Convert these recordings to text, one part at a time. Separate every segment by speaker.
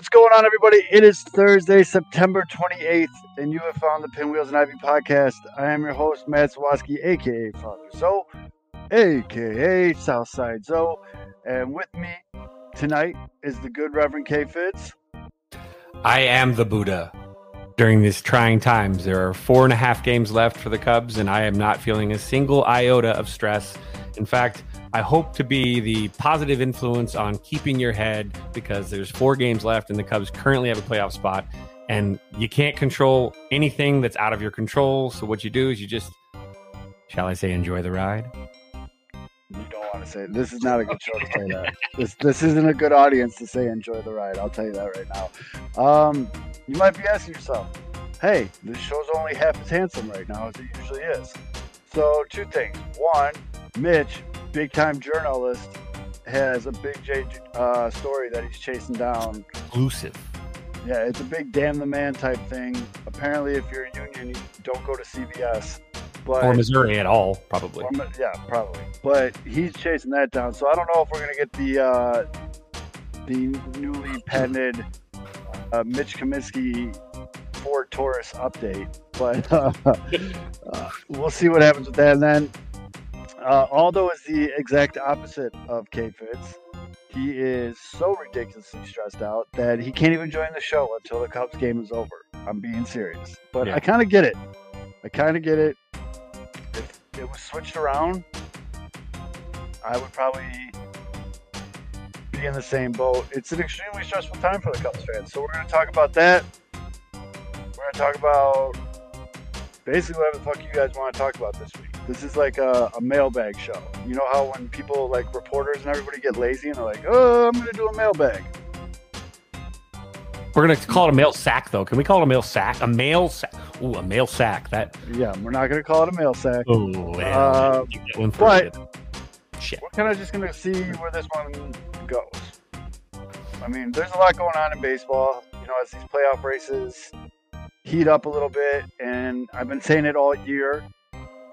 Speaker 1: What's going on, everybody? It is Thursday, September 28th, and you have found the Pinwheels and Ivy podcast. I am your host, Matt Zawaski, aka Father Zoe, aka Southside Zoe, and with me tonight is the good Reverend K Fitz.
Speaker 2: I am the Buddha. During these trying times, there are four and a half games left for the Cubs, and I am not feeling a single iota of stress. In fact, I hope to be the positive influence on keeping your head because there's four games left and the Cubs currently have a playoff spot and you can't control anything that's out of your control. So what you do is you just, shall I say, enjoy the ride?
Speaker 1: You don't want to say this is not a good show to say that. This this isn't a good audience to say enjoy the ride. I'll tell you that right now. Um, you might be asking yourself, "Hey, this show's only half as handsome right now as it usually is." So two things. One, Mitch big time journalist has a big J uh, story that he's chasing down.
Speaker 2: Exclusive.
Speaker 1: Yeah, it's a big damn the man type thing. Apparently, if you're a union, you don't go to CVS. But,
Speaker 2: or Missouri at all, probably.
Speaker 1: Or, yeah, probably. But he's chasing that down. So I don't know if we're gonna get the uh, the newly patented uh, Mitch Kaminsky Ford Taurus update. But uh, uh, we'll see what happens with that. And then uh, Aldo is the exact opposite of K Fitz. He is so ridiculously stressed out that he can't even join the show until the Cubs game is over. I'm being serious, but yeah. I kind of get it. I kind of get it. If it was switched around, I would probably be in the same boat. It's an extremely stressful time for the Cubs fans, so we're going to talk about that. Going to talk about basically whatever the fuck you guys want to talk about this week. This is like a, a, mailbag show. You know how when people like reporters and everybody get lazy and they're like, "Oh, I'm gonna do a mailbag."
Speaker 2: We're gonna call it a mail sack, though. Can we call it a mail sack? A mail sack. Ooh, a mail sack. That.
Speaker 1: Yeah, we're not gonna call it a mail sack.
Speaker 2: Oh, uh,
Speaker 1: but Shit. we're kind of just gonna see where this one goes. I mean, there's a lot going on in baseball. You know, as these playoff races heat up a little bit, and I've been saying it all year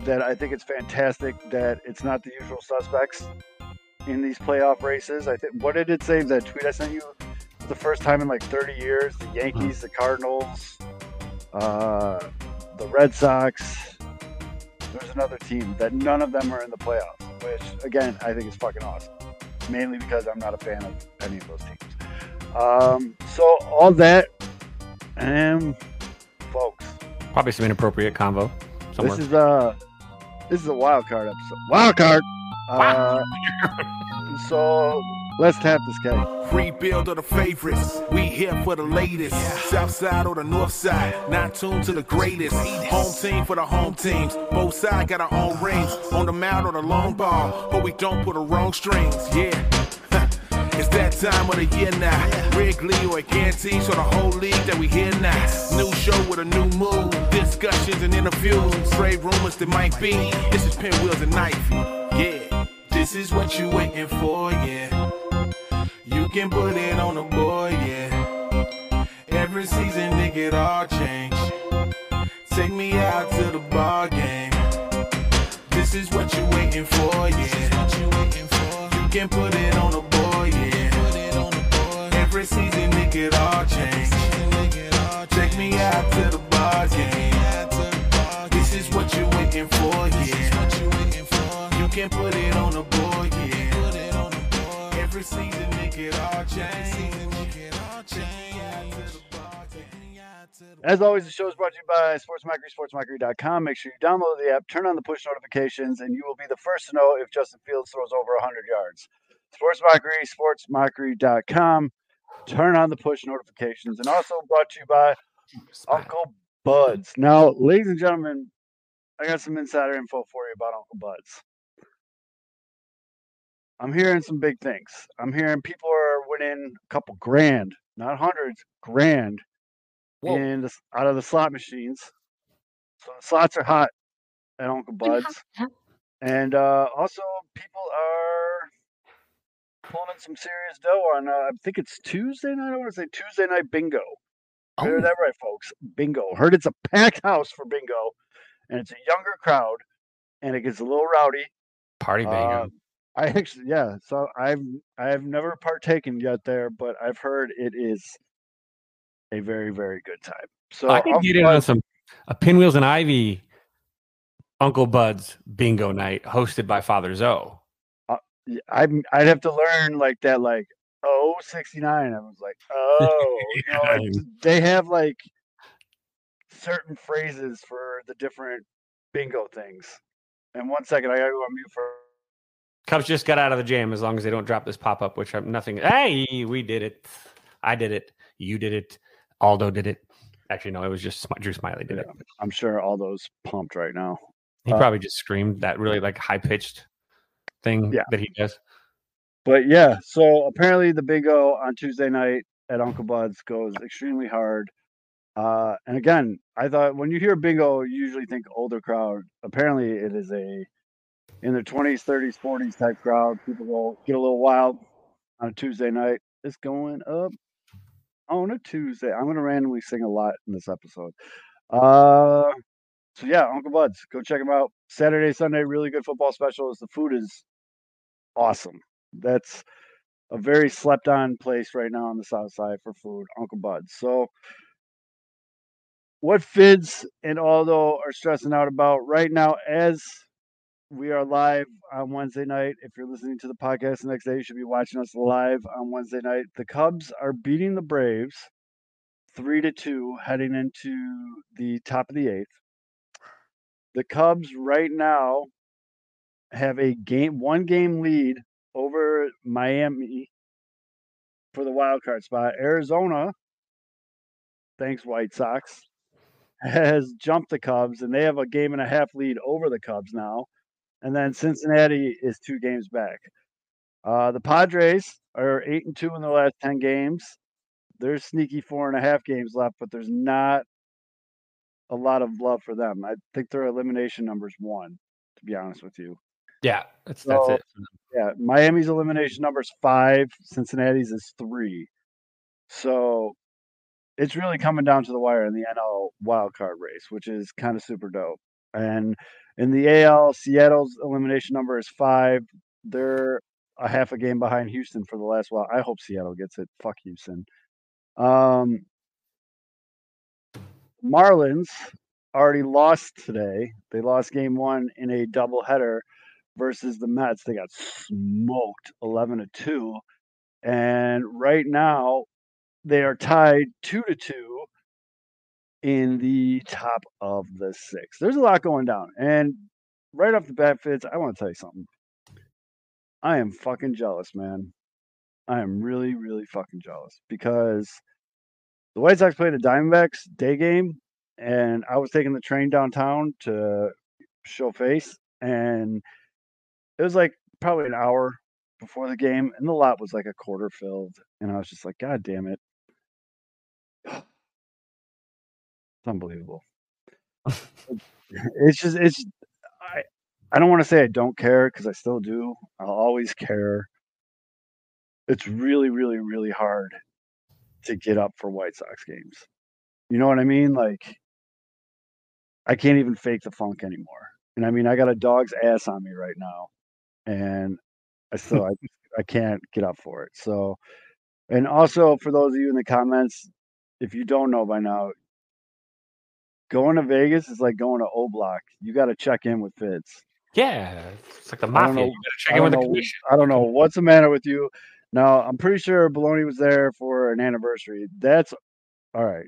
Speaker 1: that I think it's fantastic that it's not the usual suspects in these playoff races. I think what did it say? That tweet I sent you the first time in like 30 years. The Yankees, the Cardinals, uh, the Red Sox. There's another team that none of them are in the playoffs, which again I think is fucking awesome. Mainly because I'm not a fan of any of those teams. Um, so all that and.
Speaker 2: Probably some inappropriate convo.
Speaker 1: Somewhere. This is uh this is a wild card episode. Wild card. Uh, so let's tap this guy.
Speaker 3: Rebuild of the favorites. We here for the latest. South side or the north side. Not tuned to the greatest. Home team for the home teams. Both sides got our own rings. On the mound or the long ball. But we don't put the wrong strings. Yeah. It's that time of the year now. Wrigley or Ganty, so the whole league that we hear now. New show with a new mood, discussions and interviews, trade rumors that might be. This is Pinwheels and Ivy. Yeah, this is what you waiting for, yeah. You can put it on the board, yeah. Every season, nigga, it all change. Take me out to the ball game. This is what you waiting for, yeah. You can put it on the board every season, could all change. Take me out to the. This is what you're waiting for, yeah. You can put it on the board, yeah. Every season, could all change.
Speaker 1: As always, the show is brought to you by SportsMockery, SportsMockery.com. Make sure you download the app, turn on the push notifications, and you will be the first to know if Justin Fields throws over 100 yards. SportsMockery, SportsMockery.com turn on the push notifications, and also brought to you by Uncle Buds. Now, ladies and gentlemen, I got some insider info for you about Uncle Buds. I'm hearing some big things. I'm hearing people are winning a couple grand, not hundreds, grand, in the, out of the slot machines. So the slots are hot at Uncle Bud's, and uh, also people are pulling in some serious dough on. Uh, I think it's Tuesday night. I want to say Tuesday night bingo. Oh. Heard that right, folks? Bingo. Heard it's a packed house for bingo, and it's a younger crowd, and it gets a little rowdy.
Speaker 2: Party bingo. Uh,
Speaker 1: I actually, yeah. So I've I've never partaken yet there, but I've heard it is a very very good time. So
Speaker 2: I can get in on some a Pinwheels and Ivy Uncle Bud's bingo night hosted by Father Zoe.
Speaker 1: Yeah, I'm I'd have to learn like that like oh 69 I was like oh you know like, they have like certain phrases for the different bingo things and one second I gotta go on mute for
Speaker 2: Cubs just got out of the jam as long as they don't drop this pop up, which I'm nothing. Hey, we did it. I did it. You did it. Aldo did it. Actually, no, it was just Drew Smyly did it.
Speaker 1: I'm sure all those pumped right now
Speaker 2: He
Speaker 1: Uh,
Speaker 2: probably just screamed that really like high pitched thing
Speaker 1: Yeah.
Speaker 2: that he does.
Speaker 1: but yeah so apparently the bingo on Tuesday night at Uncle Bud's goes extremely hard uh and again I thought when you hear bingo you usually think older crowd. Apparently it is a in their 20s 30s 40s type crowd. People will get a little wild on a Tuesday night. It's going up on a Tuesday. I'm gonna randomly sing a lot in this episode. Uh so yeah Uncle Bud's go check them out Saturday Sunday really good football specials the food is awesome that's a very slept on place right now on the south side for food, Uncle Bud's. So what Fitz and Aldo are stressing out about right now as we are live on Wednesday night. If you're listening to the podcast the next day, you should be watching us live on Wednesday night. The Cubs are beating the Braves three to two heading into the top of the eighth. The Cubs right now have a game one game lead over Miami for the wild card spot. Arizona, thanks White Sox, has jumped the Cubs and they have a game and a half lead over the Cubs now. And then Cincinnati is two games back. Uh, the Padres are eight and two in the last ten games. There's sneaky four and a half games left, but there's not a lot of love for them. I think their elimination number's one, to be honest with you.
Speaker 2: Yeah, that's that's it.
Speaker 1: Yeah, Miami's elimination number is five. Cincinnati's is three. So it's really coming down to the wire in the NL wild card race, which is kind of super dope. And in the AL, Seattle's elimination number is five. They're a half a game behind Houston for the last while. I hope Seattle gets it. Fuck Houston. Um, Marlins already lost today. They lost game one in a doubleheader versus the Mets. They got smoked 11 to 2. And right now they are tied 2 to 2 in the top of the 6. There's a lot going down. And right off the bat Fitz, I want to tell you something. I am fucking jealous, man. I am really really fucking jealous because the White Sox played the Diamondbacks day game and I was taking the train downtown to show face and it was like probably an hour before the game and the lot was like a quarter filled and i was just like god damn it. It's unbelievable. It's just it's i i don't want to say i don't care because i still do. I'll always care. It's really really really hard to get up for white sox games you know what i mean like i can't even fake the funk anymore and i mean i got a dog's ass on me right now and I still I, I can't get up for it. So, and also for those of you in the comments, if you don't know by now, going to Vegas is like going to O Block. You got to check in with Fitz.
Speaker 2: Yeah, it's like the mafia.
Speaker 1: know-
Speaker 2: You gotta check in with
Speaker 1: don't
Speaker 2: the commission.
Speaker 1: I don't know what's the matter with you. Now I'm pretty sure Baloney was there for an anniversary. That's all right.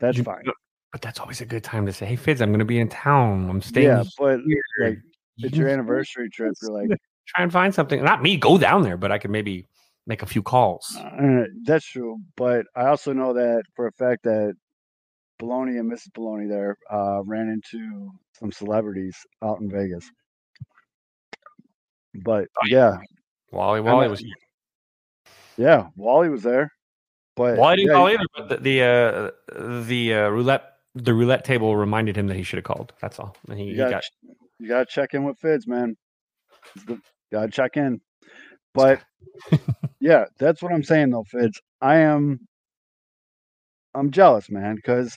Speaker 1: That's
Speaker 2: You-
Speaker 1: fine.
Speaker 2: But that's always a good time to say, "Hey, Fitz, I'm going to be in town. I'm staying
Speaker 1: Yeah, but
Speaker 2: here."
Speaker 1: like it's your anniversary trip. You're like,
Speaker 2: try and find something. Not me, go down there, but I could maybe make a few calls.
Speaker 1: Uh, that's true, but I also know that for a fact that Baloney and Mrs. Baloney there uh, ran into some celebrities out in Vegas. But
Speaker 2: Oh,
Speaker 1: yeah,
Speaker 2: Wally, Wally was.
Speaker 1: Yeah, Wally was there. But
Speaker 2: Well, I didn't
Speaker 1: yeah,
Speaker 2: call either, but the the uh, the uh, roulette the roulette table reminded him that he should have called. That's all. And he,
Speaker 1: you
Speaker 2: he
Speaker 1: got you got to check in with Fitz, man. Got to check in. But yeah, that's what I'm saying though, Fitz. I am I'm jealous, man, because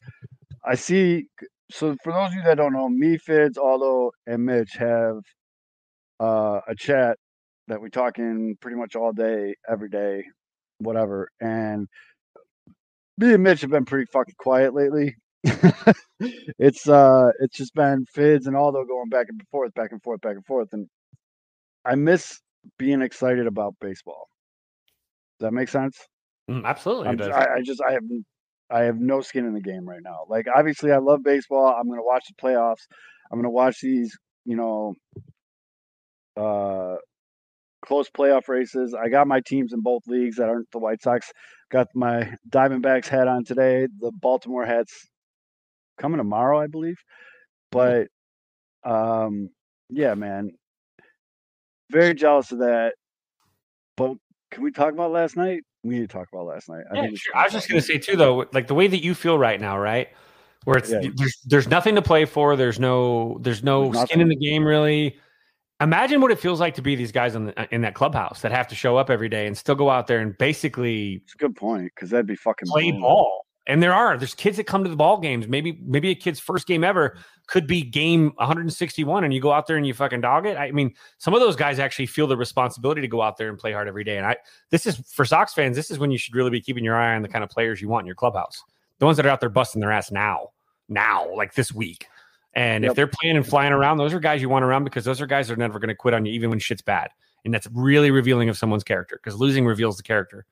Speaker 1: I see. So for those of you that don't know, me, Fitz, Aldo, and Mitch have uh, a chat that we talk in pretty much all day, every day, whatever. And me and Mitch have been pretty fucking quiet lately. it's uh it's just been Fitz and all. Aldo going back and forth, back and forth, back and forth. And I miss being excited about baseball. Does that make sense?
Speaker 2: Mm, absolutely.
Speaker 1: I, I just I have I have no skin in the game right now. Like obviously I love baseball. I'm gonna watch the playoffs. I'm gonna watch these, you know, uh close playoff races. I got my teams in both leagues that aren't the White Sox. Got my Diamondbacks hat on today. The Baltimore hats coming tomorrow, I believe. But um yeah, man. Very jealous of that. But can we talk about last night? We need to talk about last night.
Speaker 2: I, yeah, sure. I was just going to say too, though, like the way that you feel right now, right? Where it's yeah. there's there's nothing to play for. There's no there's no there's skin in the game really. Imagine what it feels like to be these guys in the, in that clubhouse that have to show up every day and still go out there and basically.
Speaker 1: It's a good point because that'd be fucking
Speaker 2: play ball. And there are there's kids that come to the ball games. Maybe maybe a kid's first game ever could be game 161, and you go out there and you fucking dog it. I mean, some of those guys actually feel the responsibility to go out there and play hard every day. And I this is for Sox fans. This is when you should really be keeping your eye on the kind of players you want in your clubhouse. The ones that are out there busting their ass now, now, like this week. And yep. if they're playing and flying around, those are guys you want around because those are guys that are never going to quit on you, even when shit's bad. And that's really revealing of someone's character because losing reveals the character.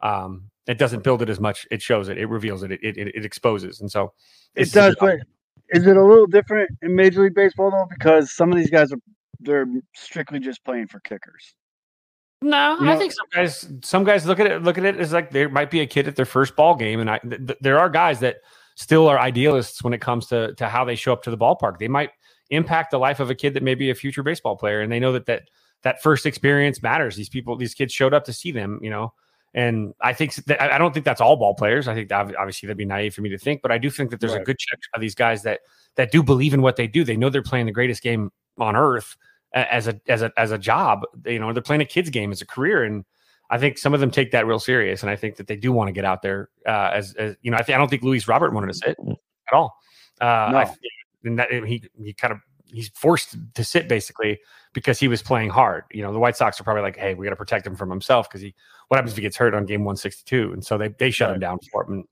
Speaker 2: Um, it doesn't build it as much; it shows it, it reveals it, it, it, it exposes. And so
Speaker 1: it does. But is it a little different in Major League Baseball though? Because some of these guys are they're strictly just playing for kickers.
Speaker 2: No, you know, I think some guys some guys look at it look at it as like there might be a kid at their first ball game, and I th- there are guys that still are idealists when it comes to to how they show up to the ballpark. They might impact the life of a kid that may be a future baseball player, and they know that that that first experience matters. These people, these kids showed up to see them, you know. And I think that, I don't think that's all ball players. I think that obviously that'd be naive for me to think, but I do think that there's right. a good check of these guys that that do believe in what they do. They know they're playing the greatest game on earth as a as a as a job. You know, they're playing a kid's game as a career, and I think some of them take that real serious. And I think that they do want to get out there uh, as, as you know. I, th- I don't think Luis Robert wanted to sit at all. Uh, no. I, and that he he kind of he's forced to sit basically because he was playing hard. You know, the White Sox are probably like, hey, we got to protect him from himself because he what happens if he gets hurt on game 162? And so they they shut right. him down for him.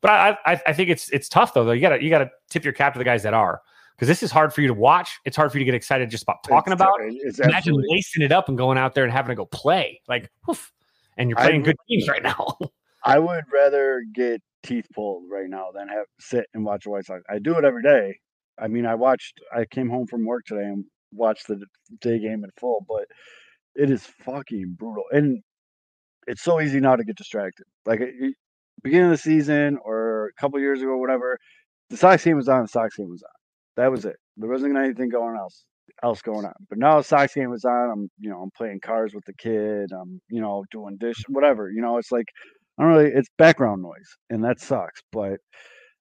Speaker 2: But I, I I think it's it's tough though. Though you gotta you gotta tip your cap to the guys that are because this is hard for you to watch. It's hard for you to get excited just about talking it's, about. It's Imagine absolutely. lacing it up and going out there and having to go play like, woof, and you're playing good teams right now.
Speaker 1: I would rather get teeth pulled right now than have sit and watch the White Sox. I do it every day, I mean, I watched. I came home from work today and watched the day game in full, but it is fucking brutal, and it's so easy now to get distracted. Like beginning of the season or a couple years ago, whatever, the Sox game was on. The Sox game was on. That was it. There wasn't anything going else else going on. But now the Sox game was on. I'm you know I'm playing cars with the kid. I'm you know doing dish whatever. You know it's like I don't really. It's background noise, and that sucks. But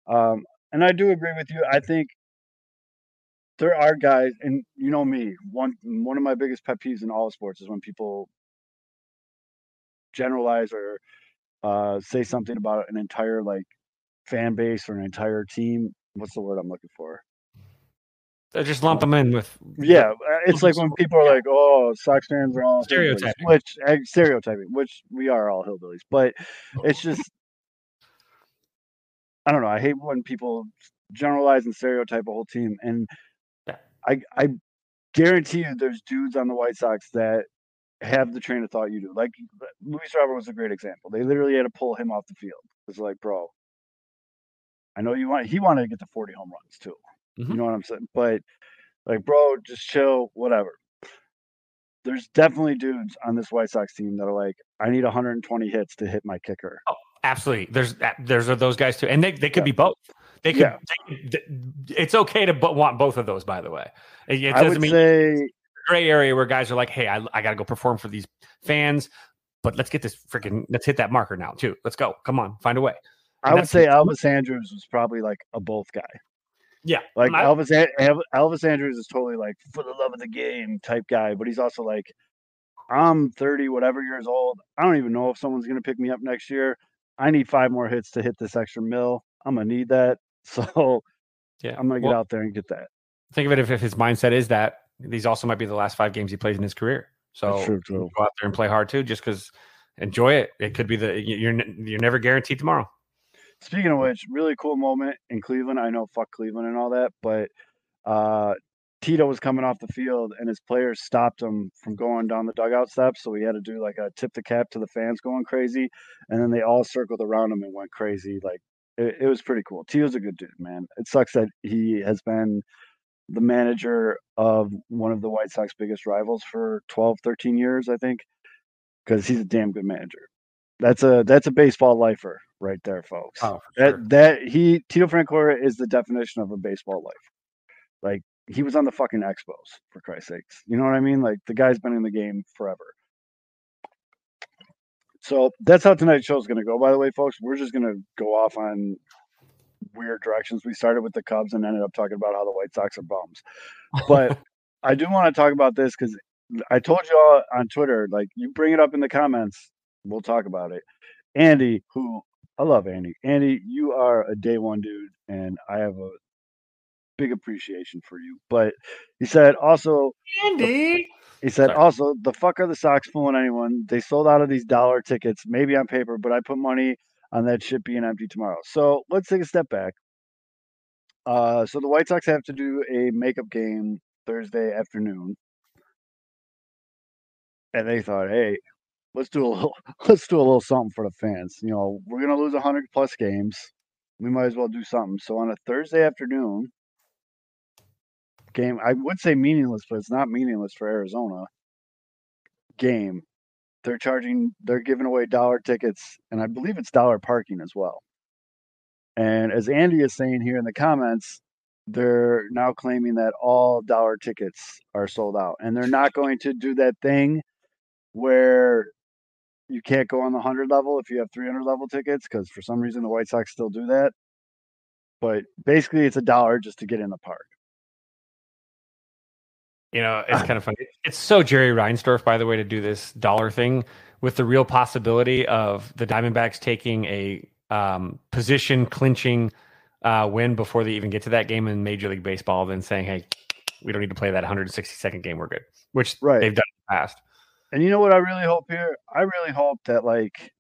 Speaker 1: um, and I do agree with you. I think there are guys, and you know me. One one of my biggest pet peeves in all sports is when people generalize or uh, say something about an entire like fan base or an entire team. What's the word I'm looking for?
Speaker 2: They just lump them in with.
Speaker 1: Yeah, uh, it's like when people are like, "Oh, Sox fans are all
Speaker 2: stereotyping,"
Speaker 1: which stereotyping, which we are all hillbillies, but it's just. I don't know. I hate when people generalize and stereotype a whole team, and I I guarantee you, there's dudes on the White Sox that have the train of thought you do. Like Luis Robert was a great example. They literally had to pull him off the field. It's like, bro, I know you want. He wanted to get to 40 home runs too. Mm-hmm. You know what I'm saying? But like, bro, just chill, whatever. There's definitely dudes on this White Sox team that are like, I need 120 hits to hit my kicker.
Speaker 2: Oh, absolutely. There's there's those guys too, and they they could yeah. be both. They could. Yeah. They, it's okay to want both of those. By the way, it, it doesn't mean say, gray area where guys are like, "Hey, I, I got to go perform for these fans." But let's get this freaking. Let's hit that marker now too. Let's go. Come on, find a way.
Speaker 1: And I would say Elvis Andrus was probably like a both guy.
Speaker 2: Yeah,
Speaker 1: like I, Elvis Elvis Andrus is totally like for the love of the game type guy, but he's also like, I'm 30 whatever years old. I don't even know if someone's gonna pick me up next year. I need five more hits to hit this extra mill. I'm gonna need that. So yeah, I'm gonna get well, out there and get that.
Speaker 2: Think of it if, if his mindset is that these also might be the last five games he plays in his career. So true, true. go out there and play hard too, just because enjoy it. It could be the you're you're never guaranteed tomorrow.
Speaker 1: Speaking of which, really cool moment in Cleveland. I know fuck Cleveland and all that, but uh, Tito was coming off the field and his players stopped him from going down the dugout steps. So he had to do like a tip the cap to the fans going crazy. And then they all circled around him and went crazy. Like it, it was pretty cool. Tito's a good dude, man. It sucks that he has been the manager of one of the White Sox biggest rivals for 12, 13 years, I think, because he's a damn good manager. That's a that's a baseball lifer right there, folks.
Speaker 2: Oh,
Speaker 1: that
Speaker 2: sure.
Speaker 1: that he Tito Francona is the definition of a baseball life. Like he was on the fucking Expos for Christ's sakes. You know what I mean? Like the guy's been in the game forever. So that's how tonight's show is going to go. By the way, folks, we're just going to go off on weird directions. We started with the Cubs and ended up talking about how the White Sox are bums. But I do want to talk about this because I told you all on Twitter, like you bring it up in the comments, we'll talk about it. Andy, who I love Andy. Andy, you are a day one dude, and I have a big appreciation for you. But he said also
Speaker 2: Andy.
Speaker 1: he said,
Speaker 2: Sorry.
Speaker 1: also, the fuck are the Sox fooling anyone? They sold out of these dollar tickets, maybe on paper, but I put money on that shit being empty tomorrow. So let's take a step back. Uh, so the White Sox have to do a makeup game Thursday afternoon. And they thought, hey, let's do a little let's do a little something for the fans. You know, we're gonna lose hundred plus games. We might as well do something. So on a Thursday afternoon game, I would say meaningless, but it's not meaningless for Arizona. Game. They're charging they're giving away dollar tickets, and I believe it's dollar parking as well. And as Andy is saying here in the comments, they're now claiming that all dollar tickets are sold out. And they're not going to do that thing where you can't go on the 100 level if you have 300 level tickets because for some reason the White Sox still do that. But basically, it's a dollar just to get in the park.
Speaker 2: You know, it's kind of funny. It's so Jerry Reinsdorf, by the way, to do this dollar thing with the real possibility of the Diamondbacks taking a um, position clinching uh, win before they even get to that game in Major League Baseball, then saying, "Hey, we don't need to play that 162nd game. We're good," which
Speaker 1: Right.
Speaker 2: they've done in the past.
Speaker 1: And you know what I really hope here? I really hope that like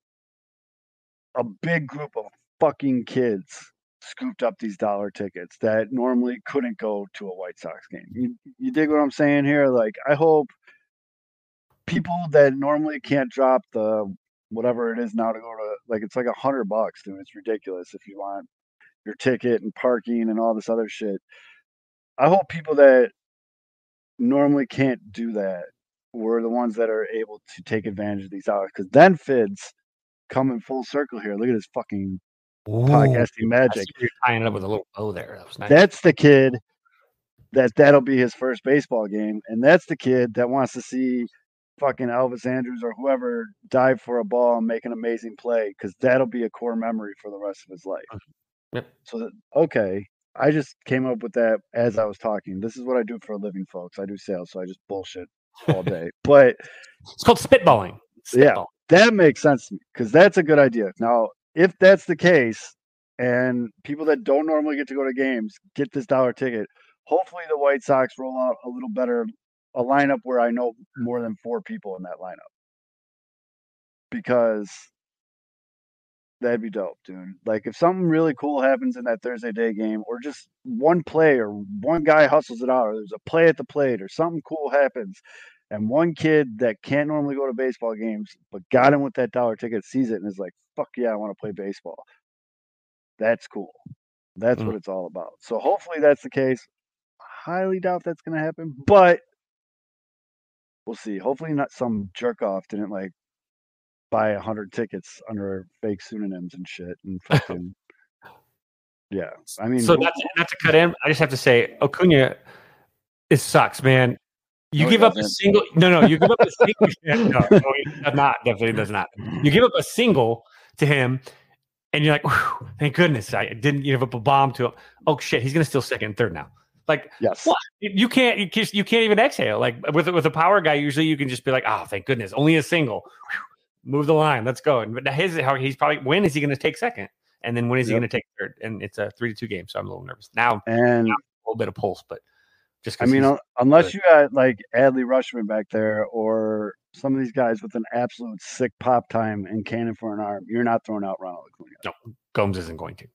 Speaker 1: a big group of fucking kids scooped up these dollar tickets that normally couldn't go to a White Sox game. You you dig what I'm saying here? Like I hope people that normally can't drop the whatever it is now to go to like it's like a hundred bucks, dude. It's ridiculous if you want your ticket and parking and all this other shit. I hope people that normally can't do that were the ones that are able to take advantage of these hours. Because then Fitz come in full circle here. Look at this fucking podcasting magic.
Speaker 2: You're tying it up with a little bow there. That was nice.
Speaker 1: That's the kid that that'll be his first baseball game, and that's the kid that wants to see fucking Elvis Andrus or whoever dive for a ball and make an amazing play because that'll be a core memory for the rest of his life. Mm-hmm.
Speaker 2: Yep.
Speaker 1: So that, okay, I just came up with that as I was talking. This is what I do for a living, folks. I do sales, so I just bullshit all day. but
Speaker 2: it's called spitballing.
Speaker 1: Yeah. That makes sense to me because that's a good idea. Now, if that's the case, and people that don't normally get to go to games get this dollar ticket, hopefully the White Sox roll out a little better a lineup where I know more than four people in that lineup because that'd be dope, dude. Like if something really cool happens in that Thursday day game, or just one play or one guy hustles it out, or there's a play at the plate, or something cool happens, and one kid that can't normally go to baseball games but got him with that dollar ticket sees it and is like, "Fuck yeah, I want to play baseball." That's cool. That's
Speaker 2: Mm.
Speaker 1: what it's all about. So hopefully that's the case. Highly doubt that's going to happen, but we'll see. Hopefully not some jerk off didn't like buy a hundred tickets under fake pseudonyms and shit and fucking yeah. I mean,
Speaker 2: So not to, not to cut in, I just have to say, Acuna, it sucks, man. You
Speaker 1: No,
Speaker 2: give up a single. No, no, you give up a single. No, no, he does not. Definitely does not. You give up a single to him, and you're like, thank goodness I didn't give up a bomb to him. Oh shit, he's gonna steal second and third now. Like
Speaker 1: yes.
Speaker 2: what? You you can't. You can't, you can't even exhale. Like with with a power guy, usually you can just be like, oh, thank goodness, only a single. Move the line. Let's go. And but his how he's probably when is he going to take second? And then when is he going to take third? And it's a three to two game, so I'm a little nervous now.
Speaker 1: And
Speaker 2: A little bit of pulse, but just
Speaker 1: I mean, un- unless you got like Adley Rutschman back there or some of these guys with an absolute sick pop time and cannon for an arm, you're not throwing out Ronald Acuna.
Speaker 2: No. Gomes isn't going to.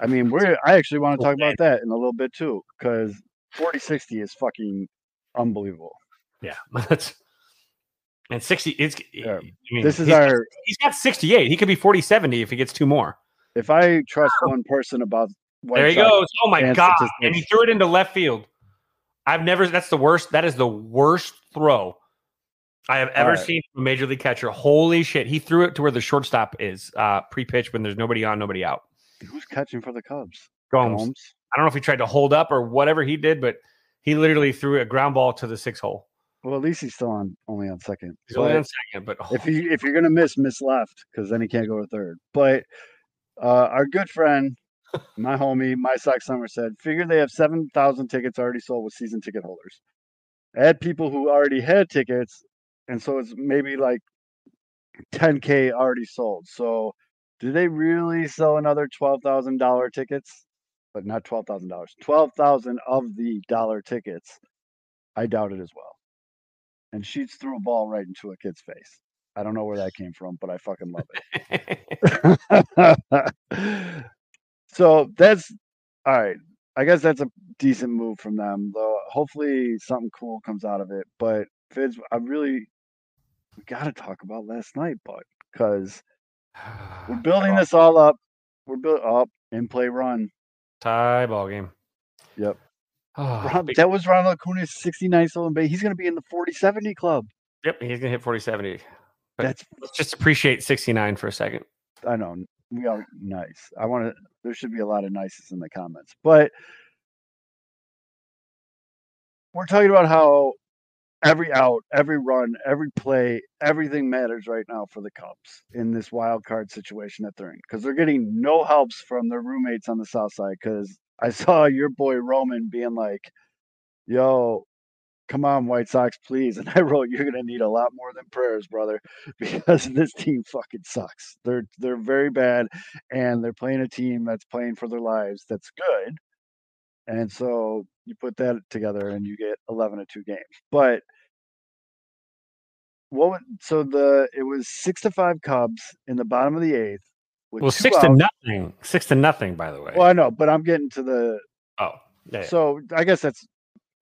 Speaker 1: I mean, we're. I actually want to talk about that in a little bit too, because 40-60 is fucking unbelievable.
Speaker 2: Yeah, that's and 60 it's
Speaker 1: Yeah.
Speaker 2: I mean,
Speaker 1: This is
Speaker 2: he's,
Speaker 1: our.
Speaker 2: he's got 68. He could be 40 70 if he gets two more.
Speaker 1: If I trust one person about
Speaker 2: there he goes. Oh my god. And he threw it into left field. I've never that's the worst. That is the worst throw I have ever
Speaker 1: right.
Speaker 2: seen from a major league catcher. Holy shit. He threw it to where the shortstop is, uh pre-pitch when there's nobody on, nobody out.
Speaker 1: Who's catching for the Cubs?
Speaker 2: Gomes.
Speaker 1: Gomes.
Speaker 2: I don't know if he tried to hold up or whatever he did, but he literally threw a ground ball to the six hole.
Speaker 1: Well, at least he's still on only on second.
Speaker 2: He's only on second, but
Speaker 1: if you if you're gonna miss, miss left because then he can't go to third. But uh, our good friend, my homie, my sock Summer said, figure they have seven thousand tickets already sold with season ticket holders. Add people who already had tickets, and so it's maybe like 10k already sold. So, do they really sell another twelve thousand dollar tickets? But not twelve thousand dollars. Twelve thousand of the dollar tickets. I doubt it as well. And Sheets threw a ball right into a kid's face. I don't know where that came from, but I fucking love it. so that's all right. I guess that's a decent move from them, though. Hopefully, something cool comes out of it. But Fitz, I really we got to talk about last night, but because we're building this all up. We're built up oh, in play run.
Speaker 2: tie ball game.
Speaker 1: Yep.
Speaker 2: Oh,
Speaker 1: that was Ronald Acuna's 69 stolen base. He's going to be in the 40 70 club.
Speaker 2: yep, he's gonna hit 40 70. But-
Speaker 1: That's
Speaker 2: Let's just appreciate 69 for a second.
Speaker 1: I know we are nice. I want to. There should be a lot of nices in the comments, but we're talking about how every out, every run, every play, everything matters right now for the Cubs in this wild card situation that they're in because they're getting no helps from their roommates on the south side. Because I saw your boy Roman being like, "Yo." Come on, White Sox, please. And I wrote, "You're gonna need a lot more than prayers, brother, because this team fucking sucks. They're they're very bad, and they're playing a team that's playing for their lives. That's good, and so you put that together, and you get eleven to two games. But what? So the it was six to five Cubs in the bottom of the eighth.
Speaker 2: Well, six to nothing. Six to nothing, by the way.
Speaker 1: Well, I know, but I'm getting to the
Speaker 2: oh, yeah,
Speaker 1: so I guess that's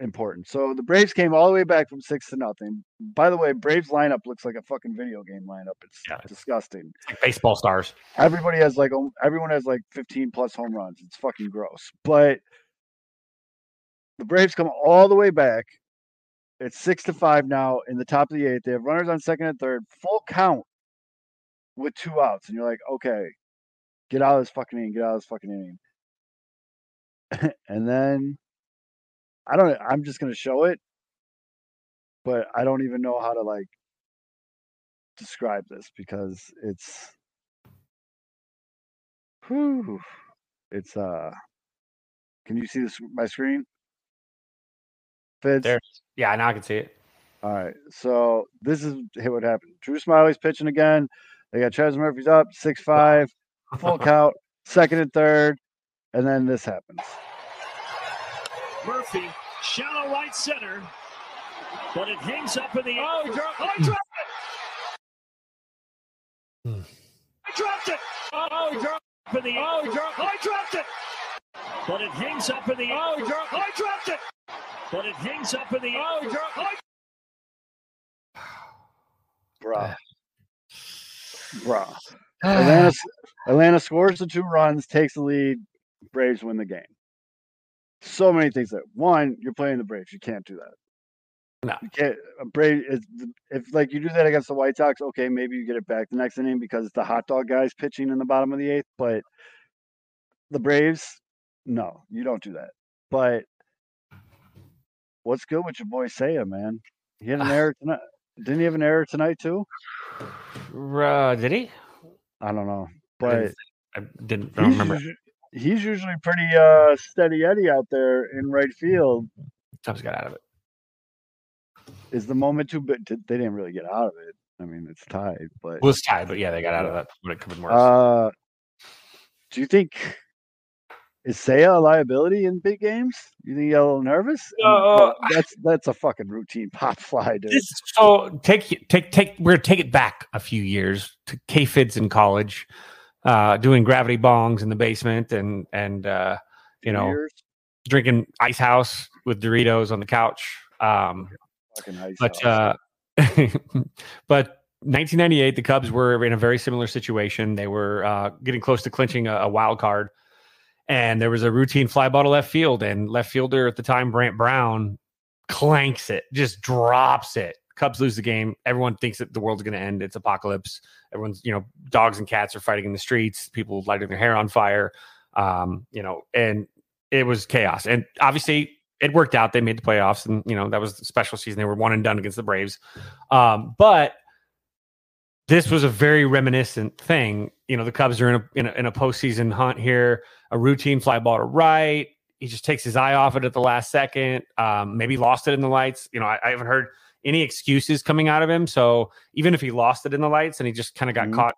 Speaker 1: important. So the Braves came all the way back from six to nothing. By the way, Braves lineup looks like a fucking video game lineup. It's
Speaker 2: Yeah, it's-
Speaker 1: disgusting.
Speaker 2: Like baseball stars.
Speaker 1: Everybody has like everyone has like 15 plus home runs. It's fucking gross. But the Braves come all the way back. It's six to five now in the top of the eighth. They have runners on second and third, full count with two outs, and you're like, okay, get out of this fucking inning, get out of this fucking inning. and then I don't. I'm just gonna show it, but I don't even know how to like describe this because it's. Whew, it's uh. Can you see this my screen? Fitz?
Speaker 2: There. Yeah, now I can see it.
Speaker 1: All right. So this is what happened. Drew Smyly's pitching again. They got Travis Murphy's up six five, full count, second and third, and then this happens.
Speaker 4: Murphy, shallow right center, but it hangs up in the air.
Speaker 5: Oh, he dropped
Speaker 4: Oh, he dropped it!
Speaker 2: Hmm.
Speaker 4: He dropped it!
Speaker 5: Oh, he dropped.
Speaker 4: Up in the air.
Speaker 5: Oh, he dropped.
Speaker 4: Oh, he dropped it! But it hangs up in the air.
Speaker 5: Oh, he dropped.
Speaker 4: Oh, he dropped it! But it hangs up in the air.
Speaker 5: Oh, he dropped.
Speaker 4: Oh,
Speaker 1: Bruh. Bruh. Atlanta, Atlanta scores the two runs, takes the lead. Braves win the game. So many things that one, you're playing the Braves. You can't do that.
Speaker 2: No.
Speaker 1: You can't. Brave if like you do that against the White Sox, okay, maybe you get it back the next inning because it's the hot dog guys pitching in the bottom of the eighth. But the Braves, no, you don't do that. But what's good with your boy Seiya, man? He had an error tonight. Didn't he have an error tonight too?
Speaker 2: Uh, did he?
Speaker 1: I don't know,
Speaker 2: I
Speaker 1: but
Speaker 2: didn't, I didn't I don't
Speaker 1: he's,
Speaker 2: remember.
Speaker 1: usually, he's usually pretty uh, steady Eddie out there in right field.
Speaker 2: Cubs got out of it.
Speaker 1: Is the moment too big? They didn't really get out of it. I mean, it's tied, but
Speaker 2: It was tied, but yeah, they got out of that. Would have been worse.
Speaker 1: uh, do you think is Seiya a liability in big games? You think got a little nervous?
Speaker 2: No.
Speaker 1: that's that's a fucking routine pop fly, dude.
Speaker 2: This, so take take take we're gonna take it back a few years to K Fitz in college. uh, doing gravity bongs in the basement and and uh, you know drinking ice house with Doritos on the couch. Um, but uh, but 1998, the Cubs were in a very similar situation. They were uh, getting close to clinching a, a wild card, and there was a routine fly ball to left field, and left fielder at the time, Brant Brown, clanks it, just drops it. Cubs lose the game. Everyone thinks that the world's going to end. It's apocalypse. Everyone's, you know, dogs and cats are fighting in the streets. People lighting their hair on fire. Um, you know, and it was chaos. And obviously, it worked out. They made the playoffs, and you know that was the special season. They were one and done against the Braves. Um, but this was a very reminiscent thing. You know, the Cubs are in a, in a in a postseason hunt here. A routine fly ball to right. He just takes his eye off it at the last second. Um, maybe lost it in the lights. You know, I, I haven't heard any excuses coming out of him. So even if he lost it in the lights and he just kind of got
Speaker 1: Mhm.
Speaker 2: caught,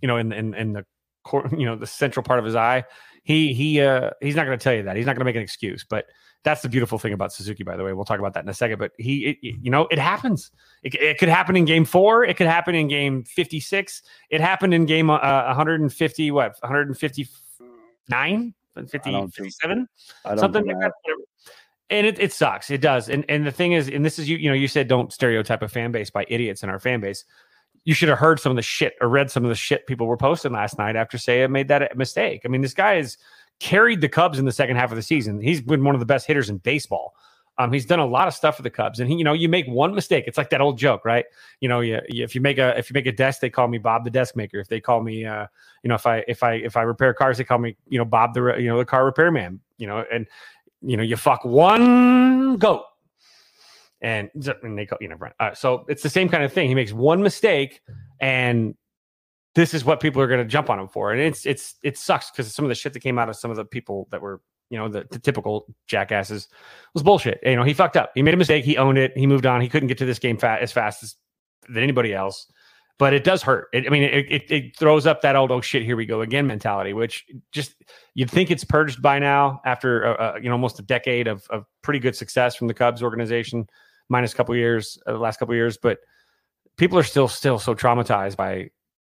Speaker 2: you know, in in, in the you know the central part of his eye, he he uh he's not going to tell you that. He's not going to make an excuse. But that's the beautiful thing about Suzuki, by the way. We'll talk about that in a second. But he, it, you know, it happens. It, it could happen in game four. It could happen in game 56. It happened in game uh, 150, what, 159,
Speaker 1: I don't
Speaker 2: 50, 57, something like
Speaker 1: that.
Speaker 2: that. And it, it sucks. It does. And and the thing is, and this is you, you know, you said don't stereotype a fan base by idiots in our fan base. You should have heard some of the shit or read some of the shit people were posting last night after Say Seiya made that mistake. I mean, this guy has carried the Cubs in the second half of the season. He's been one of the best hitters in baseball. Um, he's done a lot of stuff for the Cubs, and he, you know, you make one mistake. It's like that old joke, right? You know, you, you- if you make a if you make a desk, they call me Bob the desk maker. If they call me, uh, you know, if I if I if I repair cars, they call me, you know, Bob the you know the car repairman. You know, and you know, you fuck one goat, and, and they call you know. Uh, so it's the same kind of thing. He makes one mistake, and this is what people are going to jump on him for, and it's it's it sucks because some of the shit that came out of some of the people that were you know the, the typical jackasses was bullshit. You know, he fucked up. He made a mistake. He owned it. He moved on. He couldn't get to this game fa- as fast as than anybody else. But it does hurt. It, I mean, it, it it throws up that old oh shit here we go again mentality, which just you'd think it's purged by now after uh, uh, you know almost a decade of of pretty good success from the Cubs organization, minus a couple years, uh, the last couple years. But people are still still so traumatized by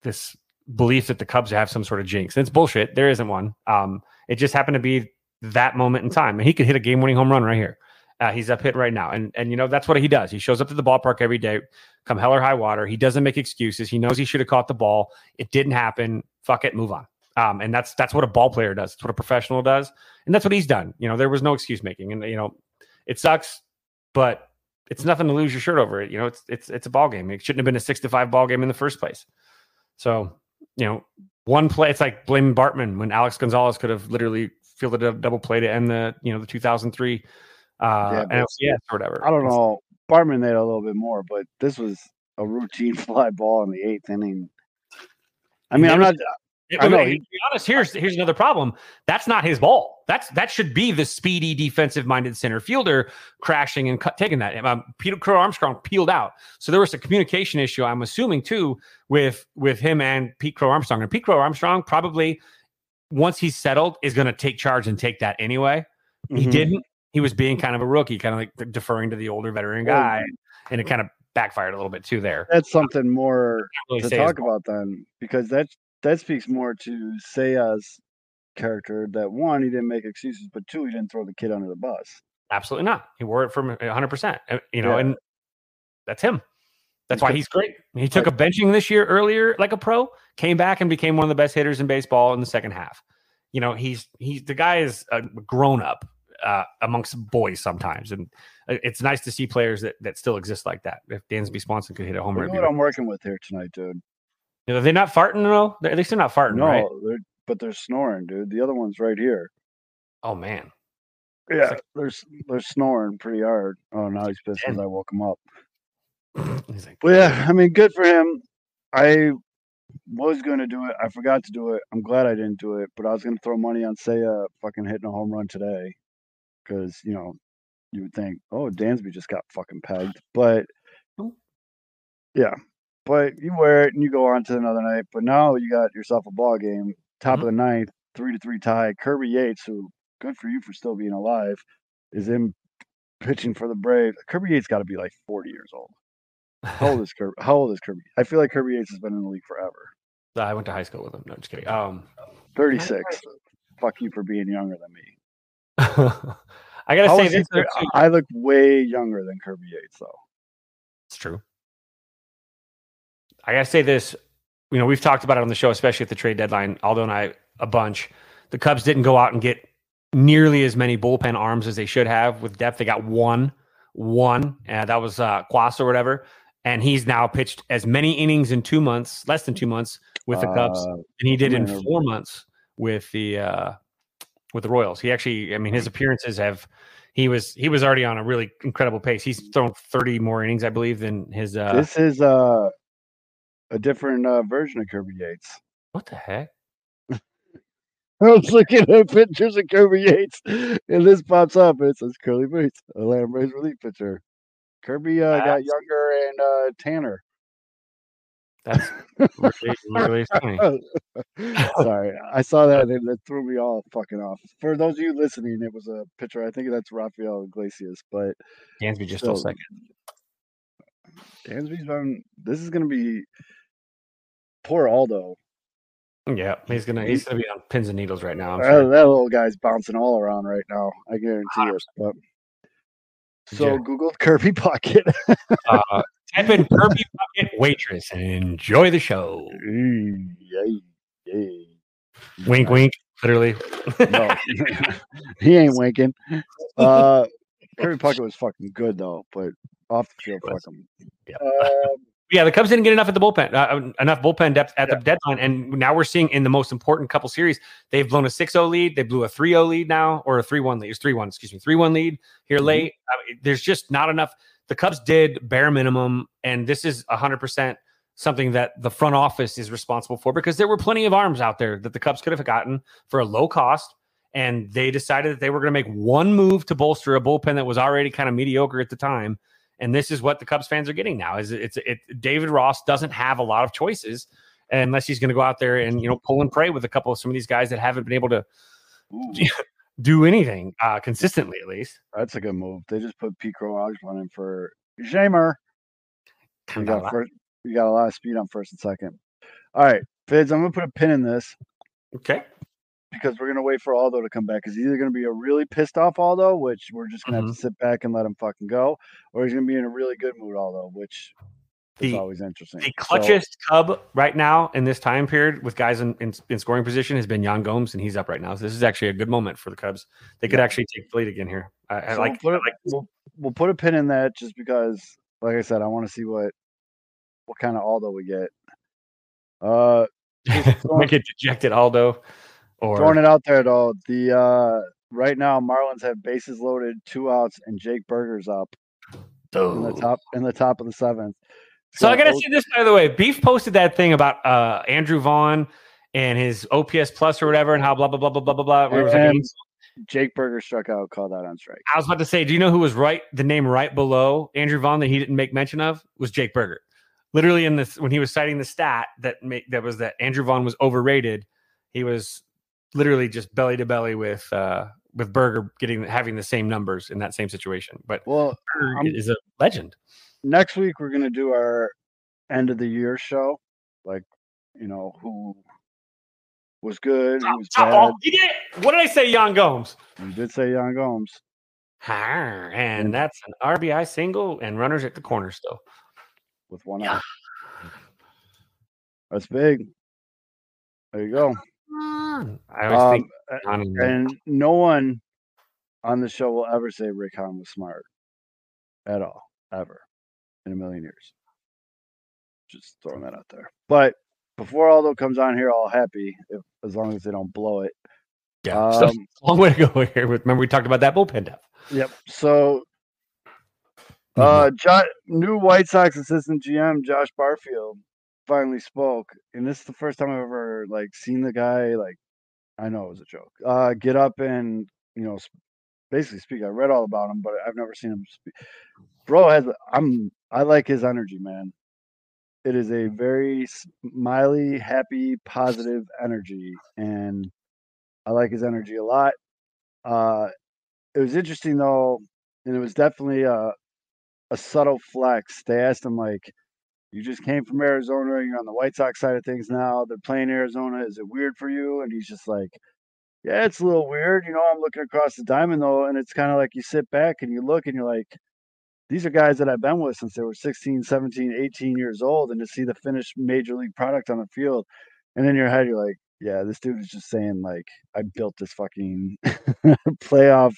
Speaker 2: this belief that the Cubs have some sort of jinx. And it's bullshit. There isn't one. Um, it just happened to be that moment in time, and he could hit a game winning home run right here. Uh, he's up hit right now, and and you know that's what he does. He shows up to the ballpark every day, come hell or high water. He doesn't make excuses. He knows he should have caught the ball. It didn't happen. Fuck it, move on. Um, and that's that's what a ball player does. It's what a professional does, and that's what he's done. You know, there was no excuse making, and you know, it sucks, but it's nothing to lose your shirt over it. You know, it's it's it's a ball game. It shouldn't have been a six to five ball game in the first place. So, you know, one play. It's like blaming Bartman when Alex Gonzalez could have literally fielded a double play to end the you know the 2003 uh,
Speaker 1: Yeah,
Speaker 2: NLCS or whatever.
Speaker 1: I don't know. Bartman made a little bit more, but this was a routine fly ball in the eighth inning. I mean, I'm not.
Speaker 2: It-
Speaker 1: I know,
Speaker 2: to be honest, here's here's another problem. That's not his ball. That's that should be the speedy defensive minded center fielder crashing and cut, taking that. Um, Peter Crow Armstrong peeled out, so there was a communication issue. I'm assuming too with with him and Pete Crow Armstrong. And Pete Crow Armstrong probably once he's settled is going to take charge and take that anyway. He
Speaker 1: Mhm.
Speaker 2: didn't. He was being kind of a rookie, kind of like deferring to the older veteran guy, and it kind of backfired a little bit too there.
Speaker 1: That's something more
Speaker 2: really
Speaker 1: to talk about then, because that that speaks more to Seiya's character. That one, he didn't make excuses, but two, he didn't throw the kid under the bus.
Speaker 2: Absolutely not. He wore it from 100%. uh, You know,
Speaker 1: Yeah.
Speaker 2: and that's him. That's
Speaker 1: He
Speaker 2: why
Speaker 1: took-
Speaker 2: he's great. He took a benching this year earlier like a pro, came back and became one of the best hitters in baseball in the second half. You know, he's he's the guy is a grown up uh, amongst boys sometimes, and uh, it's nice to see players that that still exist like that. If Dansby Swanson could hit a home
Speaker 1: Look
Speaker 2: run,
Speaker 1: what I'm working with here tonight, dude.
Speaker 2: You know, they're not farting though. They're- At least they're not farting,
Speaker 1: No,
Speaker 2: right?
Speaker 1: they're, but they're snoring, dude. The other one's right here.
Speaker 2: Oh man,
Speaker 1: Yeah,
Speaker 2: like-
Speaker 1: they're they're snoring pretty hard. Oh, now he's pissed because I woke him up.
Speaker 2: he's like,
Speaker 1: Well, yeah, I mean, good for him. I was going to do it. I forgot to do it. I'm glad I didn't do it, but I was going to throw money on Seiya fucking hitting a home run today because, you know, you would think, oh, Dansby just got fucking pegged. But yeah, but you wear it and you go on to another night. But now you got yourself a ball game, top of the ninth, three to three tie. Kirby Yates, who good for you for still being alive, is in pitching for the Braves. Kirby Yates got to be like 40 years old. How old is Kirby? How old is Kirby? I feel like Kirby Yates has been in the league forever.
Speaker 2: I went to high school with him. No, just kidding. Um,
Speaker 1: 36. Fuck you for being younger than me.
Speaker 2: I gotta
Speaker 1: How
Speaker 2: say this. though,
Speaker 1: thir-
Speaker 2: too.
Speaker 1: I look way younger than Kirby Yates, though.
Speaker 2: It's true. I gotta say this. You know, we've talked about it on the show, especially at the trade deadline. Aldo and I a bunch. The Cubs didn't go out and get nearly as many bullpen arms as they should have with depth. They got one, one, and that was uh, Cuas or whatever. And he's now pitched as many innings in two months, less than two months, with the Cubs and he did in four months with the uh, with the Royals. He actually, I mean, his appearances have. He was he was already on a really incredible pace. He's thrown thirty more innings, I believe, than his. Uh,
Speaker 1: this is uh, a different uh, version of Kirby Yates.
Speaker 2: what the heck?
Speaker 1: I was looking at pictures of Kirby Yates, and this pops up. And it says Curly Bates, Atlanta Braves relief pitcher. Kirby uh, got younger and uh, tanner.
Speaker 2: That's really, really funny.
Speaker 1: Sorry, I saw that and it threw me all fucking off. For those of you listening, it was a picture. I think that's Rafael Iglesias, but
Speaker 2: Dansby just
Speaker 1: So-
Speaker 2: second.
Speaker 1: Dansby's been. This is gonna be poor Aldo.
Speaker 2: Yeah, he's gonna he's gonna be on pins and needles right now.
Speaker 1: Uh, that little guy's bouncing all around right now. I guarantee it. But, so
Speaker 2: Yeah.
Speaker 1: Google Kirby Puckett.
Speaker 2: Uh, type in Kirby Puckett waitress and enjoy the show.
Speaker 1: Yay, yay.
Speaker 2: Wink, wink. Literally.
Speaker 1: No, he ain't winking. Uh, Kirby Puckett was fucking good though, but off the field, fuck him.
Speaker 2: Yeah.
Speaker 1: Um,
Speaker 2: Yeah, the Cubs didn't get enough at the bullpen, uh, enough bullpen depth at the deadline, and now we're seeing in the most important couple series, they've blown a 6-0 lead, they blew a 3-0 lead now, or a 3-1 lead, it's 3-1, excuse me, 3-1 lead here
Speaker 1: Mhm.
Speaker 2: late. There's just not enough. The Cubs did bare minimum, and this is 100% something that the front office is responsible for because there were plenty of arms out there that the Cubs could have gotten for a low cost, and they decided that they were going to make one move to bolster a bullpen that was already kind of mediocre at the time and this is what the Cubs fans are getting now. Is it's it David Ross doesn't have a lot of choices unless he's going to go out there and you know pull and pray with a couple of some of these guys that haven't been able to do anything uh, consistently at least.
Speaker 1: that's a good move. They just put Pete Osborne in for Shamer. You got first. You got a lot of speed on first and second. All right, Fitz. I'm gonna put a pin in this
Speaker 2: Okay,
Speaker 1: because we're gonna wait for Aldo to come back. He's either gonna be a really pissed off Aldo, which we're just gonna
Speaker 2: Mm-hmm.
Speaker 1: have to sit back and let him fucking go, or he's gonna be in a really good mood Aldo, which is always interesting.
Speaker 2: the
Speaker 1: So-
Speaker 2: Cub right now in this time period with guys in, in, in scoring position has been Yan Gomes, and he's up right now. So this is actually a good moment for the Cubs. They could
Speaker 1: Yeah.
Speaker 2: actually take the lead again here. I, I like.
Speaker 1: we'll put,
Speaker 2: like
Speaker 1: a, we'll, we'll put a pin in that just because, like I said, I want to see what what kind of Aldo we get. Uh,
Speaker 2: make it dejected Aldo, or
Speaker 1: throwing it out there though, the uh, right now Marlins have bases loaded, two outs, and Jake Burger's up in the
Speaker 2: Oh.
Speaker 1: top in the top of the seventh.
Speaker 2: So I
Speaker 1: got
Speaker 2: gotta see this by the way. Beef posted that thing about uh Andrew Vaughn and his OPS plus or whatever, and how blah blah blah blah blah blah blah. where was like an
Speaker 1: And- Jake Burger struck out, called that on strike.
Speaker 2: I was about to say, do you know who was right? The name right below Andrew Vaughn that he didn't make mention of was Jake Burger. Literally in this when he was citing the stat that make that was that Andrew Vaughn was overrated. He was literally just belly to belly with uh with Burger getting having the same numbers in that same situation. But
Speaker 1: Well,
Speaker 2: Burger
Speaker 1: I'm-
Speaker 2: is a legend.
Speaker 1: next week we're gonna do our end of the year show, like you know who was good, who was bad.
Speaker 2: Oh, did. What did I say, Yan Gomes?
Speaker 1: You did say Yan Gomes.
Speaker 2: Arr, And that's an RBI single and runners at the corner still.
Speaker 1: with one
Speaker 2: Yeah.
Speaker 1: out. That's big. There you go.
Speaker 2: I always
Speaker 1: Um,
Speaker 2: think Yan and-
Speaker 1: and no one on the show will ever say Rick Hahn was smart at all, ever in a million years. Just throwing that out there. But before Aldo comes on here, all happy, if, as long as they don't blow it.
Speaker 2: yeah,
Speaker 1: Um,
Speaker 2: long way to go here. Remember we talked about that bullpen depth.
Speaker 1: Yep. So,
Speaker 2: Mm-hmm.
Speaker 1: uh, new White Sox assistant GM Josh Barfield finally spoke, and this is the first time I've ever like seen the guy. Like, I know it was a joke. Uh, get up and you know, sp- basically speak. I read all about him, but I've never seen him speak. Bro has. I'm. I like his energy, man. It is a very smiley, happy, positive energy, and I like his energy a lot. Uh, it was interesting though, and it was definitely a a subtle flex. They asked him like, You just came from Arizona. You're on the White Sox side of things now. They're playing Arizona. Is it weird for you? And he's just like, Yeah, it's a little weird. You know, I'm looking across the diamond though, and it's kind of like you sit back and you look and you're like, these are guys that I've been with since they were 16, 17, 18 years old. And to see the finished major league product on the field, and in your head, you're like, yeah, this dude is just saying, like, I built this fucking playoff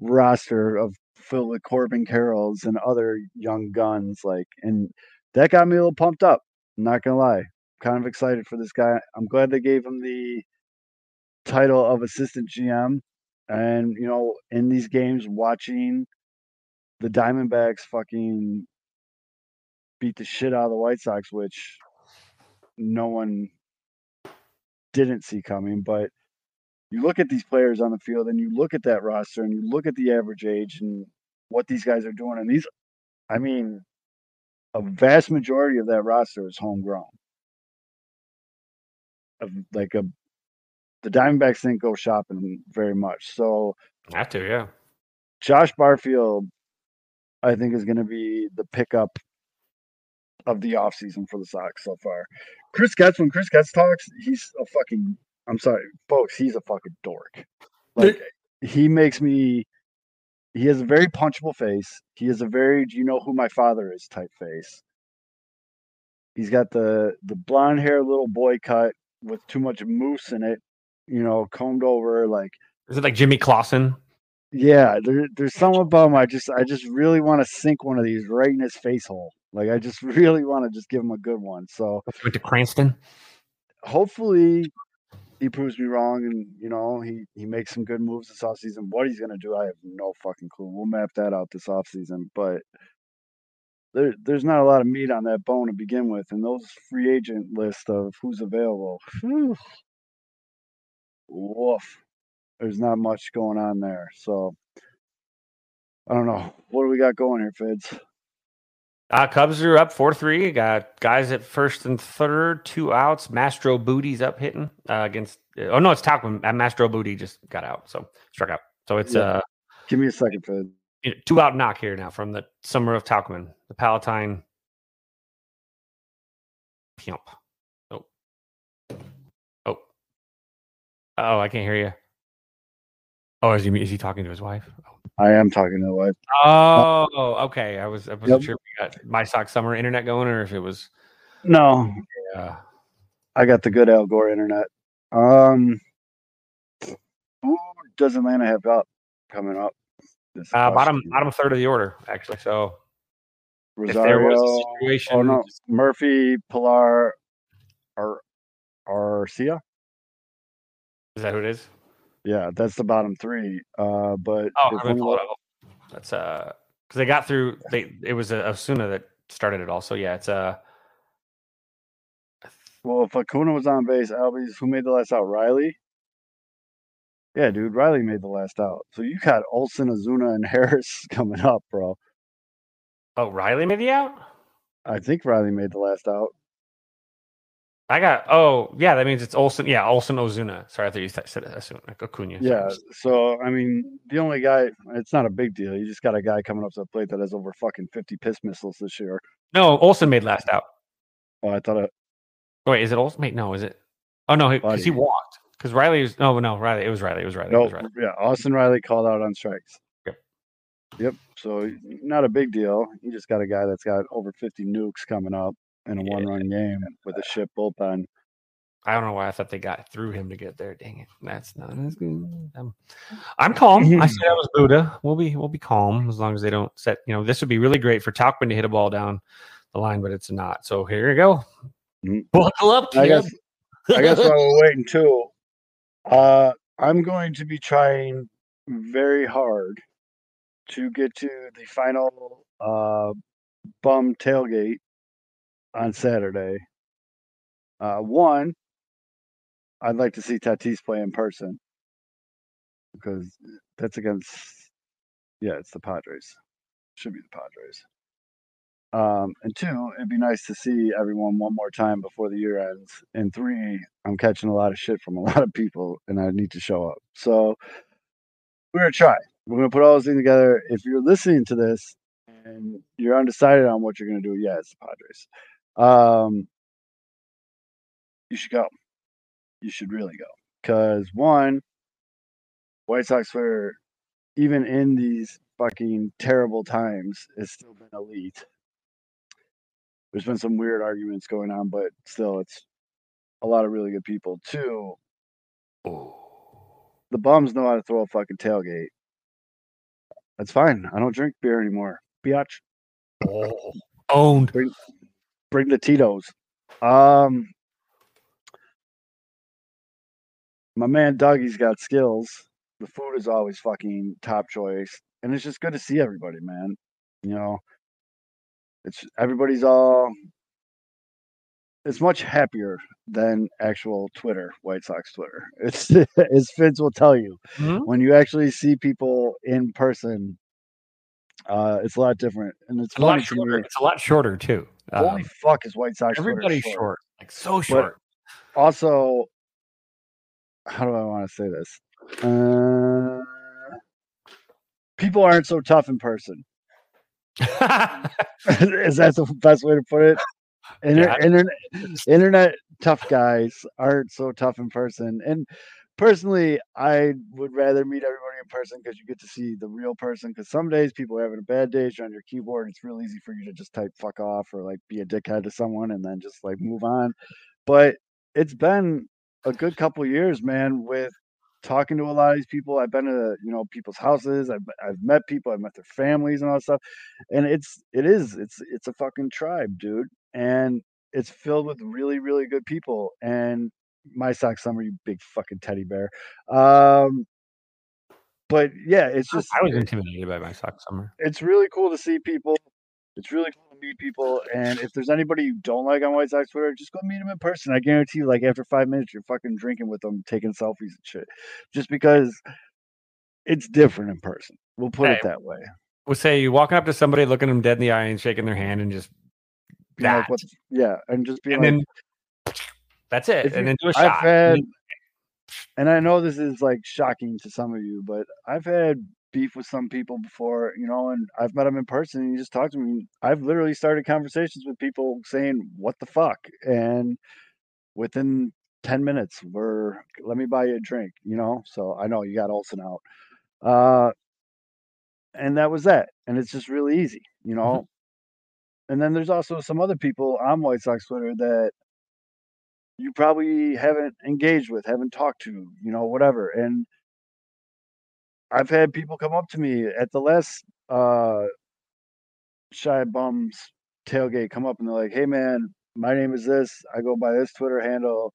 Speaker 1: roster of filled with Corbin Carrolls and other young guns. Like, and that got me a little pumped up. I'm not to lie. Kind of excited for this guy. I'm glad they gave him the title of assistant GM. And, you know, in these games, watching the Diamondbacks fucking beat the shit out of the White Sox, which no one didn't see coming. But you look at these players on the field and you look at that roster and you look at the average age and what these guys are doing. And these, I mean, a vast majority of that roster is homegrown. Of like a, the Diamondbacks didn't go shopping very much. So,
Speaker 2: have to, yeah.
Speaker 1: Josh Barfield I think is going to be the pickup of the offseason for the Sox so far. Chris Getz, when Chris Getz talks, he's a fucking, I'm sorry, folks, he's a fucking dork. Like, he makes me, he has a very punchable face. He has a very, do you know who my father is type face. He's got the the blonde hair little boy cut with too much mousse in it, you know, combed over like.
Speaker 2: Is it like Jimmy Clausen?
Speaker 1: Yeah, there, there's some about him. I just, I just really want to sink one of these right in his face hole. Like, I just really want to just give him a good one. So
Speaker 2: went to Cranston.
Speaker 1: Hopefully, he proves me wrong, and you know, he he makes some good moves this offseason. What he's gonna do, I have no fucking clue. We'll map that out this offseason, but there, there's not a lot of meat on that bone to begin with, and those free agent list of who's available. Whew, woof there's not much going on there. So I don't know. What do we got going here, Fitz?
Speaker 2: Uh, Cubs are up 4 3. Got guys at first and third, two outs. Mastro Booty's up hitting uh, against. Oh, no, it's Tauchman. Mastro Booty just got out. So struck out. So it's. Yeah. uh
Speaker 1: Give me a second, Fid.
Speaker 2: Two out knock here now from the summer of Tauchman, the Palatine. Pump. Oh. Oh. Oh, I can't hear you. Oh, is he is he talking to his wife?
Speaker 1: I am talking to the wife.
Speaker 2: Oh, okay. I was I wasn't yep. sure if we got my sock summer internet going or if it was.
Speaker 1: No. Yeah. I got the good Al Gore internet. Um, who does Atlanta have up coming up?
Speaker 2: Uh, bottom bottom third of the order, actually. So
Speaker 1: Rosario. oh no, Murphy, Pilar, or Arcia.
Speaker 2: Is that who it is?
Speaker 1: Yeah, that's the bottom three. Uh, but
Speaker 2: oh, I mean, that's uh, because they got through. They it was a Ozuna that started it all. So yeah, it's uh.
Speaker 1: Well, if Acuna was on base, Albies, who made the last out? Riley. Yeah, dude, Riley made the last out. So you got Olson, Ozuna, and Harris coming up, bro.
Speaker 2: Oh, Riley made the out.
Speaker 1: I think Riley made the last out.
Speaker 2: I got. Oh, yeah. That means it's Olson. Yeah, Olson Ozuna. Sorry, I thought you said like Acuna.
Speaker 1: Yeah. So I mean, the only guy. It's not a big deal. You just got a guy coming up to the plate that has over fucking fifty piss missiles this year.
Speaker 2: No, Olson made last out.
Speaker 1: Oh, I thought it.
Speaker 2: Oh, wait, is it Olson? Wait, no, is it? Oh no, because he, he, walked. Because Riley was. No, no, Riley. It was Riley. It was Riley.
Speaker 1: No,
Speaker 2: was Riley.
Speaker 1: yeah. Austin Riley called out on strikes.
Speaker 2: Yep.
Speaker 1: Yep. So not a big deal. You just got a guy that's got over fifty nukes coming up in a yeah. one-run game with a ship bullpen.
Speaker 2: I don't know why I thought they got through him to get there. Dang it, that's not as good. I'm, I'm calm. I said I was Buddha. We'll be we'll be calm as long as they don't set. You know, this would be really great for Tauchman to hit a ball down the line, but it's not. So here you go. Mm-hmm. Buckle up.
Speaker 1: I guess, I guess while we're waiting too, uh, I'm going to be trying very hard to get to the final uh, bum tailgate on Saturday. Uh, one, I'd like to see Tatis play in person because that's against, yeah, it's the Padres. Should be the Padres. Um, and two, it'd be nice to see everyone one more time before the year ends. And three, I'm catching a lot of shit from a lot of people, and I need to show up. So we're gonna try. We're gonna put all those things together. If you're listening to this and you're undecided on what you're gonna do, yeah, it's the Padres. Um, you should go. You should really go because one, White Sox Twitter, even in these fucking terrible times, has still been elite. There's been some weird arguments going on, but still, it's a lot of really good people. Two, the bums know how to throw a fucking tailgate. That's fine. I don't drink beer anymore. Biatch.
Speaker 2: Oh, owned.
Speaker 1: Bring, bring the Tito's. Um, my man Dougie's got skills. The food is always fucking top choice, and it's just good to see everybody, man. You know, it's everybody's all. It's much happier than actual Twitter, White Sox Twitter. It's as Fitz will tell you
Speaker 2: Mhm.
Speaker 1: when you actually see people in person. Uh, it's a lot different, and it's
Speaker 2: It's a lot shorter. It's a lot shorter too.
Speaker 1: Holy
Speaker 2: Um,
Speaker 1: fuck, is White Sox
Speaker 2: everybody's
Speaker 1: short.
Speaker 2: short, like so short.
Speaker 1: also how do i want to say this uh, people aren't so tough in person is that the best way to put it Inter-
Speaker 2: Yeah.
Speaker 1: internet, internet tough guys aren't so tough in person and personally i would rather meet everybody in person because you get to see the real person because some days people are having a bad day you're on your keyboard it's real easy for you to just type fuck off or like be a dickhead to someone and then just like move on. But it's been a good couple years man with talking to a lot of these people. I've been to you know people's houses i've, I've met people i've met their families and all that stuff and it's it is it's it's a fucking tribe dude and it's filled with really really good people and my sock summer you big fucking teddy bear um but yeah it's just
Speaker 2: I was intimidated by my sock summer.
Speaker 1: it's really cool to see people. It's really cool to meet people. And if there's anybody you don't like on White Sox Twitter, just go meet them in person. I guarantee you, like after five minutes, you're fucking drinking with them, taking selfies and shit. Just because it's different in person. We'll put it that way.
Speaker 2: We'll say you walking up to somebody, looking them dead in the eye, and shaking their hand, and just that,
Speaker 1: like, what yeah, and just being
Speaker 2: and
Speaker 1: like,
Speaker 2: then that's it, and then do a
Speaker 1: I've
Speaker 2: shot.
Speaker 1: had,
Speaker 2: and
Speaker 1: I know this is like shocking to some of you, but I've had beef with some people before, you know, and I've met them in person and you just talk to me. I've literally started conversations with people saying, what the fuck? And within 10 minutes, we're, let me buy you a drink, you know? So I know you got Olson out. Uh, and that was that. And it's just really easy, you know? And then there's also some other people on White Sox Twitter that you probably haven't engaged with, haven't talked to, you know, whatever. And I've had people come up to me at the last uh Shy Bums tailgate come up and they're like, Hey man, my name is this. I go by this Twitter handle.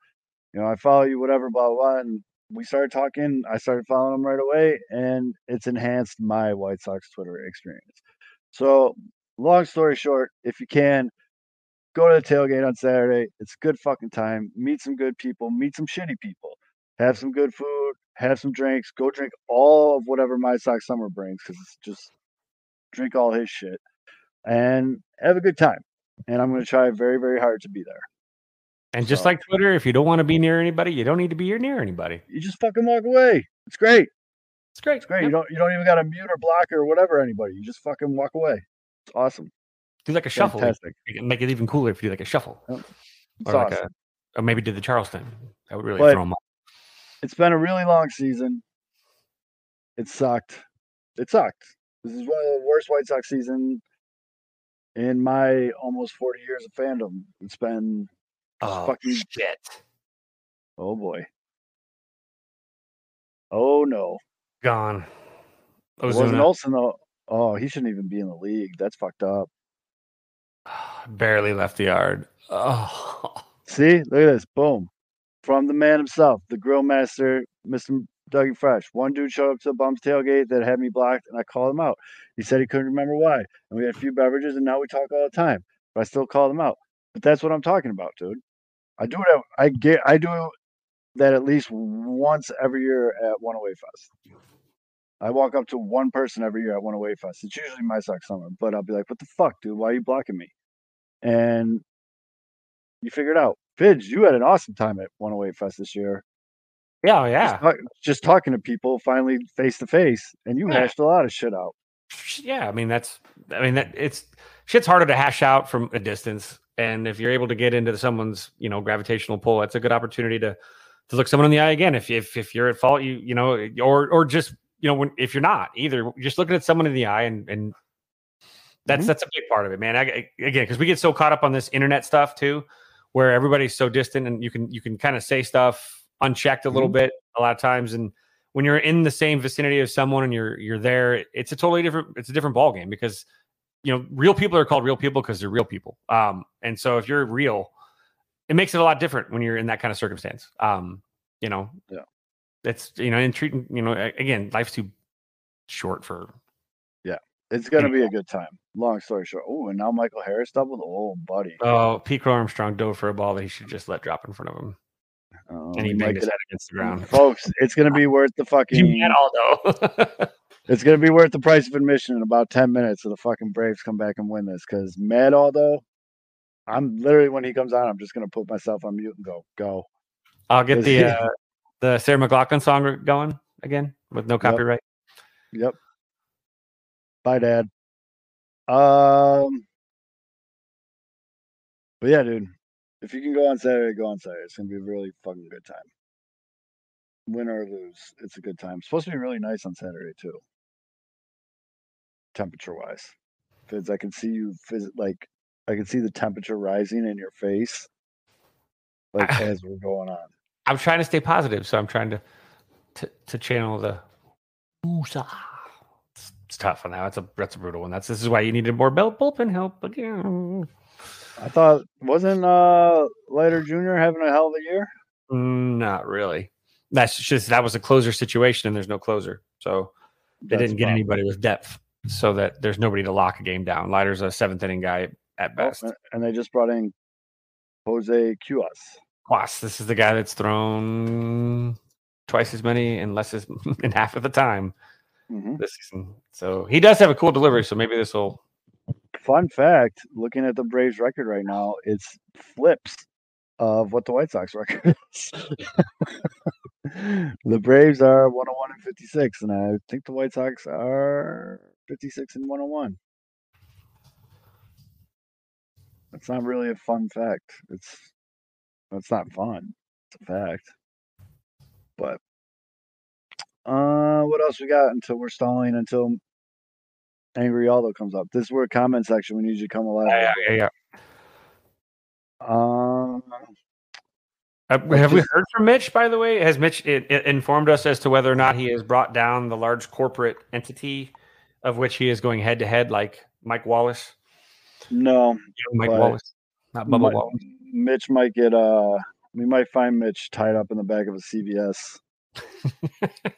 Speaker 1: You know, I follow you, whatever, blah, blah. And we started talking. I started following them right away, and it's enhanced my White Sox Twitter experience. So, long story short, if you can, go to the tailgate on Saturday. It's a good fucking time. Meet some good people, meet some shitty people, have some good food, have some drinks, go drink all of whatever my Sox Summer brings because it's just drink all his shit and have a good time. And I'm going to try very, very hard to be there.
Speaker 2: And just
Speaker 1: So-
Speaker 2: like Twitter, if you don't want to be near anybody, you don't need to be near anybody.
Speaker 1: You just fucking walk away. It's great.
Speaker 2: It's great.
Speaker 1: It's great.
Speaker 2: Yeah.
Speaker 1: You don't you don't even got to mute or block or whatever anybody. You just fucking walk away. It's awesome.
Speaker 2: Do like a shuffle.
Speaker 1: Fantastic.
Speaker 2: Make it even cooler if you do like a shuffle.
Speaker 1: Yep.
Speaker 2: Or like
Speaker 1: awesome.
Speaker 2: a, or maybe do the Charleston. That would really
Speaker 1: But-
Speaker 2: throw them off.
Speaker 1: It's been a really long season. It sucked. It sucked. This is one of the worst White Sox season in my almost 40 years of fandom. It's been
Speaker 2: Oh,
Speaker 1: fucking
Speaker 2: shit.
Speaker 1: oh boy. Oh no.
Speaker 2: Gone.
Speaker 1: It wasn't Olson though. Oh, he shouldn't even be in the league. That's fucked up.
Speaker 2: Barely left the yard. Oh,
Speaker 1: See, look at this. Boom. From the man himself, the grill master, Mr. Dougie Fresh. One dude showed up to a bum's tailgate that had me blocked, and I called him out. He said he couldn't remember why. And we had a few beverages, and now we talk all the time. But I still called him out. But that's what I'm talking about, dude. I do it. I get. I do that at least once every year at One Away Fest. I walk up to one person every year at One Away Fest. It's usually my sock summer, but I'll be like, "What the fuck, dude? Why are you blocking me?" And you figure it out. Fidge, you had an awesome time at One oh Away Fest this year.
Speaker 2: yeah, oh,
Speaker 1: Just,
Speaker 2: yeah.
Speaker 1: talk- just talking to people finally face to face, and you
Speaker 2: Yeah.
Speaker 1: hashed a lot of shit out.
Speaker 2: Yeah, I mean that's I mean that it's shit's harder to hash out from a distance And if you're able to get into someone's, you know, gravitational pull, that's a good opportunity to to look someone in the eye again. If if if you're at fault, you you know, or or just you know, when if you're not either, just looking at someone in the eye and and that's
Speaker 1: Mhm.
Speaker 2: that's a big part of it, man. I, I- again, because we get so caught up on this internet stuff too, where everybody's so distant and you can you can kind of say stuff unchecked a little bit a lot of times, and when you're in the same vicinity of someone and you're you're there, it's a totally different it's a different ball game because you know real people are called real people because they're real people. Um, and so if you're real, it makes it a lot different when you're in that kind of circumstance. Um, you know,
Speaker 1: Yeah.
Speaker 2: it's you know, in treating you know, again, life's too short for
Speaker 1: It's gonna be a good time. Long story short. Oh, and now Michael Harris doubled. Oh, buddy.
Speaker 2: Oh, Pete Armstrong dove for a ball that he should just let drop in front of him,
Speaker 1: Um,
Speaker 2: and he banged his head against the ground.
Speaker 1: folks. It's gonna be worth the
Speaker 2: You
Speaker 1: fucking.
Speaker 2: mad Aldo?
Speaker 1: It's gonna be worth the price of admission in about ten minutes. So the fucking Braves come back and win this. Because Mad Aldo, I'm literally when he comes on, I'm just gonna put myself on mute and go, go.
Speaker 2: I'll get the
Speaker 1: he-
Speaker 2: uh, the Sarah McLachlan song going again with no copyright.
Speaker 1: Yep. Bye, Dad. Um. But yeah, dude. If you can go on Saturday, go on Saturday. It's gonna be a really fucking good time. Win or lose, it's a good time. It's supposed to be really nice on Saturday too. Temperature wise, because I can see you visit like I can see the temperature rising in your face, like as we're going on.
Speaker 2: I'm trying to stay positive, so I'm trying to to, to channel the. Woosah. Tough on that. That's a that's a brutal one. That's this is why you needed more bell bullpen help again.
Speaker 1: I thought wasn't uh Leiter Junior having a hell of a year?
Speaker 2: Mm, Not really. That's just that was a closer situation, and there's no closer, so they
Speaker 1: That's
Speaker 2: didn't get
Speaker 1: fine.
Speaker 2: anybody with depth, so that there's nobody to lock a game down. Leiter's a seventh inning guy at
Speaker 1: Oh,
Speaker 2: best.
Speaker 1: and- and they just brought in Jose Cuas.
Speaker 2: Quas, this is the guy that's thrown twice as many and less as in half of the time
Speaker 1: hmm
Speaker 2: this season. So he does have a cool delivery. So maybe this will.
Speaker 1: Fun fact: Looking at the Braves record right now, it's flips of what the White Sox record is. the Braves are 101 and 56, and I think the White Sox are 56 and 101. That's not really a fun fact. It's that's not fun. It's a fact. But uh, what else we got until we're stalling until Angry Aldo comes up? This is where comment section we need you to come alive.
Speaker 2: Yeah, yeah, yeah.
Speaker 1: Um,
Speaker 2: have we heard from Mitch? By the way, has Mitch i i- informed us as to whether or not he has brought down the large corporate entity of which he is going head to head, like Mike Wallace?
Speaker 1: no,
Speaker 2: Mike Wallace, not Bubba
Speaker 1: Mi-
Speaker 2: Wallace.
Speaker 1: Mitch might get uh, we might find Mitch tied up in the back of a CVS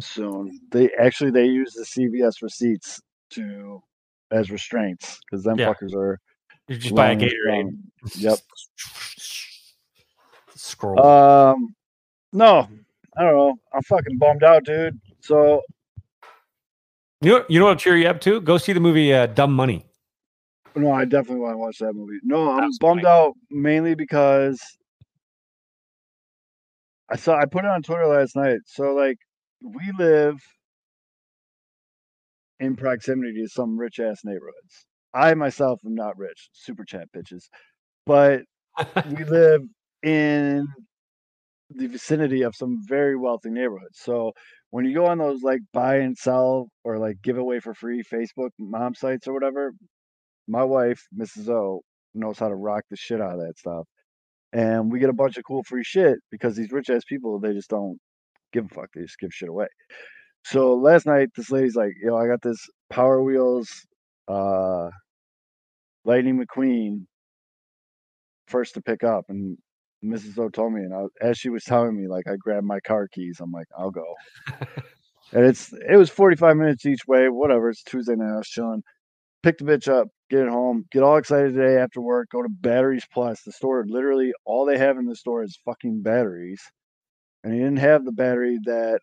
Speaker 1: soon. They actually they use the CVS receipts to as restraints because them
Speaker 2: Yeah.
Speaker 1: fuckers are
Speaker 2: You just buy a Gatorade.
Speaker 1: Yep.
Speaker 2: Scroll.
Speaker 1: Um, no, I don't know. I'm fucking bummed out, dude. So
Speaker 2: you know, you know what'll cheer you up too? Go see the movie uh, Dumb Money.
Speaker 1: No, I definitely want to watch that movie. No, I'm bummed
Speaker 2: funny.
Speaker 1: out mainly because I saw I put it on Twitter last night. So like we live in proximity to some rich ass neighborhoods. I myself am not rich, super chat bitches, but we live in the vicinity of some very wealthy neighborhoods. So when you go on those like buy and sell or like give away for free Facebook mom sites or whatever, my wife, Mrs. O, knows how to rock the shit out of that stuff. And we get a bunch of cool free shit because these rich ass people, they just don't give a fuck. They just give shit away. So last night, this lady's like, yo, I got this Power Wheels uh Lightning McQueen first to pick up. And Mrs. O told me, and I, as she was telling me, like, I grabbed my car keys. I'm like, I'll go. and it's it was 45 minutes each way. Whatever. It's Tuesday night. I was chilling. Pick the bitch up, get it home, get all excited today after work. Go to Batteries Plus. The store literally all they have in the store is fucking batteries, and he didn't have the battery that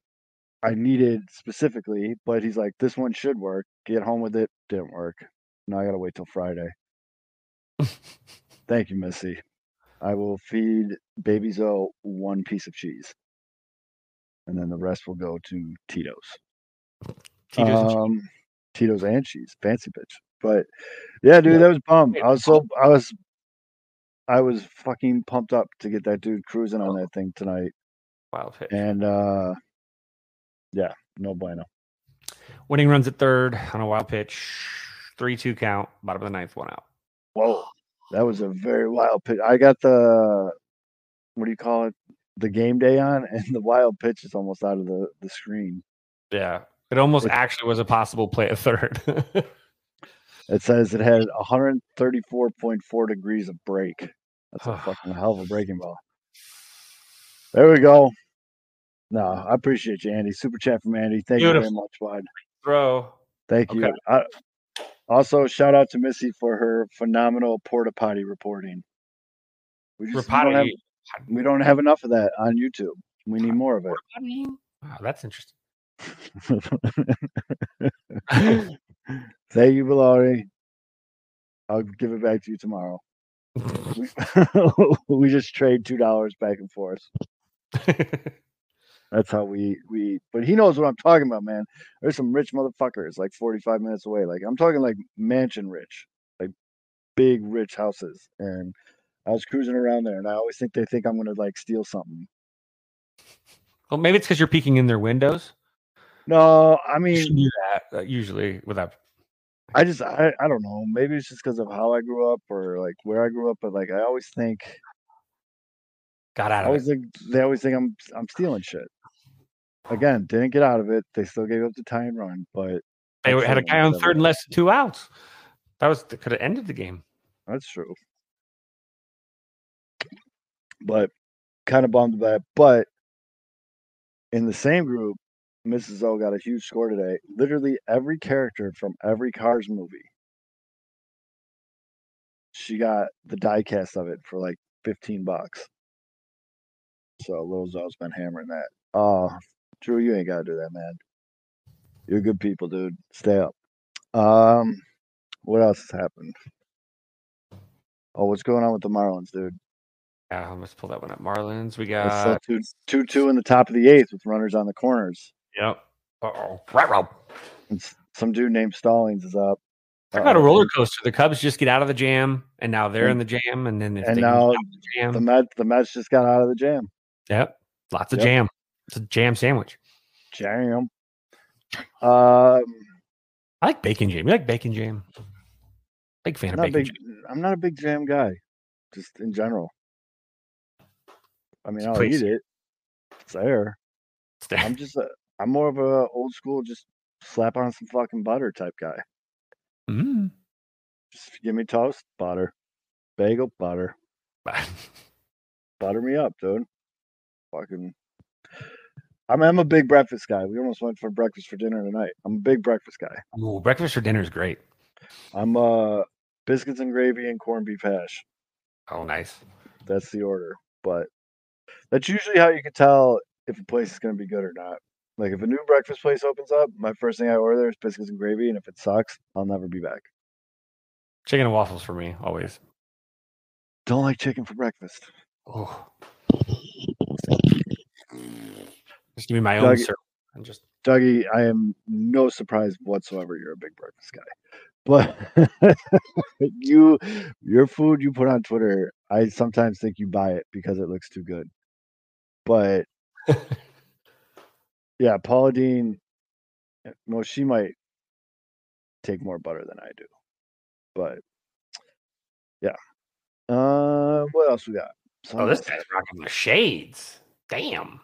Speaker 1: I needed specifically. But he's like, this one should work. Get home with it. Didn't work. Now I gotta wait till Friday. Thank you, Missy. I will feed Baby Zoe one piece of cheese, and then the rest will go to Tito's.
Speaker 2: Tito's and
Speaker 1: um, Tito's and cheese, fancy bitch. But yeah, dude, that was bum. I was so I was I was fucking pumped up to get that dude cruising on that thing tonight.
Speaker 2: Wild pitch.
Speaker 1: And uh yeah, no bueno.
Speaker 2: Winning runs at third on a wild pitch. Three two count. Bottom of the ninth, one out.
Speaker 1: Whoa. That was a very wild pitch. I got the what do you call it? The game day on and the wild pitch is almost out of the, the screen.
Speaker 2: Yeah. It almost
Speaker 1: It-
Speaker 2: actually was a possible play at third.
Speaker 1: It says it had 134.4 degrees of break. That's a fucking hell of a breaking ball. There we go. No, I appreciate you, Andy. Super chat from Andy. Thank you very much, Wide.
Speaker 2: Throw.
Speaker 1: Thank you.
Speaker 2: Okay.
Speaker 1: I, also, shout out to Missy for her phenomenal porta potty reporting. We just we don't, have, we don't have enough of that on YouTube. We need more of it.
Speaker 2: Wow, that's interesting.
Speaker 1: Thank you, Bilari. I'll give it back to you tomorrow. We, we just trade two dollars back and forth. That's how we we. But he knows what I'm talking about, man. There's some rich motherfuckers like 45 minutes away. Like I'm talking like mansion rich, like big rich houses. And I was cruising around there, and I always think they think I'm gonna like steal something.
Speaker 2: well, maybe it's because you're peeking in their windows.
Speaker 1: No, I mean
Speaker 2: do that uh, usually without.
Speaker 1: I just I, I don't know. Maybe it's just because of how I grew up or like where I grew up. But like I always think
Speaker 2: Got
Speaker 1: I
Speaker 2: out of
Speaker 1: always
Speaker 2: it.
Speaker 1: think they always think I'm I'm stealing shit. Again, didn't get out of it. They still gave up the and run, but
Speaker 2: They had a guy on third and less than two outs. That was could have ended the game.
Speaker 1: That's true. But kind of bummed about it. But in the same group, Mrs. O got a huge score today. Literally every character from every Cars movie. She got the die cast of it for like 15 bucks. So Lil Zoe's been hammering that. Oh, Drew, you ain't gotta do that, man. You're good people, dude. Stay up. Um, what else has happened? Oh, what's going on with the Marlins, dude?
Speaker 2: Yeah, let's pull that one up. Marlins. We got.
Speaker 1: two, two, two in the top of the eighth with runners on the corners.
Speaker 2: Yep. Uh oh. Right, Rob.
Speaker 1: Some dude named Stallings is up.
Speaker 2: Talk about a roller coaster. The Cubs just get out of the jam, and now they're in the jam, and then
Speaker 1: and now
Speaker 2: the jam,
Speaker 1: The Mets, the Mets just got out of the jam.
Speaker 2: yep, lots of
Speaker 1: Yep.
Speaker 2: jam. It's a jam sandwich.
Speaker 1: Jam. Um,
Speaker 2: I like bacon jam. You like bacon jam? Big fan
Speaker 1: I'm
Speaker 2: of bacon
Speaker 1: big.
Speaker 2: jam.
Speaker 1: I'm not a big jam guy, just in general. I mean, I'll
Speaker 2: pretty
Speaker 1: eat it. It's there.
Speaker 2: It's there.
Speaker 1: I'm just a. I'm more of a old school, just slap on some fucking butter type guy.
Speaker 2: Mm.
Speaker 1: Just give me toast, butter, bagel, butter. butter me up, dude. Fucking. I'm I'm a big breakfast guy. We almost went for breakfast for dinner tonight. I'm a big breakfast guy.
Speaker 2: Ooh, breakfast for dinner is great.
Speaker 1: I'm uh biscuits and gravy and corned beef hash.
Speaker 2: Oh, nice.
Speaker 1: That's the order. But that's usually how you can tell if a place is gonna be good or not. Like if a new breakfast place opens up, my first thing I order there is biscuits and gravy, and if it sucks, I'll never be back.
Speaker 2: Chicken and waffles for me always.
Speaker 1: Don't like chicken for breakfast.
Speaker 2: Oh. Just give me my own
Speaker 1: Doug-
Speaker 2: syrup and just
Speaker 1: Dougie, I am no surprise whatsoever you're a big breakfast guy. But you your food you put on Twitter, I sometimes think you buy it because it looks too good. But yeah, Paula Deen well, she might take more butter than I do. But yeah. Uh what else we got?
Speaker 2: Oh, this guy's rocking the shades. Damn.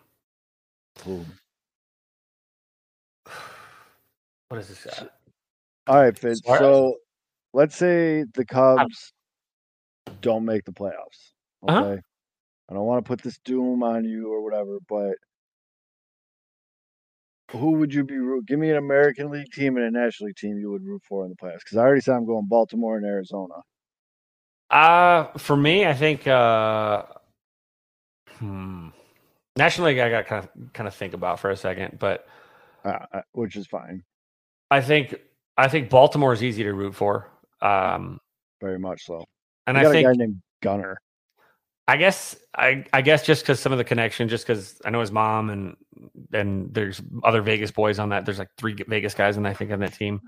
Speaker 1: Ooh.
Speaker 2: What is this? Uh,
Speaker 1: All right, Fitz. So let's say the Cubs don't make the playoffs. Okay.
Speaker 2: Uh-huh.
Speaker 1: I don't want to put this doom on you or whatever, but who would you be root? Give me an American League team and a National League team you would root for in the playoffs. Because I already said I'm going Baltimore and Arizona.
Speaker 2: Uh for me, I think uh hmm. National League I got kind of kind of think about for a second, but
Speaker 1: Uh, uh, which is fine,
Speaker 2: I think I think Baltimore is easy to root for. Um
Speaker 1: very much so.
Speaker 2: and I
Speaker 1: got
Speaker 2: think
Speaker 1: a guy named Gunner.
Speaker 2: I guess I I guess just because some of the connection, just because I know his mom and and there's other Vegas boys on that. There's like three Vegas guys, and I think on that team.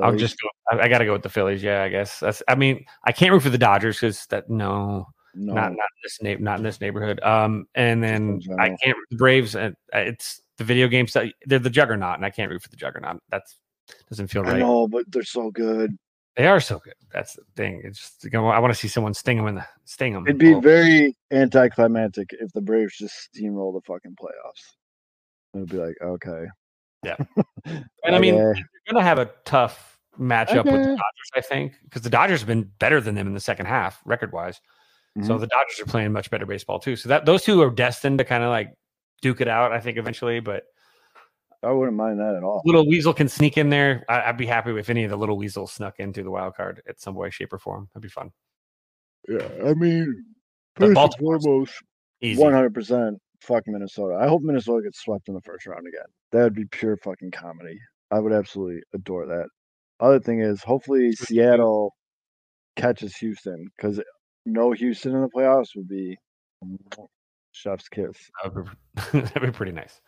Speaker 2: I'll just go. I, I got to go with the Phillies. Yeah, I guess that's. I mean, I can't root for the Dodgers because that no.
Speaker 1: No,
Speaker 2: not not in this na- not in this neighborhood. Um, and then I can't the Braves. And it's the video game stuff. They're the juggernaut, and I can't root for the juggernaut. That's doesn't feel
Speaker 1: I
Speaker 2: right.
Speaker 1: know, but they're so good.
Speaker 2: They are so good. That's the thing. It's just you know, I want to see someone sting them in the sting them.
Speaker 1: It'd be very anticlimactic if the Braves just steamroll the fucking playoffs. It'd be like, okay.
Speaker 2: Yeah. And I mean,
Speaker 1: Okay.
Speaker 2: you're gonna have a tough matchup with the Dodgers, I think, because the Dodgers have been better than them in the second half, record wise. So
Speaker 1: Mhm.
Speaker 2: the Dodgers are playing much better baseball too. So that those two are destined to kind of like duke it out, I think, eventually. But
Speaker 1: I wouldn't mind that at all.
Speaker 2: little weasel can sneak in there. I, I'd be happy if any of the little weasels snuck into the wild card at some way, shape, or form. That'd be fun.
Speaker 1: Yeah, I mean, first and foremost, one hundred percent. Fuck Minnesota. I hope Minnesota gets swept in the first round again. That would be pure fucking comedy. I would absolutely adore that. Other thing is, hopefully Seattle catches Houston because no Houston in the playoffs would be chef's kiss.
Speaker 2: That would be, that'd be pretty nice.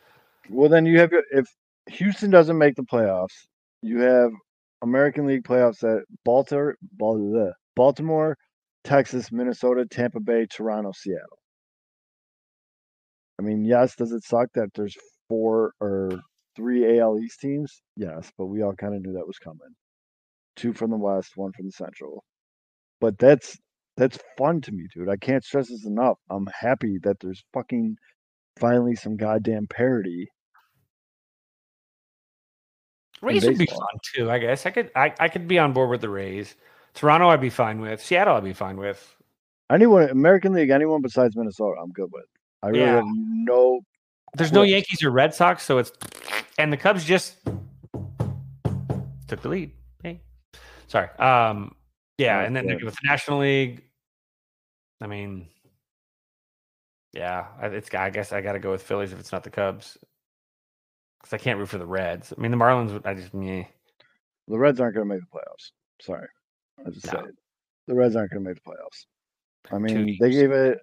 Speaker 1: Well, then you have your- if Houston doesn't make the playoffs, you have American League playoffs at Baltimore, Baltimore, Baltimore, Texas, Minnesota, Tampa Bay, Toronto, Seattle. I mean, yes, does it suck that there's four or three AL East teams? Yes, but we all kind of knew that was coming. Two from the West, one from the Central. But that's that's fun to me, dude. I can't stress this enough. I'm happy that there's fucking finally some goddamn parity
Speaker 2: Rays would be fun too, I guess. I could I, I could be on board with the Rays. Toronto I'd be fine with. Seattle I'd be fine with.
Speaker 1: Anyone American League, anyone besides Minnesota, I'm good with. I really
Speaker 2: Yeah.
Speaker 1: have no.
Speaker 2: There's no Yankees or Red Sox, so it's and the Cubs just took the lead. Hey. Sorry. Um yeah,
Speaker 1: Oh,
Speaker 2: and then
Speaker 1: good.
Speaker 2: with the National League, I mean yeah, I- it's I guess I got to go with Phillies if it's not the Cubs. Cuz I can't root for the Reds. I mean the Marlins I just meh.
Speaker 1: The Reds aren't going to make the playoffs. Sorry, I just
Speaker 2: No.
Speaker 1: say it. The Reds aren't going to make the playoffs. I mean, they gave it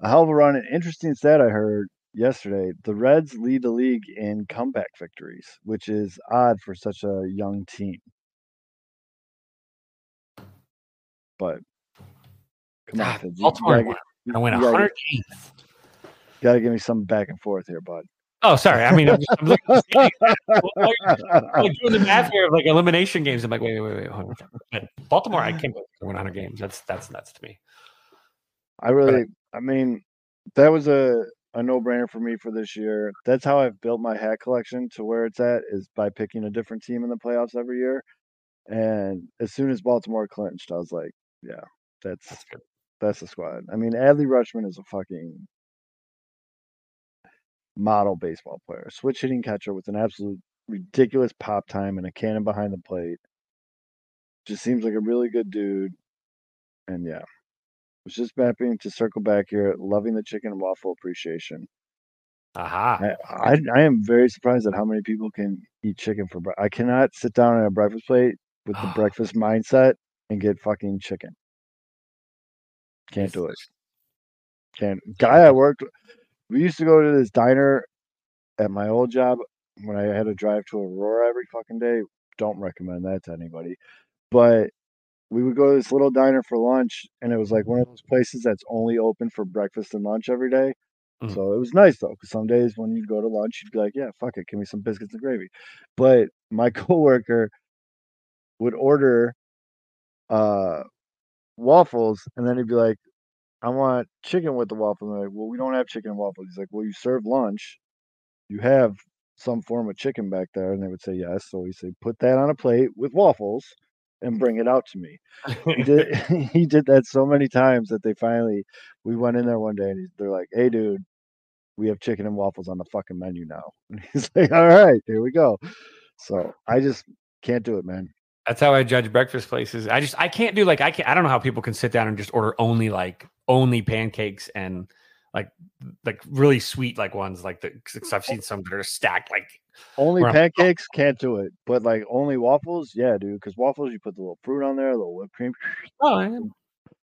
Speaker 1: a hell of a run. An interesting stat I heard yesterday: the Reds lead the league in comeback victories, which is odd for such a young team. But come on, ah, you
Speaker 2: Baltimore
Speaker 1: gotta,
Speaker 2: won.
Speaker 1: get-
Speaker 2: I win 100 games.
Speaker 1: gotta give me some back and forth here, bud.
Speaker 2: Oh, sorry. I mean, I'm, just, I'm looking at the like doing the math here of like elimination games. I'm like, wait, wait, wait, wait. But Baltimore, I can't win 100 games. That's that's nuts to me.
Speaker 1: I really, I mean, that was a a no brainer for me for this year. That's how I've built my hat collection to where it's at is by picking a different team in the playoffs every year. And as soon as Baltimore clinched, I was like, yeah, that's
Speaker 2: That's good.
Speaker 1: That's the squad. I mean, Adley Rutschman is a fucking model baseball player, switch hitting catcher with an absolute ridiculous pop time and a cannon behind the plate. Just seems like a really good dude. And yeah, was just mapping to circle back here, loving the chicken and waffle appreciation.
Speaker 2: Aha.
Speaker 1: I, I, I am very surprised at how many people can eat chicken for breakfast. I cannot sit down at a breakfast plate with the breakfast mindset and get fucking chicken. Can't do it. Can't. Guy I worked. We used to go to this diner at my old job when I had to drive to Aurora every fucking day. Don't recommend that to anybody. But we would go to this little diner for lunch, and it was like one of those places that's only open for breakfast and lunch every day.
Speaker 2: Mhm.
Speaker 1: So it was nice though, because some days when you'd go to lunch, you'd be like, "Yeah, fuck it, give me some biscuits and gravy." But my coworker would order uh waffles, and then he'd be like, "I want chicken with the waffle." And I'm like, "Well, we don't have chicken and waffles." He's like, "Well, you serve lunch, you have some form of chicken back there," and they would say yes. So he said, "Put that on a plate with waffles." And bring it out to me. He did. he did that so many times that they finally. We went in there one day and he- they're like, "Hey, dude, we have chicken and waffles on the fucking menu now." And he's like, "All right, here we go." So I just can't do it, man.
Speaker 2: That's how I judge breakfast places. I just I can't do like I can't I don't know how people can sit down and just order only like only pancakes and like like really sweet like ones like the because I've seen some that are stacked like
Speaker 1: Only
Speaker 2: I'm- oh
Speaker 1: pancakes can't do it, but like only waffles, yeah, dude. Because waffles, you put the little fruit on there, a little whipped cream.
Speaker 2: oh yeah.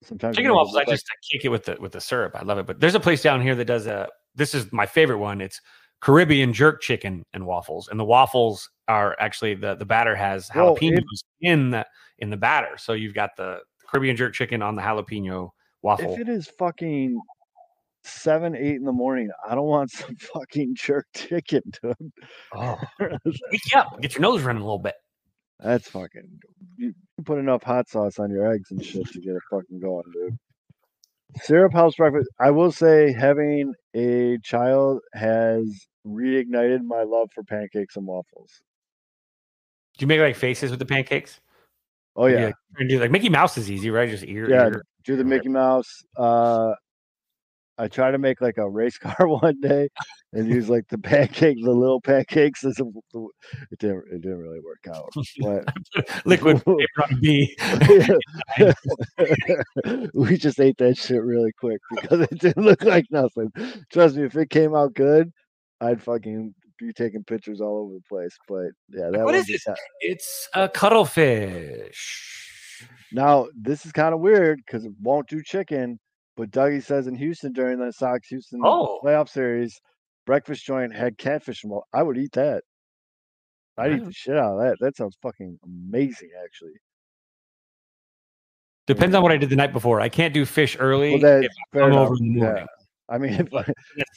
Speaker 1: Sometimes
Speaker 2: chicken
Speaker 1: you
Speaker 2: and
Speaker 1: make it
Speaker 2: waffles. I just I kick it with the with the syrup. I love it. But there's a place down here that does a. This is my favorite one. It's Caribbean jerk chicken and waffles, and the waffles are actually the the batter has
Speaker 1: Well,
Speaker 2: jalapenos
Speaker 1: it-
Speaker 2: in the in the batter. So you've got the Caribbean jerk chicken on the jalapeno waffle.
Speaker 1: If it is fucking seven, eight in the morning, I don't want some fucking jerk chicken, dude.
Speaker 2: oh. Wake up. Get your nose running a little bit.
Speaker 1: That's fucking. You put enough hot sauce on your eggs and shit to get it fucking going, dude. Syrup house breakfast. I will say, having a child has reignited my love for pancakes and waffles.
Speaker 2: Do you make like faces with the pancakes?
Speaker 1: Oh yeah,
Speaker 2: like, and do like Mickey Mouse is easy, right? Just ear.
Speaker 1: yeah.
Speaker 2: ear.
Speaker 1: Do the Mickey Mouse. Uh, I try to make like a race car one day and use like the pancake, the little pancakes as a. It didn't. It didn't really work out, but.
Speaker 2: Liquid a
Speaker 1: we just ate that shit really quick because it didn't look like nothing. Trust me, if it came out good, I'd fucking be taking pictures all over the place. But yeah, that
Speaker 2: what is this? It's a cuttlefish.
Speaker 1: Now this is kind of weird because it won't do chicken. But Dougie says in Houston during the Sox Houston
Speaker 2: Oh.
Speaker 1: playoff series, breakfast joint had catfish. And well, I would eat that. I'd eat the shit out of that. That sounds fucking amazing, actually.
Speaker 2: Depends on what I did the night before. I can't do fish early.
Speaker 1: Well,
Speaker 2: if I'm over in the
Speaker 1: yeah. I mean, if I,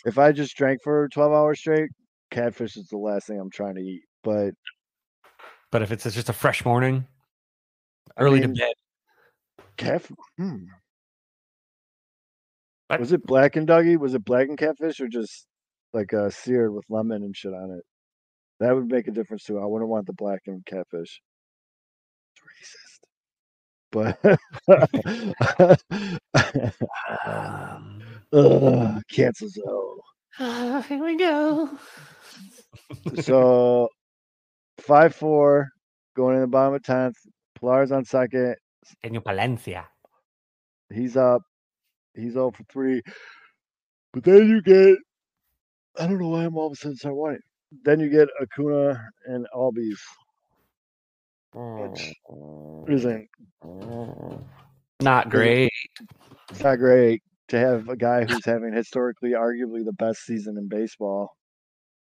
Speaker 1: if I just drank for 12 hours straight, catfish is the last thing I'm trying to eat. But
Speaker 2: But if it's just a fresh morning,
Speaker 1: I
Speaker 2: early
Speaker 1: mean,
Speaker 2: to bed.
Speaker 1: Catf- hmm.
Speaker 2: What?
Speaker 1: Was it black and doggy? Was it black and catfish or just like uh, seared with lemon and shit on it? That would make a difference too. I wouldn't want the black and catfish. It's racist. But
Speaker 2: Um,
Speaker 1: Ugh, cancel zone.
Speaker 2: uh, here we go.
Speaker 1: So five four going in the bottom of tenth. Pilar's on second.
Speaker 2: Daniel Palencia.
Speaker 1: He's up. He's 0 for 3. But then you get, I don't know why I'm all of a sudden start wanting. Then you get Acuna and Albies, which isn't
Speaker 2: Not great.
Speaker 1: it's not great to have a guy who's having historically, arguably the best season in baseball.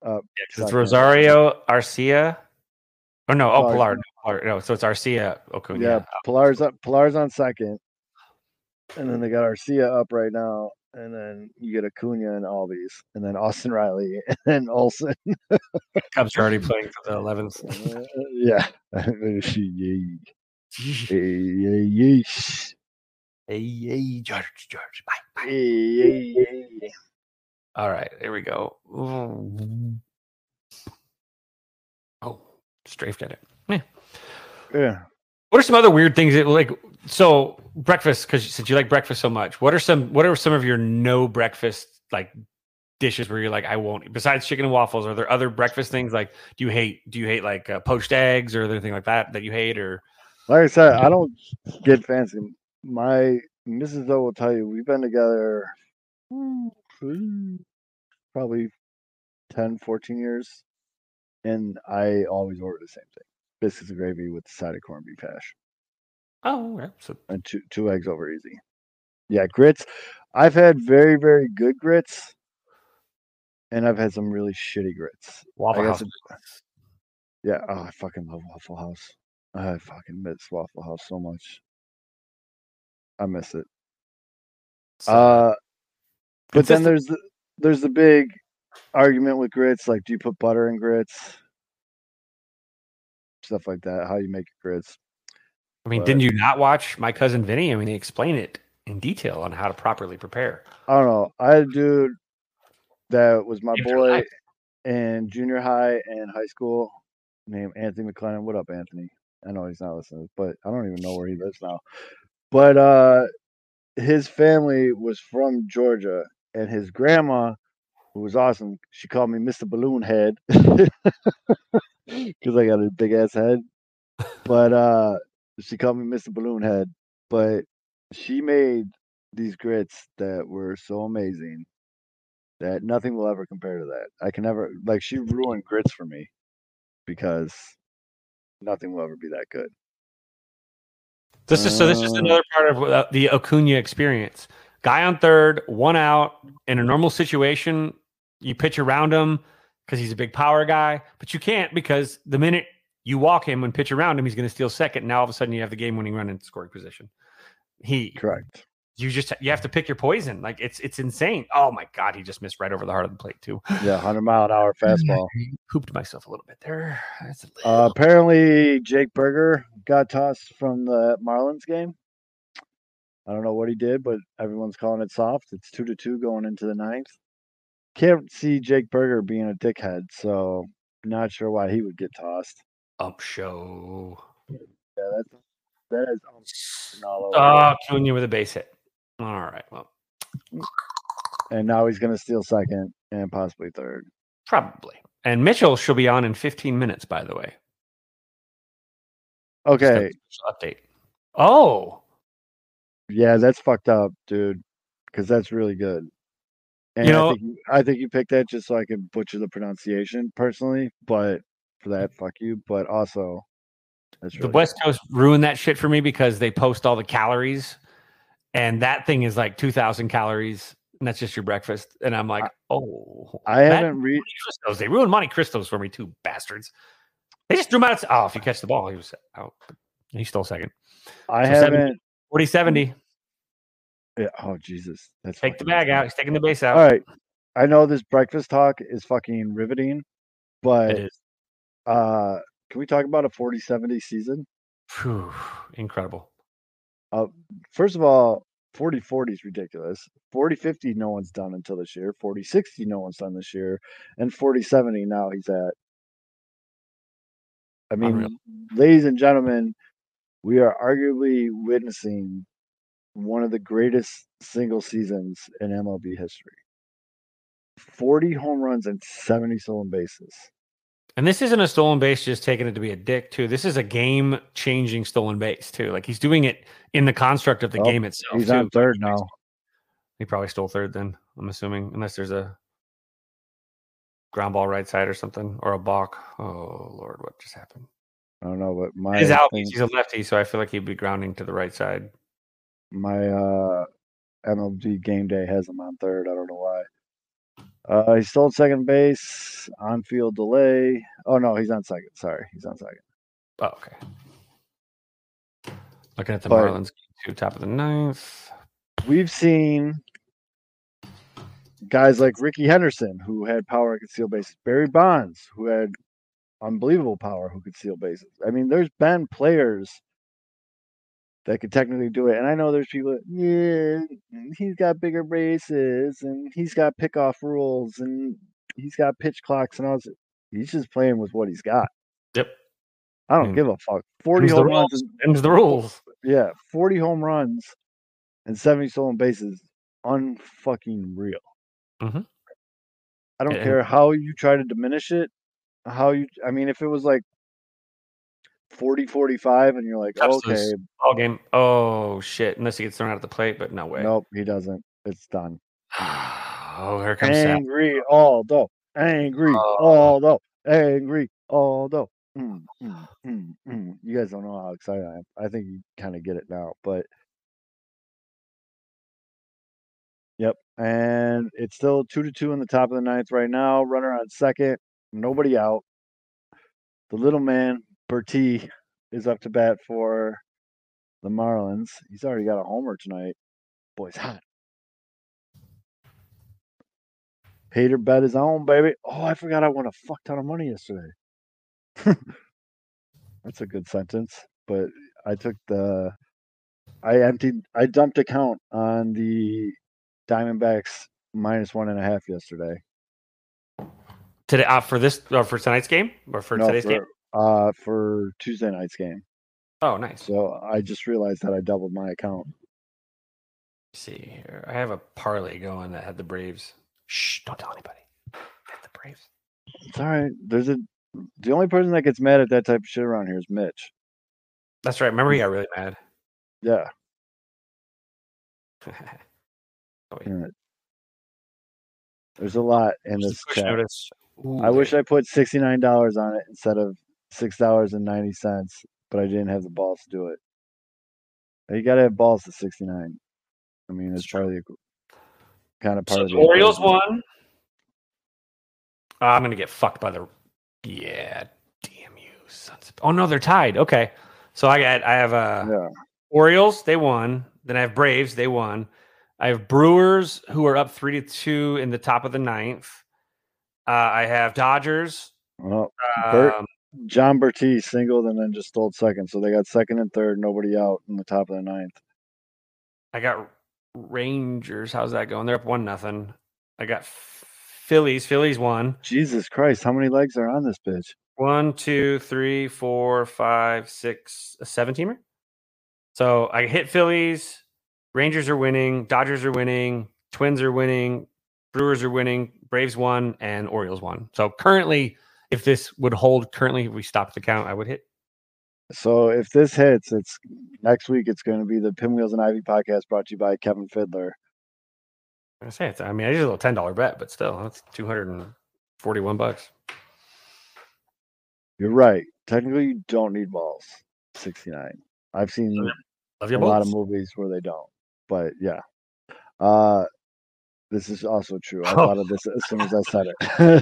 Speaker 1: Uh,
Speaker 2: It's. Rosario Arcia. Oh no, oh
Speaker 1: Pilar.
Speaker 2: Pilar. No, No, so it's Arcia Acuna.
Speaker 1: Yeah, Pilar's up. Pilar's on second, and then they got Arcia up right now, and then you get Acuna and Albies, and then Austin Riley and Olson.
Speaker 2: Cubs are already playing for the 11th.
Speaker 1: Uh, yeah.
Speaker 2: Hey, hey, George, George. Bye, bye.
Speaker 1: Yay, yay.
Speaker 2: All right, here we go. Oh, strafed at it. Yeah.
Speaker 1: Yeah.
Speaker 2: What are some other weird things that like so breakfast? Because since you like breakfast so much, what are some what are some of your no breakfast like dishes where you're like I won't besides chicken and waffles? Are there other breakfast things like do you hate do you hate like uh, poached eggs or anything like that that you hate or
Speaker 1: Like I said, I don't get fancy. My Mrs. O will tell you we've been together probably 10, 14 years, and I always order the same thing: biscuits and gravy with the side of corned beef hash
Speaker 2: oh yeah, so
Speaker 1: and two two eggs over easy. Yeah, grits. I've had very very good grits, and I've had some really shitty grits.
Speaker 2: Waffle House.
Speaker 1: Yeah, oh, I fucking love Waffle House. I fucking miss Waffle House so much. I miss it.
Speaker 2: So,
Speaker 1: Uh, but then there's the there's the big argument with grits. Like, do you put butter in grits? Stuff like that. How you make your grits?
Speaker 2: I mean,
Speaker 1: but-
Speaker 2: didn't you not watch my cousin Vinny? I mean, they explain it in detail on how to properly prepare.
Speaker 1: I don't know. I had a dude that was my
Speaker 2: your
Speaker 1: boy
Speaker 2: life.
Speaker 1: in junior high and high school named Anthony McLennan. What up, Anthony? I know he's not listening, but I don't even know where he lives now. But uh his family was from Georgia and his grandma, who was awesome, she called me Mr. Balloon Head because I got a big ass head. But uh she called me Mr. Balloon Head. But she made these grits that were so amazing that nothing will ever compare to that. I can never like she ruined grits for me because nothing will ever be that good.
Speaker 2: This is so. This is
Speaker 1: Uh.
Speaker 2: another part of uh, the Acuna experience. Guy on third, one out in a normal situation. You pitch around him because he's a big power guy, but you can't because the minute you walk him and pitch around him, he's going to steal second. Now all of a sudden you have the game-winning run in scoring position. He
Speaker 1: Correct.
Speaker 2: You just you have to pick your poison. Like it's it's insane. Oh my god, he just missed right over the heart of the plate too.
Speaker 1: Yeah, hundred mile an hour fastball.
Speaker 2: Pooped myself a little bit there. A
Speaker 1: Uh, apparently, Jake Burger got tossed from the Marlins game. I don't know what he did, but everyone's calling it soft. It's two to two going into the ninth. Can't see Jake Burger being a dickhead, so not sure why he would get tossed.
Speaker 2: up show.
Speaker 1: Yeah, that's that is um, all over.
Speaker 2: Oh, Cunha with a base hit. All right. Well,
Speaker 1: and now he's going to steal second and possibly third.
Speaker 2: probably. And Mitchell should be on in 15 minutes, by the way.
Speaker 1: Okay,
Speaker 2: Update. Oh,
Speaker 1: yeah, that's fucked up, dude, because that's really good. And
Speaker 2: You know-
Speaker 1: I think you, I think you picked that just so I could butcher the pronunciation personally, but for that, fuck you. But also, that's
Speaker 2: the
Speaker 1: really
Speaker 2: West Coast ruined that shit for me because they post all the calories, and that thing is like 2,000 calories, and that's just your breakfast. And I'm like, oh,
Speaker 1: I haven't read.
Speaker 2: Cristos. They ruined Monte Cristos for me, too, bastards. They just threw him out. Of, oh, if you catch the ball, he was out. He stole second.
Speaker 1: I
Speaker 2: So
Speaker 1: haven't.
Speaker 2: 40 70.
Speaker 1: Yeah, oh Jesus, that's
Speaker 2: Take the bag out. He's taking the base out.
Speaker 1: All right, I know this breakfast talk is fucking riveting, but uh, can we talk about a 40-70 season?
Speaker 2: Phew, incredible.
Speaker 1: Uh, first of all, 40-40 is ridiculous. 40-50 no one's done until this year. 40-60 no one's done this year, and 40-70 now he's at. I mean,
Speaker 2: Unreal.
Speaker 1: ladies and gentlemen, we are arguably witnessing one of the greatest single seasons in MLB history. 40 home runs and 70 stolen bases.
Speaker 2: And this isn't a stolen base just taking it to be a dick, too. This is a game changing stolen base, too. Like he's doing it in the construct of the
Speaker 1: Oh,
Speaker 2: game itself.
Speaker 1: He's
Speaker 2: too.
Speaker 1: on third now.
Speaker 2: He probably stole third then, I'm assuming, unless there's a ground ball right side or something or a balk. Oh, Lord, what just happened?
Speaker 1: I don't know, but my
Speaker 2: He's out.
Speaker 1: thing-
Speaker 2: He's a lefty, so I feel like he'd be grounding to the right side.
Speaker 1: my uh MLB game day has him on third. I don't know why. Uh, he stole second base on field delay. Oh no, he's on second. Sorry, he's on second.
Speaker 2: Oh, okay. Looking at the
Speaker 1: But-
Speaker 2: Marlins, to top of the ninth.
Speaker 1: We've seen guys like Rickey Henderson who had power and could steal bases. Barry Bonds who had unbelievable power who could steal bases. I mean, there's been players that could technically do it. And I know there's people, yeah, he's got bigger bases and he's got pickoff rules and he's got pitch clocks and all this. He's just playing with what he's got.
Speaker 2: Yep.
Speaker 1: I don't give a fuck. 40
Speaker 2: Them's the
Speaker 1: home runs.
Speaker 2: Them's the rules.
Speaker 1: yeah, 40 home runs and 70 stolen bases. Unfucking real.
Speaker 2: Mhm.
Speaker 1: I don't
Speaker 2: And-
Speaker 1: care how you try to diminish it. How you, I mean, if it was like 40 45 and you're like,
Speaker 2: Cups
Speaker 1: okay,
Speaker 2: All game. Oh shit! Unless he gets thrown out at the plate, but no way.
Speaker 1: nope, he doesn't. It's done.
Speaker 2: oh, here comes.
Speaker 1: Angry Aldo. Angry
Speaker 2: Oh.
Speaker 1: Aldo. Angry Aldo. Mm, mm, mm, mm. You guys don't know how excited I am. I think you kind of get it now, but yep. And it's still two to two in the top of the ninth right now. Runner on second. Nobody out. The little man, Berti, is up to bat for the Marlins. He's already got a homer tonight. Boy's hot. Hater bet his own, baby. Oh, I forgot I won a fuck ton of money yesterday. That's a good sentence. But I took the I emptied I dumped account on the Diamondbacks minus one and a half yesterday.
Speaker 2: Today uh, for this or for tonight's game or for
Speaker 1: No,
Speaker 2: today's
Speaker 1: for,
Speaker 2: game.
Speaker 1: Uh for Tuesday night's game.
Speaker 2: Oh, nice.
Speaker 1: So I just realized that I doubled my account.
Speaker 2: Let's see here. I have a parlay going that had the Braves. Shh! Don't tell anybody. Had the Braves.
Speaker 1: It's all right. There's a the only person that gets mad at that type of shit around here is Mitch.
Speaker 2: That's right. Remember, he got really mad.
Speaker 1: Yeah.
Speaker 2: oh,
Speaker 1: yeah. There's a lot in this chat.
Speaker 2: notice. Ooh,
Speaker 1: I wish I put sixty nine dollars on it instead of six dollars and ninety cents, but I didn't have the balls to do it. You gotta have balls to sixty nine. I mean, it's
Speaker 2: It's
Speaker 1: part of the kind of part
Speaker 2: So
Speaker 1: of
Speaker 2: the
Speaker 1: the
Speaker 2: Orioles
Speaker 1: equation.
Speaker 2: won. Uh, I'm gonna get fucked by the. Yeah, damn you, sons. Of... Oh no, they're tied. Okay, so I got I have uh
Speaker 1: Yeah,
Speaker 2: Orioles, they won. Then I have Braves, they won. I have Brewers, who are up three to two in the top of the ninth. Uh, I have Dodgers.
Speaker 1: Well, Bert-
Speaker 2: Um,
Speaker 1: Jon Berti singled and then just stole second, so they got second and third, nobody out in the top of the ninth.
Speaker 2: I got Rangers. How's that going? They're up one nothing. I got Phillies. Phillies won.
Speaker 1: Jesus Christ, how many legs are on this bitch?
Speaker 2: One, two, three, four, five, six, a seven teamer. So I hit Phillies. Rangers are winning. Dodgers are winning. Twins are winning. Brewers are winning. Braves won and Orioles won. So currently, if this would hold, currently, if we stopped the count, I would hit.
Speaker 1: So if this hits, it's next week. It's going to be the Pinwheels and Ivy podcast brought to you by Kevin Fiddler.
Speaker 2: I say it's. I mean, I did a little ten dollar bet, but still, that's two hundred and forty-one bucks.
Speaker 1: You're right. Technically, you don't need balls. Sixty nine. I've seen
Speaker 2: Love
Speaker 1: a lot of movies where they don't, but yeah. Uh, this is also true. I
Speaker 2: Oh.
Speaker 1: thought of this as soon as I said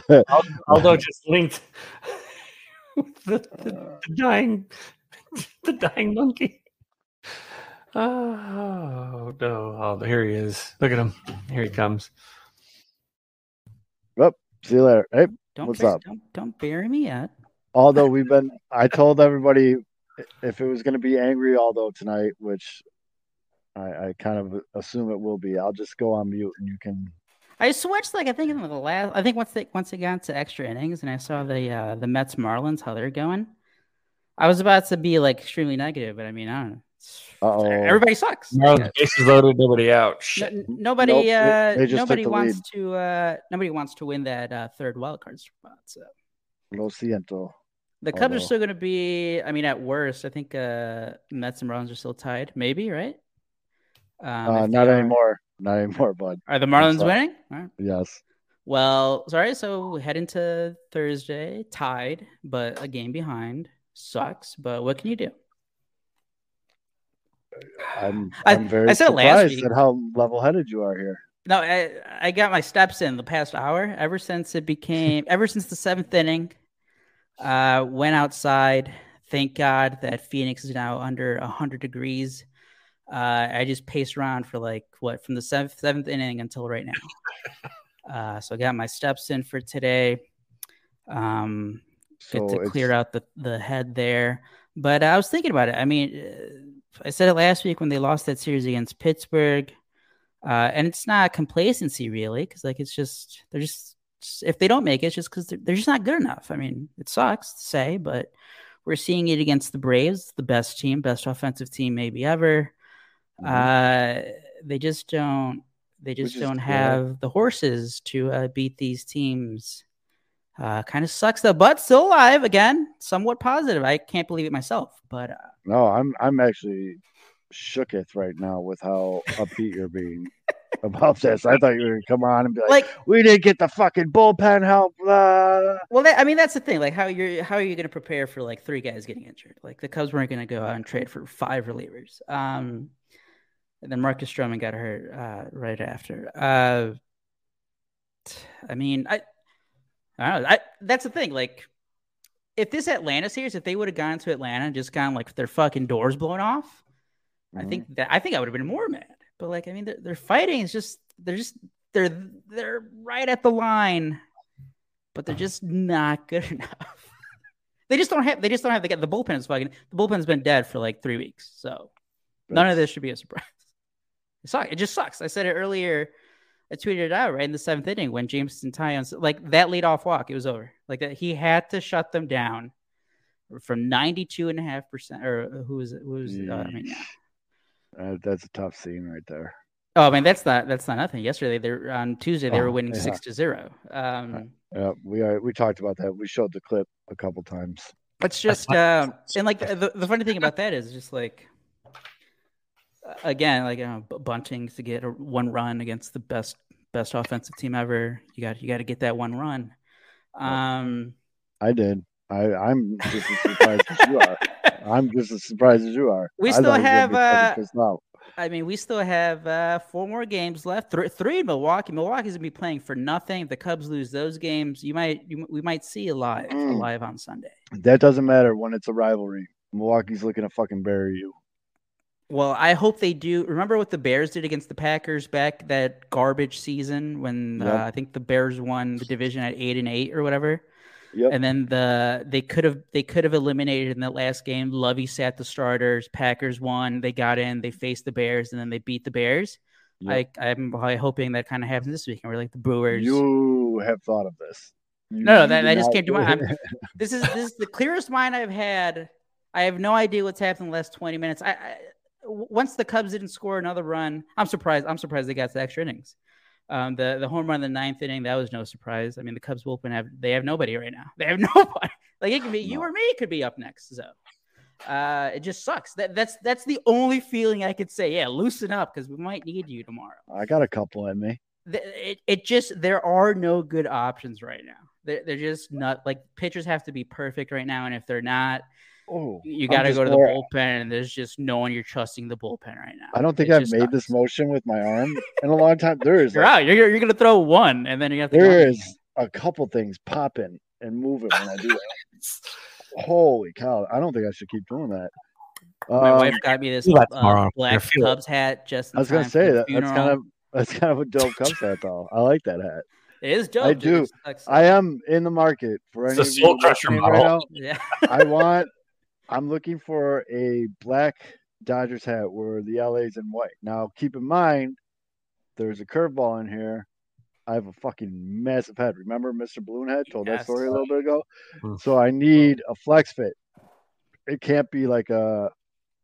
Speaker 1: it.
Speaker 2: Although just linked with the, the, the dying, the dying monkey. Oh no! Oh, here he is. Look at him. Here he comes.
Speaker 1: Oh, See you later. Hey,
Speaker 5: Don't
Speaker 1: What's
Speaker 5: bur-
Speaker 1: up?
Speaker 5: Don't, don't bury me yet.
Speaker 1: although we've been, I told everybody if it was going to be angry, although tonight, which I, I kind of assume it will be. I'll just go on mute and you can.
Speaker 5: I switched like I think in the last. I think once they once they got to extra innings and I saw the uh, the Mets Marlins how they're going, I was about to be like extremely negative, but I mean I don't know.
Speaker 1: Uh-oh.
Speaker 5: Everybody sucks.
Speaker 2: Marlins bases loaded, nobody out.
Speaker 5: No-
Speaker 2: Shit.
Speaker 5: n- nobody,
Speaker 1: Nope,
Speaker 5: uh,
Speaker 1: they just took
Speaker 5: nobody wants
Speaker 1: lead.
Speaker 5: to, uh, nobody wants to win that uh, third wild card spot. So
Speaker 1: Lo siento.
Speaker 5: the Cubs are still going to be. I mean, at worst, I think uh, Mets and Marlins are still tied. Maybe right? Um,
Speaker 1: Uh, not
Speaker 5: are-
Speaker 1: anymore. Not anymore, bud.
Speaker 5: Are the Marlins winning? Right.
Speaker 1: Yes.
Speaker 5: Well, sorry. So we head into Thursday tied, but a game behind. Sucks, but what can you do?
Speaker 1: I'm,
Speaker 5: I-
Speaker 1: I'm very
Speaker 5: I last
Speaker 1: surprised at how level headed you are here.
Speaker 5: No, I I got my steps in the past hour. Ever since it became, ever since the seventh inning, uh, went outside. Thank God that Phoenix is now under hundred degrees. Uh, I just paced around for like what from the seventh seventh inning until right now. Uh, so I got my steps in for today. Um,
Speaker 1: So
Speaker 5: get to
Speaker 1: it's,
Speaker 5: clear out the, the head there. But I was thinking about it. I mean, uh, I said it last week when they lost that series against Pittsburgh, uh, and it's not complacency really, because like it's just they're just if they don't make it, it's just because they're, they're just not good enough. I mean, it sucks to say, but we're seeing it against the Braves, the best team, best offensive team maybe ever.
Speaker 1: Mhm.
Speaker 5: Uh, they just don't. They just
Speaker 1: is
Speaker 5: don't have the horses to uh, beat these teams. Uh, kind of sucks though, but still alive again. Somewhat positive. I can't believe it myself, but uh,
Speaker 1: No, I'm I'm actually shooketh right now with how upbeat you're being about this. I thought you were gonna come on and be like,
Speaker 5: like,
Speaker 1: we didn't get the fucking bullpen help. Blah.
Speaker 5: well, that, I mean, that's the thing. Like, how you're how are you to prepare for like three guys getting injured? Like the Cubs weren't to go out and trade for five relievers. Um, and then Marcus Stroman got hurt uh, right after. Uh, I mean, I, I don't know. I, that's the thing. Like, if this Atlanta series, if they would have gone to Atlanta and just gone like their fucking doors blown off, I
Speaker 1: Mhm.
Speaker 5: think that I think I would have been more mad. But like, I mean, they're, they're fighting. It's just they're just they're they're right at the line, but they're just not good enough. they just don't have. They just don't have the the bullpen is fucking. The bullpen's been dead for like three weeks, so none of this should be a surprise. It sucks. It just sucks. I said it earlier. I tweeted it out right in the seventh inning when Jameson Taillon like that lead off walk. It was over. Like that, he had to shut them down from 92 and a half percent. Or who was it? Who was? Uh, I mean, yeah.
Speaker 1: Uh, that's a tough scene right there.
Speaker 5: Oh, I mean that's not that's not nothing. Yesterday, they're on Tuesday they were
Speaker 1: Oh,
Speaker 5: winning
Speaker 1: yeah.
Speaker 5: six to zero. Um,
Speaker 1: Yeah, we are, we talked about that. We showed the clip a couple times.
Speaker 5: it's just um, and like the, the funny thing about that is just like uh, again like you know, b- bunting to get a one run against the best best offensive team ever. You got you got to get that one run. Um,
Speaker 1: I did. I I'm just as surprised as you are. I'm just as surprised as you are.
Speaker 5: We
Speaker 1: I
Speaker 5: still
Speaker 1: thought he was gonna
Speaker 5: have,
Speaker 1: be
Speaker 5: uh. I mean, we still have uh, four more games left. Three, three in Milwaukee. Milwaukee's gonna be playing for nothing. If the Cubs lose those games, you might you, we might see a live a
Speaker 1: Mm.
Speaker 5: live on Sunday.
Speaker 1: That doesn't matter when it's a rivalry. Milwaukee's looking to fucking bury you.
Speaker 5: Well, I hope they do. Remember what the Bears did against the Packers back that garbage season when
Speaker 1: Yep.
Speaker 5: uh, I think the Bears won the division at eight and eight or whatever.
Speaker 1: Yep.
Speaker 5: And then the they could have they could have eliminated in that last game. Lovie sat the starters. Packers won. They got in. They faced the Bears and then they beat the Bears.
Speaker 1: Yep.
Speaker 5: I I'm hoping that kind of happens this weekend. We're like the Brewers.
Speaker 1: You have thought of this. You
Speaker 5: No, no, that- that just came to mind. I'm- this is this is the clearest mind I've had. I have no idea what's happened in the last 20 minutes. I, I once the Cubs didn't score another run, I'm surprised. I'm surprised they got to the extra innings. Um, the the home run in the ninth inning that was no surprise. I mean, the Cubs bullpen have they have nobody right now. They have nobody. Like it could be you or me could be up next. So uh, it just sucks. That that's that's the only feeling I could say. Yeah, loosen up because we might need you tomorrow
Speaker 1: I got a couple in me.
Speaker 5: it, it just there are no good options right now. They're, they're just not like pitchers have to be perfect right now, and if they're not,
Speaker 1: Oh,
Speaker 5: you got to go to the
Speaker 1: more-
Speaker 5: bullpen. And there's just no one you're trusting the bullpen right now.
Speaker 1: I don't think
Speaker 5: It
Speaker 1: I've
Speaker 5: just
Speaker 1: made this motion with my arm in a long time. There is
Speaker 5: You're
Speaker 1: like,
Speaker 5: out. You're you're gonna throw one, and then you got to. go
Speaker 1: there a couple things popping and moving when I do that. Holy cow! I don't think I should keep doing that.
Speaker 5: My
Speaker 1: Um,
Speaker 5: wife got me this uh, black
Speaker 2: feel.
Speaker 5: Cubs hat. Just in
Speaker 1: I was gonna say that that's kind of that's kind of a dope Cubs hat though. I like that hat.
Speaker 5: it is dope.
Speaker 1: I
Speaker 5: dude.
Speaker 1: do. I am in the market for
Speaker 2: It's
Speaker 1: any
Speaker 2: a
Speaker 1: of you
Speaker 2: Soul Crusher
Speaker 1: listening right now.
Speaker 2: model.
Speaker 5: yeah.
Speaker 1: I want. I'm looking for a black Dodgers hat where the LA's in white. Now, keep in mind, there's a curveball in here. I have a fucking massive head. Remember, Mr. Balloon Head told that story a little bit ago.
Speaker 2: Hmm.
Speaker 1: So I need a flex fit. It can't be like a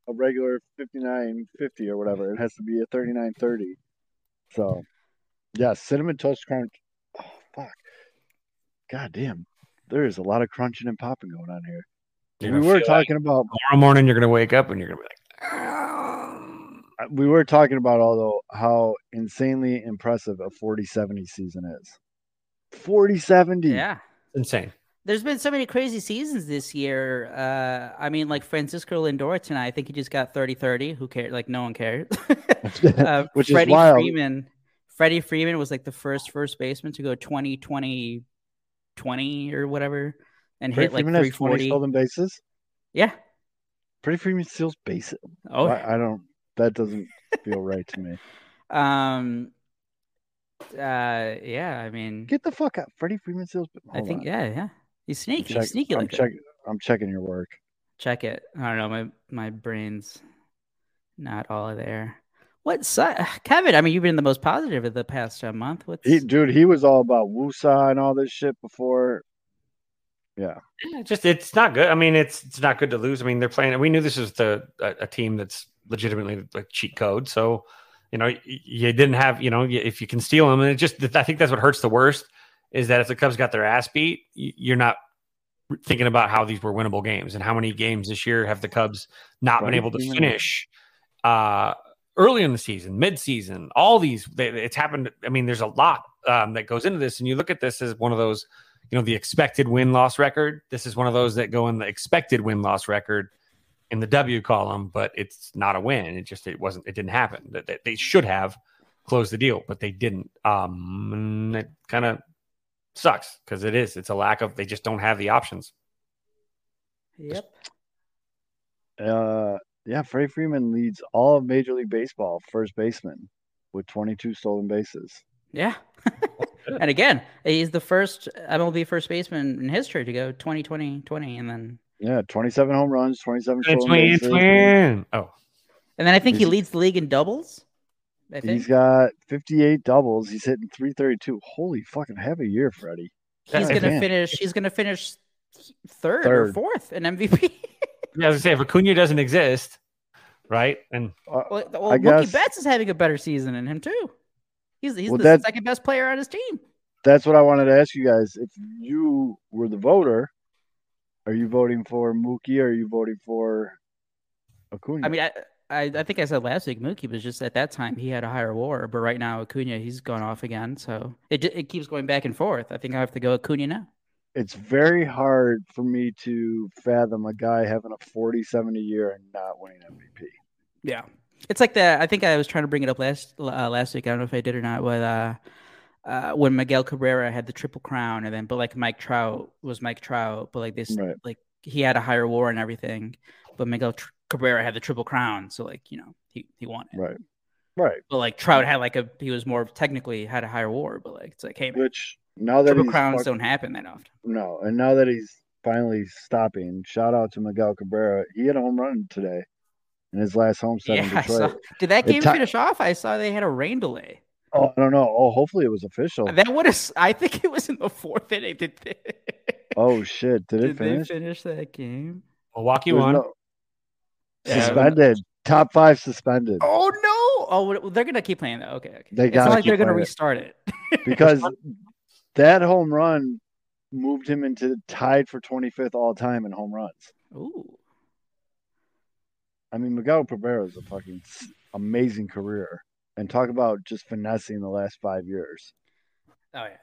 Speaker 1: a regular 5950 or whatever. It has to be a 3930. So, yeah, cinnamon toast crunch. Oh fuck! God damn, there is a lot of crunching and popping going on here.
Speaker 2: You're
Speaker 1: we were
Speaker 2: feel like
Speaker 1: talking about
Speaker 2: tomorrow morning. You're gonna wake up and you're gonna be like, "Ah."
Speaker 1: we were talking about although how insanely impressive a 4070 season is 4070
Speaker 5: yeah.
Speaker 2: insane.
Speaker 5: There's been so many crazy seasons this year. Uh, I mean, like Francisco Lindor tonight. I think he just got 30-30. Who cares? Like no one cares. uh,
Speaker 1: Which is wild.
Speaker 5: Freeman. Freddie Freeman was like the first first baseman to go 20 20 20 or whatever and
Speaker 1: Freddie
Speaker 5: hit like
Speaker 1: Freeman has 20
Speaker 5: 340.
Speaker 1: stolen bases
Speaker 5: Yeah.
Speaker 1: pretty freeman steals bases
Speaker 5: Oh,
Speaker 1: I, I don't that doesn't feel right to me
Speaker 5: um uh yeah, I mean
Speaker 1: get the fuck out freddie freeman steals
Speaker 5: I think
Speaker 1: on.
Speaker 5: yeah, yeah. He's sneaky.
Speaker 1: check-
Speaker 5: He's sneaky
Speaker 1: I'm
Speaker 5: like
Speaker 1: check- I'm checking your work
Speaker 5: Check it. I don't know. My my brain's not all there. What su- Kevin? I mean, you've been the most positive of the past uh, month. What's
Speaker 1: he, dude he was all about Wusa and all this shit before yeah
Speaker 2: just it's not good. I mean, it's it's not good to lose. I mean, they're playing. We knew this was the a, a team that's legitimately like cheat code. So, you know, you didn't have. You know, if you can steal them, and it just I think that's what hurts the worst is that if the Cubs got their ass beat, you're not thinking about how these were winnable games and how many games this year have the Cubs not been able to finish. Uh, early in the season, mid-season, all these they, it's happened. I mean, there's a lot um, that goes into this, and you look at this as one of those you know the expected win loss record. This is one of those that go in the expected win loss record in the W column, but it's not a win. It just it wasn't it didn't happen. That they, they should have closed the deal, but they didn't. Um, and it kind of sucks because it is. It's a lack of they just don't have the options.
Speaker 5: Yep.
Speaker 1: uh yeah freddie freeman leads all of major league baseball first baseman with 22 stolen bases
Speaker 5: Yeah. and again, he's the first MLB first baseman in history to go 20 20 20 and then
Speaker 1: Yeah, 27 home runs, 27
Speaker 2: It's
Speaker 1: stolen
Speaker 2: win, it's
Speaker 1: bases.
Speaker 2: win. Oh,
Speaker 5: and then I think he leads the league in doubles. I think
Speaker 1: He's got 58 doubles. He's hitting 332. Holy fucking have a year, Freddie.
Speaker 5: he's gonna finish he's gonna finish third, or fourth in MVP.
Speaker 2: yeah, I was gonna say if Acuna doesn't exist, right? And
Speaker 1: Uh,
Speaker 5: well, well
Speaker 1: I
Speaker 5: Mookie
Speaker 1: guess-
Speaker 5: Betts is having a better season than him too. He's he's
Speaker 1: Well,
Speaker 5: the
Speaker 1: that-
Speaker 5: second best player on his team.
Speaker 1: that's what I wanted to ask you guys. If you were the voter, are you voting for Mookie or are you voting for Acuna?
Speaker 5: I mean, I, I I think I said last week Mookie was just at that time he had a higher WAR, but right now Acuna he's gone off again, so it it keeps going back and forth. I think I have to go Acuna now.
Speaker 1: it's very hard for me to fathom a guy having a 40 70 year and not winning MVP.
Speaker 5: Yeah, it's like the. I think I was trying to bring it up last uh, last week. I don't know if I did or not. With uh, uh, when Miguel Cabrera had the triple crown, and then but like Mike Trout was Mike Trout, but like this
Speaker 1: Right.
Speaker 5: like he had a higher WAR and everything, but Miguel Tr- Cabrera had the triple crown, so like you know he he won it.
Speaker 1: Right. Right.
Speaker 5: But like Trout had like a he was more technically had a higher WAR, but like it's like hey man,
Speaker 1: Which now that
Speaker 5: triple crowns
Speaker 1: fuck-
Speaker 5: don't happen that often.
Speaker 1: no, and now that he's finally stopping, shout out to Miguel Cabrera. He had a home run today in his last home set in
Speaker 5: Yeah, I
Speaker 1: Detroit.
Speaker 5: saw, did that game
Speaker 1: ti-
Speaker 5: finish off? I saw they had a rain delay.
Speaker 1: Oh, I don't know. Oh, hopefully it was official.
Speaker 5: That would have. I think it was in the fourth inning. Did they,
Speaker 1: Oh shit! Did it finish?
Speaker 5: they finish that game?
Speaker 2: Milwaukee
Speaker 1: There's
Speaker 2: won.
Speaker 1: no-
Speaker 5: Yeah.
Speaker 1: suspended. Top five suspended
Speaker 5: Oh no! Oh, well, they're gonna keep playing though. Okay, okay.
Speaker 1: They
Speaker 5: it's
Speaker 1: gotta
Speaker 5: not like they're gonna
Speaker 1: playing it.
Speaker 5: restart it.
Speaker 1: because that home run moved him into tied for 25th all time in home runs.
Speaker 5: Ooh,
Speaker 1: I mean, Miguel Cabrera is a fucking amazing career, and talk about just finessing the last five years.
Speaker 5: oh yeah.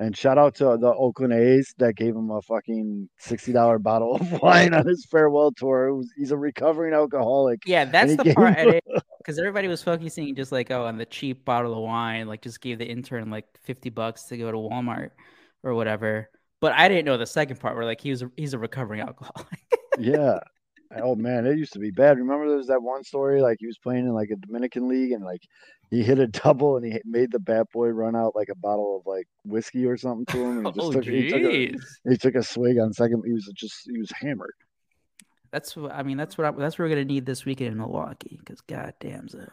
Speaker 1: And shout out to the Oakland A's that gave him a fucking sixty dollar bottle of wine on his farewell tour. Was, he's a recovering alcoholic.
Speaker 5: Yeah, that's the part
Speaker 1: him-
Speaker 5: because everybody was focusing just like oh on the cheap bottle of wine, like just gave the intern like fifty bucks to go to Walmart or whatever. But I didn't know the second part where like he was a, he's a recovering alcoholic.
Speaker 1: Yeah. Oh man, it used to be bad. Remember there was that one story like he was playing in like a Dominican league and like he hit a double and he made the bat boy run out like a bottle of like whiskey or something to him. And he just
Speaker 5: oh
Speaker 1: took, he took a, he took a swig on second. He was just he was hammered.
Speaker 5: that's what I mean. That's what I, that's what we're gonna need this weekend in Milwaukee. Because goddamn, so.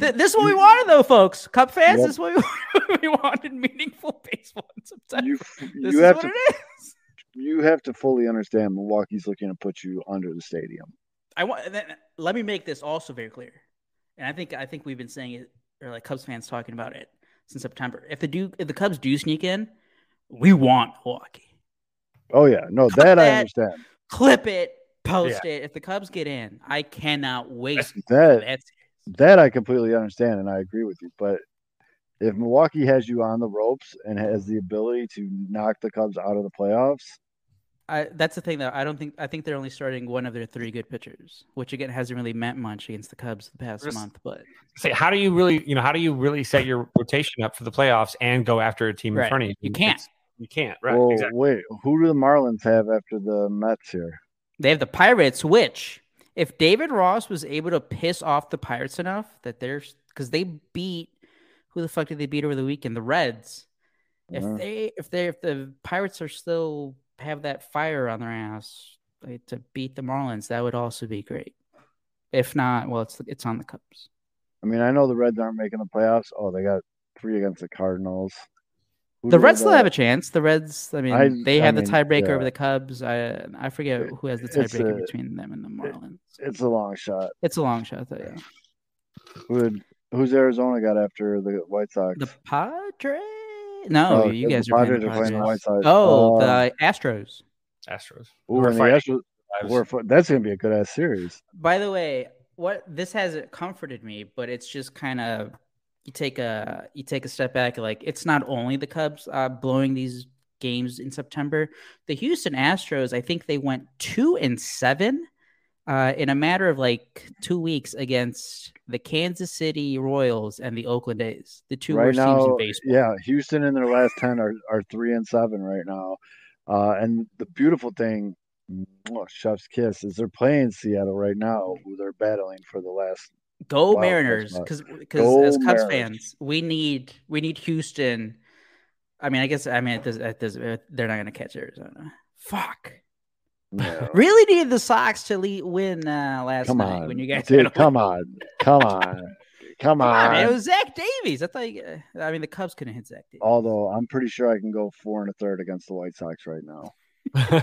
Speaker 5: Th- this is what we wanted, though, folks. Cup fans,
Speaker 1: Yep.
Speaker 5: this is what we, we wanted: meaningful baseball in September.
Speaker 1: You
Speaker 5: this
Speaker 1: you
Speaker 5: is
Speaker 1: have
Speaker 5: what
Speaker 1: to
Speaker 5: it is.
Speaker 1: You have to fully understand Milwaukee's looking to put you under the stadium.
Speaker 5: I want. then- Let me make this also very clear, and I think I think we've been saying it, or like Cubs fans talking about it since September. If the do if the Cubs do sneak in, we want Milwaukee.
Speaker 1: Oh yeah, no,
Speaker 5: Cut
Speaker 1: that I understand.
Speaker 5: Clip it, post it. If the Cubs get in, I cannot wait.
Speaker 1: That
Speaker 5: that.
Speaker 1: that I completely understand and I agree with you. But if Milwaukee has you on the ropes and has the ability to knock the Cubs out of the playoffs,
Speaker 5: I, that's the thing, though. I don't think I think they're only starting one of their three good pitchers, which again hasn't really meant much against the Cubs the past
Speaker 2: Just-
Speaker 5: month. But
Speaker 2: Say, how do you really, you know, how do you really set your rotation up for the playoffs and go after a team in front of you?
Speaker 5: You can't.
Speaker 2: It's- You can't. Right.
Speaker 1: well,
Speaker 2: exactly.
Speaker 1: wait, who do the Marlins have after the Mets here?
Speaker 5: They have the Pirates, which if David Ross was able to piss off the Pirates enough that they're because they beat who the fuck did they beat over the weekend? The Reds. If
Speaker 1: Uh,
Speaker 5: they if they if the Pirates are still have that fire on their ass like, to beat the Marlins, that would also be great. If not, well, it's it's on the Cubs.
Speaker 1: I mean, I know the Reds aren't making the playoffs. Oh, they got three against the Cardinals. Who
Speaker 5: The Reds still have a chance. The Reds, I mean,
Speaker 1: I-
Speaker 5: they
Speaker 1: I
Speaker 5: have
Speaker 1: mean,
Speaker 5: the tiebreaker
Speaker 1: yeah.
Speaker 5: over the Cubs. I I forget who has the tiebreaker between them and the Marlins.
Speaker 1: It's a long shot.
Speaker 5: It's a long shot, though. Yeah.
Speaker 1: Who would, who's Arizona got after the White Sox?
Speaker 5: The Padres? No,
Speaker 1: Oh,
Speaker 5: you guys are playing
Speaker 1: Padres
Speaker 5: the
Speaker 1: are playing the White Sox.
Speaker 5: Oh,
Speaker 1: Um,
Speaker 5: the Astros.
Speaker 2: Astros.
Speaker 1: ooh,
Speaker 2: We're
Speaker 1: and the. Astros- we're that's gonna be a good ass series.
Speaker 5: By the way, what this hasn't comforted me, but it's just kind of you take a you take a step back. Like it's not only the Cubs uh, blowing these games in September. The Houston Astros, I think they went two and seven uh, in a matter of like two weeks against the Kansas City Royals and the Oakland A's, the two
Speaker 1: right
Speaker 5: worst teams in
Speaker 1: now,
Speaker 5: baseball.
Speaker 1: yeah, Houston in their last ten are, are three and seven right now. Uh, and the beautiful thing, oh, chef's kiss, is they're playing Seattle right now, who they're battling for the last.
Speaker 5: Go
Speaker 1: Wow,
Speaker 5: Mariners, because because as Cubs
Speaker 1: Mariners.
Speaker 5: fans, we need we need Houston. I mean, I guess I mean at this, at this, they're not going to catch Arizona. Fuck.
Speaker 1: No.
Speaker 5: Really needed the Sox to lead, win uh, last
Speaker 1: Come
Speaker 5: night
Speaker 1: on,
Speaker 5: when you guys
Speaker 1: dude,
Speaker 5: had a
Speaker 1: come on, come on, come
Speaker 5: Come on, man, it was Zach Davies. I thought. You, uh, I mean, the Cubs couldn't hit Zach Davies.
Speaker 1: Although I'm pretty sure I can go four and a third against the White Sox right now.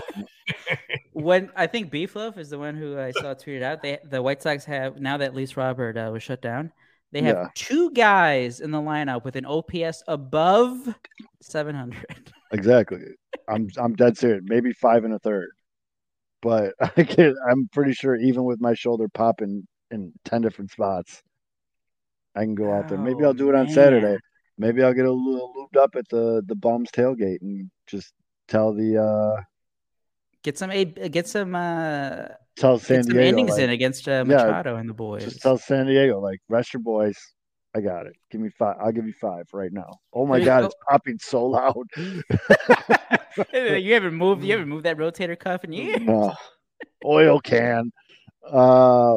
Speaker 5: When I think Beefloaf is the one who I saw tweeted out. They the White Sox have now that Luis Robert uh, was shut down. They have
Speaker 1: Yeah.
Speaker 5: two guys in the lineup with an OPS above 700.
Speaker 1: Exactly. I'm I'm dead serious. Maybe five and a third. But I can I'm pretty sure even with my shoulder popping in ten different spots, I can go out there. Maybe
Speaker 5: Oh,
Speaker 1: I'll do it on
Speaker 5: man.
Speaker 1: Saturday. Maybe I'll get a little looped up at the the bums tailgate and just tell the uh
Speaker 5: Get some, A- get some, uh,
Speaker 1: tell San
Speaker 5: some
Speaker 1: Diego
Speaker 5: innings
Speaker 1: like,
Speaker 5: in against uh,
Speaker 1: Yeah,
Speaker 5: Machado and the boys.
Speaker 1: just tell San Diego like rest your boys. I got it. Give me five. I'll give you five right now. Oh my god, it's popping so loud.
Speaker 5: you haven't moved, you haven't moved that rotator cuff in years.
Speaker 1: Uh, oil can. Uh,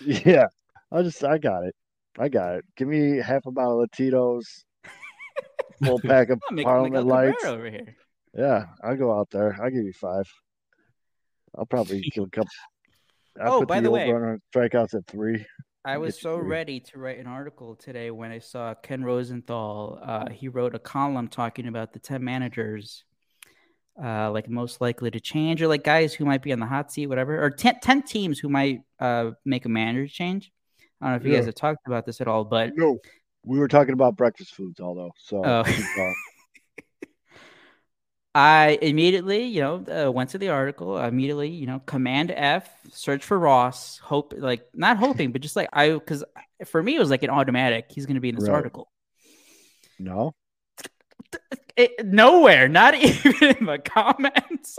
Speaker 1: yeah. I'll just. I got it. I got it. Give me half a bottle of Tito's, full pack of
Speaker 5: I'm
Speaker 1: Parliament Lights.
Speaker 5: Over here.
Speaker 1: Yeah, I'll go out there. I'll give you five. I'll probably kill a couple. I'll
Speaker 5: Oh,
Speaker 1: put
Speaker 5: by the way-
Speaker 1: over strikeouts at three.
Speaker 5: I was so ready to write an article today when I saw Ken Rosenthal. Uh, he wrote a column talking about the 10 managers, uh, like most likely to change, or like guys who might be on the hot seat, whatever, or 10, 10 teams who might uh, make a manager change. I don't know if you
Speaker 1: Yeah.
Speaker 5: guys have talked about this at all, but
Speaker 1: No, we were talking about breakfast foods, although. So
Speaker 5: Oh. I immediately, you know, uh, went to the article. Immediately, you know, Command F, search for Ross. Hope, like, not hoping, but just like I, because for me, it was like an automatic. He's going to be in this
Speaker 1: Right.
Speaker 5: article.
Speaker 1: no,
Speaker 5: It, nowhere, not even in the comments.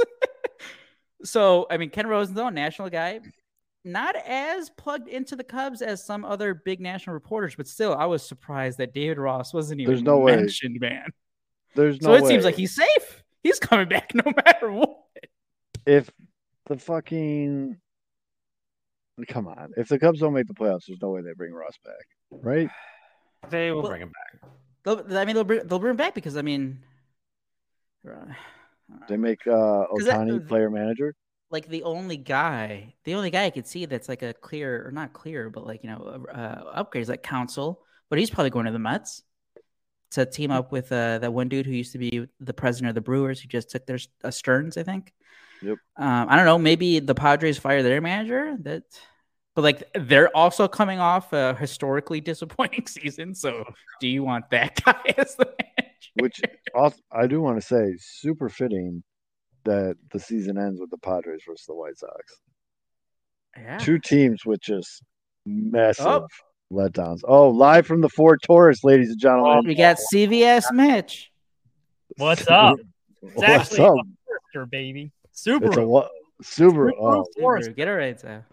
Speaker 5: so, I mean, Ken Rosenthal, national guy, not as plugged into the Cubs as some other big national reporters, but still, I was surprised that David Ross wasn't even
Speaker 1: There's no way.
Speaker 5: mentioned, man.
Speaker 1: there's no.
Speaker 5: so it seems like he's safe. He's coming back no matter what.
Speaker 1: if the fucking come on, if the Cubs don't make the playoffs, there's no way they bring Ross back, right?
Speaker 2: They will
Speaker 5: Well-
Speaker 2: bring him back.
Speaker 5: They'll, I mean, they'll bring, they'll bring him back because I mean, uh,
Speaker 1: They make uh
Speaker 5: 'Cause that-
Speaker 1: player manager.
Speaker 5: like the only guy, the only guy I could see that's like a clear or not clear, but like you know, uh, upgrade is like Counsell, but he's probably going to the Mets to team up with uh, that one dude who used to be the president of the Brewers, who just took their uh, Stearns, I think.
Speaker 1: Yep.
Speaker 5: Um, I don't know. Maybe the Padres fire their manager. That, but like they're also coming off a historically disappointing season. So, do you want that guy as the manager?
Speaker 1: Which also, I do want to say, super fitting that the season ends with the Padres versus the White Sox.
Speaker 5: Yeah.
Speaker 1: Two teams with just massive
Speaker 5: Oh.
Speaker 1: Letdowns. Oh, live from the Ford Taurus, ladies and gentlemen.
Speaker 5: We got CVS Mitch.
Speaker 6: What's up? It's
Speaker 1: What's
Speaker 6: actually
Speaker 1: up?
Speaker 6: Forester, baby.
Speaker 1: It's a
Speaker 6: Subaru.
Speaker 1: what? Subaru. Oh,
Speaker 6: Forest.
Speaker 5: Get it right, so.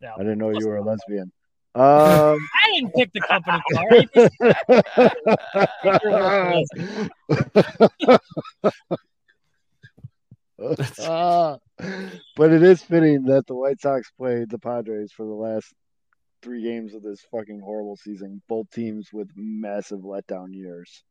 Speaker 6: Yeah.
Speaker 1: I didn't know you were a lesbian. Um,
Speaker 6: I didn't pick the company car.
Speaker 1: Ah, but it is fitting that the White Sox played the Padres for the last three games of this fucking horrible season. Both teams with massive letdown years.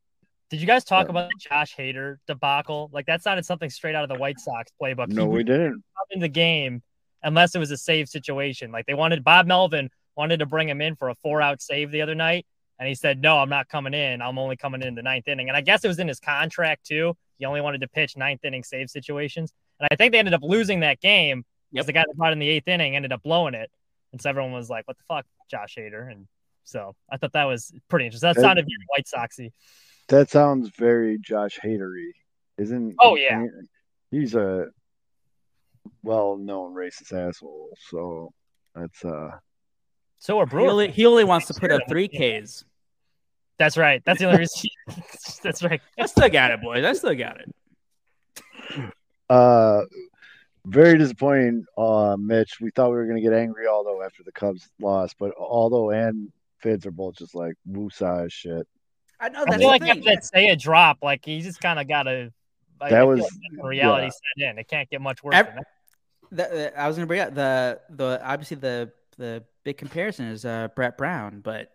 Speaker 6: Did you guys talk
Speaker 1: Yeah.
Speaker 6: about the Josh Hader debacle? Like that sounded something straight out of the White Sox playbook.
Speaker 1: No,
Speaker 6: he
Speaker 1: we didn't.
Speaker 6: in the game unless it was a save situation. Like they wanted Bob Melvin wanted to bring him in for a four out save the other night, and he said, "No, I'm not coming in. I'm only coming in the ninth inning." And I guess it was in his contract too. He only wanted to pitch ninth inning save situations, and I think they ended up losing that game because
Speaker 5: Yep.
Speaker 6: the guy that brought in the eighth inning ended up blowing it, and so everyone was like, "What the fuck, Josh Hader?" And so I thought that was pretty interesting. That
Speaker 1: That-
Speaker 6: sounded very White Soxy.
Speaker 1: That sounds very Josh Hadery, isn't?
Speaker 6: Oh, yeah.
Speaker 1: he's a well-known racist asshole. So that's uh,
Speaker 6: So are
Speaker 5: He only, he only wants to put up three Ks.
Speaker 6: That's right. That's the only reason. That's right.
Speaker 5: I still got it, boys. I still got it.
Speaker 1: uh, very disappointing. Uh, Mitch, we thought we were gonna get angry Aldo after the Cubs lost, but although and Fids are both just like woosah as shit.
Speaker 5: I know
Speaker 6: I
Speaker 5: that's
Speaker 6: feel like
Speaker 5: thing.
Speaker 6: after that say a drop, like he just kind of got to. Like,
Speaker 1: That was-
Speaker 6: like reality
Speaker 1: yeah.
Speaker 6: set in. It can't get much worse.
Speaker 5: Ev-
Speaker 6: than that.
Speaker 5: The- the- I was gonna bring up the the obviously the the big comparison is uh, Brant Brown, but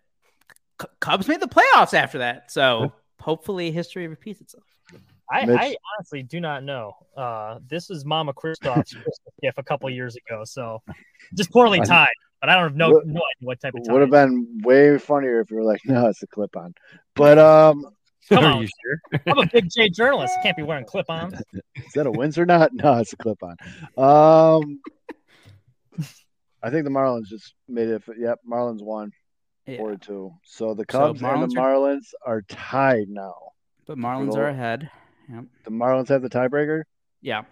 Speaker 5: C- Cubs made the playoffs after that, so hopefully history repeats itself.
Speaker 6: I,
Speaker 1: Mitch-
Speaker 6: I honestly do not know. Uh, this was Mama Kristoff's Christmas gift a couple years ago, so just poorly tied. But I don't have no
Speaker 1: What-
Speaker 6: no idea what type of
Speaker 1: It would have been way funnier if you were like, no, it's a clip on. But um,
Speaker 6: Come
Speaker 2: Are
Speaker 6: on.
Speaker 2: you sure?
Speaker 6: I'm a big J journalist. I can't be wearing clip-ons.
Speaker 1: is that a Windsor knot? No, it's a clip on. Um, I think the Marlins just made it. Yep, Marlins won
Speaker 5: Yeah,
Speaker 1: four to two. So the
Speaker 5: So
Speaker 1: Cubs and the Marlins are tied now.
Speaker 5: but Marlins are ahead. Yep.
Speaker 1: The Marlins have the tiebreaker.
Speaker 5: Yeah.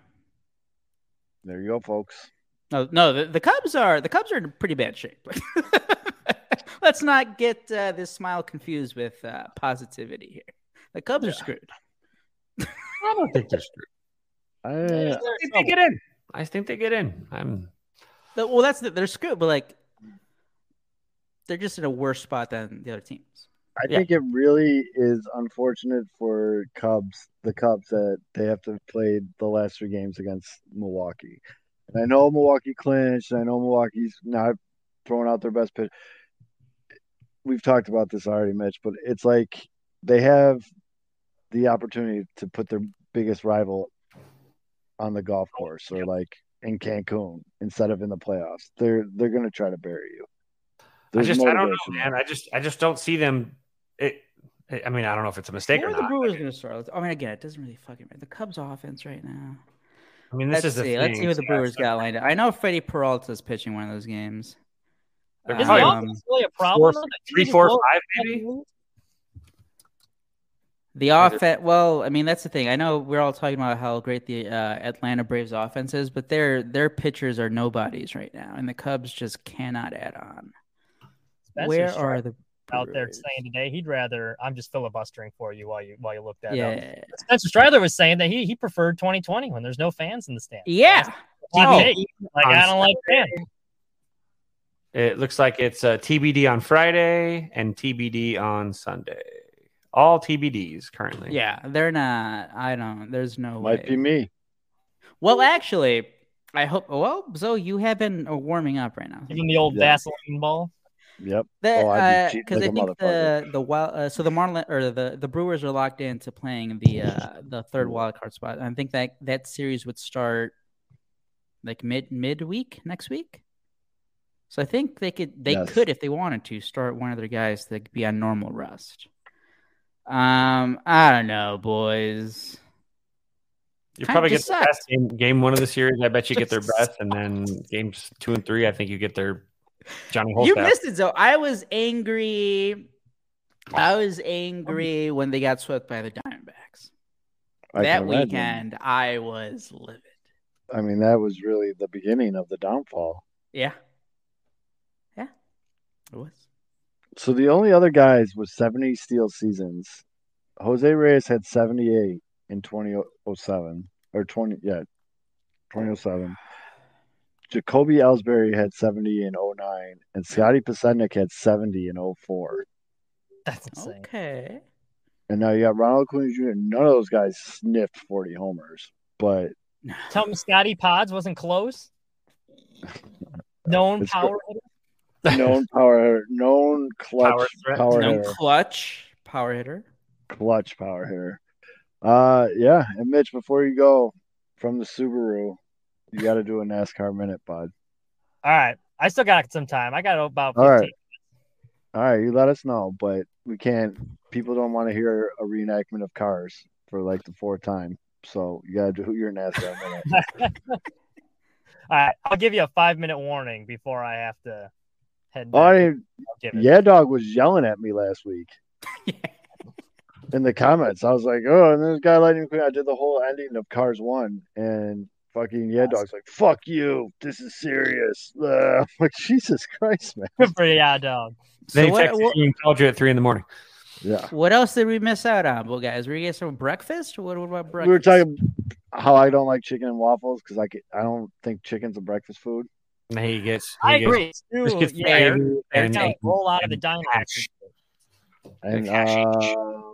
Speaker 1: There you go, folks.
Speaker 5: No, no, the, the Cubs are the Cubs are in pretty bad shape. Let's not get uh, this smile confused with uh, positivity here. The Cubs are screwed.
Speaker 2: I don't think they're screwed.
Speaker 1: I,
Speaker 2: I think they get in. I think they get in. I'm.
Speaker 5: The- well, that's the, they're screwed, but like they're just in a worse spot than the other teams.
Speaker 1: I
Speaker 5: Yeah.
Speaker 1: think it really is unfortunate for Cubs, the Cubs, that they have to play the last three games against Milwaukee. And I know Milwaukee clinched. And I know Milwaukee's not throwing out their best pitch. We've talked about this already, Mitch, but it's like they have the opportunity to put their biggest rival on the golf course or like in Cancun instead of in the playoffs. They're they're gonna try to bury you.
Speaker 2: I
Speaker 1: There's
Speaker 2: just I don't know, man. I just I just don't see them. It, I mean, I don't know if it's a mistake
Speaker 5: Where
Speaker 2: or
Speaker 5: are the. Brewers going to start? I mean, again, it doesn't really fucking matter. The Cubs offense right now.
Speaker 2: I mean, this
Speaker 5: Let's
Speaker 2: is the
Speaker 5: see.
Speaker 2: thing.
Speaker 5: Let's see what the Brewers
Speaker 2: so
Speaker 5: got lined up. I know Freddie Peralta's pitching one of those games.
Speaker 2: They're
Speaker 6: Is
Speaker 2: probably
Speaker 6: the
Speaker 5: Um,
Speaker 6: offense really a problem?
Speaker 2: four-
Speaker 6: though?
Speaker 2: three,
Speaker 6: They
Speaker 2: four,
Speaker 6: just
Speaker 2: five,
Speaker 6: blow-
Speaker 2: maybe.
Speaker 5: The offense. Well, I mean, that's the thing. I know we're all talking about how great the uh, Atlanta Braves offense is, but their their pitchers are nobodies right now, and the Cubs just cannot add on.
Speaker 6: Spencer
Speaker 5: Where
Speaker 6: Strider
Speaker 5: are the
Speaker 6: out there saying today he'd rather. I'm just filibustering for you while you while you look that up.
Speaker 5: Yeah,
Speaker 6: Spencer Strider was saying that he he preferred 2020 when there's no fans in the stands.
Speaker 5: yeah.
Speaker 6: Hot
Speaker 5: Oh.
Speaker 6: like I don't like fans.
Speaker 2: It looks like it's uh, TBD on Friday and TBD on Sunday. All TBDs currently.
Speaker 5: Yeah, they're not. I don't. There's no
Speaker 1: Might
Speaker 5: way.
Speaker 1: be me.
Speaker 5: Well, actually, I hope. Well, so you have been uh, warming up right now.
Speaker 6: Even the old
Speaker 1: Yeah.
Speaker 6: Vaseline ball.
Speaker 1: Yep.
Speaker 5: That
Speaker 1: Oh, I'd be
Speaker 5: because
Speaker 1: like
Speaker 5: I
Speaker 1: a
Speaker 5: think the the wild uh, so the Marlin or the the Brewers are locked into playing the uh the third wild card spot. I think that that series would start like mid mid week next week. So I think they could they
Speaker 1: Yes.
Speaker 5: could if they wanted to start one of their guys to be on normal rest. Um, I don't know, boys.
Speaker 2: You
Speaker 5: Kinda
Speaker 2: probably get
Speaker 5: just
Speaker 2: the
Speaker 5: sucks.
Speaker 2: best game, game one of the series. I bet you get their best, and then games two and three, I think you get their Johnny
Speaker 5: You missed it, though. I was angry. I was angry when they got swept by the Diamondbacks.
Speaker 1: I
Speaker 5: that
Speaker 1: can imagine.
Speaker 5: weekend, I was livid.
Speaker 1: I mean, that was really the beginning of the downfall.
Speaker 5: Yeah. Yeah. It was.
Speaker 1: So the only other guys with 70 steal seasons, Jose Reyes had 78 in 2007 or 20 yeah, 2007. Jacoby Ellsbury had 70 in 09 and Scotty Podsednik had 70 in 04.
Speaker 6: That's insane.
Speaker 5: Okay.
Speaker 1: And now you got Ronald Acuna Jr. None of those guys sniffed 40 homers, but
Speaker 6: Tell me Scotty Pods wasn't close. Known
Speaker 1: It's
Speaker 6: power hitter.
Speaker 1: known power hitter, known clutch
Speaker 2: Power
Speaker 1: power
Speaker 5: no
Speaker 1: hitter.
Speaker 5: clutch power hitter.
Speaker 1: clutch power hitter. Uh, yeah. And Mitch, before you go from the Subaru, you got to do a NASCAR minute, bud.
Speaker 6: All right. I still got some time. I got about 15.
Speaker 1: All right. All right, you let us know, but we can't. People don't want to hear a reenactment of cars for like the fourth time, so you got to do your NASCAR minute.
Speaker 6: All right. I'll give you a five minute warning before I have to head back.
Speaker 1: I yeah, dog was yelling at me last week in the comments. I was like, "Oh, and this guy Lightning McQueen." I did the whole ending of Cars One, and fucking yeah, dog's like, "Fuck you, this is serious." Uh, I'm like, Jesus Christ, man.
Speaker 6: For yeah, dog.
Speaker 2: Then
Speaker 5: So
Speaker 2: texted
Speaker 5: what,
Speaker 2: you and called you at three in the morning.
Speaker 1: Yeah,
Speaker 5: what else did we miss out on, well, guys? Were you get some breakfast? What, what about breakfast?
Speaker 1: we were talking how I don't like chicken and waffles because I ca- I don't think chicken's a breakfast food.
Speaker 2: And he gets. He
Speaker 6: I
Speaker 2: gets,
Speaker 6: agree.
Speaker 2: Just
Speaker 6: Ooh,
Speaker 2: gets
Speaker 6: yeah,
Speaker 2: gravy
Speaker 6: and,
Speaker 2: and,
Speaker 6: roll out of the diner.
Speaker 2: hash.
Speaker 1: and
Speaker 2: Like hash.
Speaker 1: um,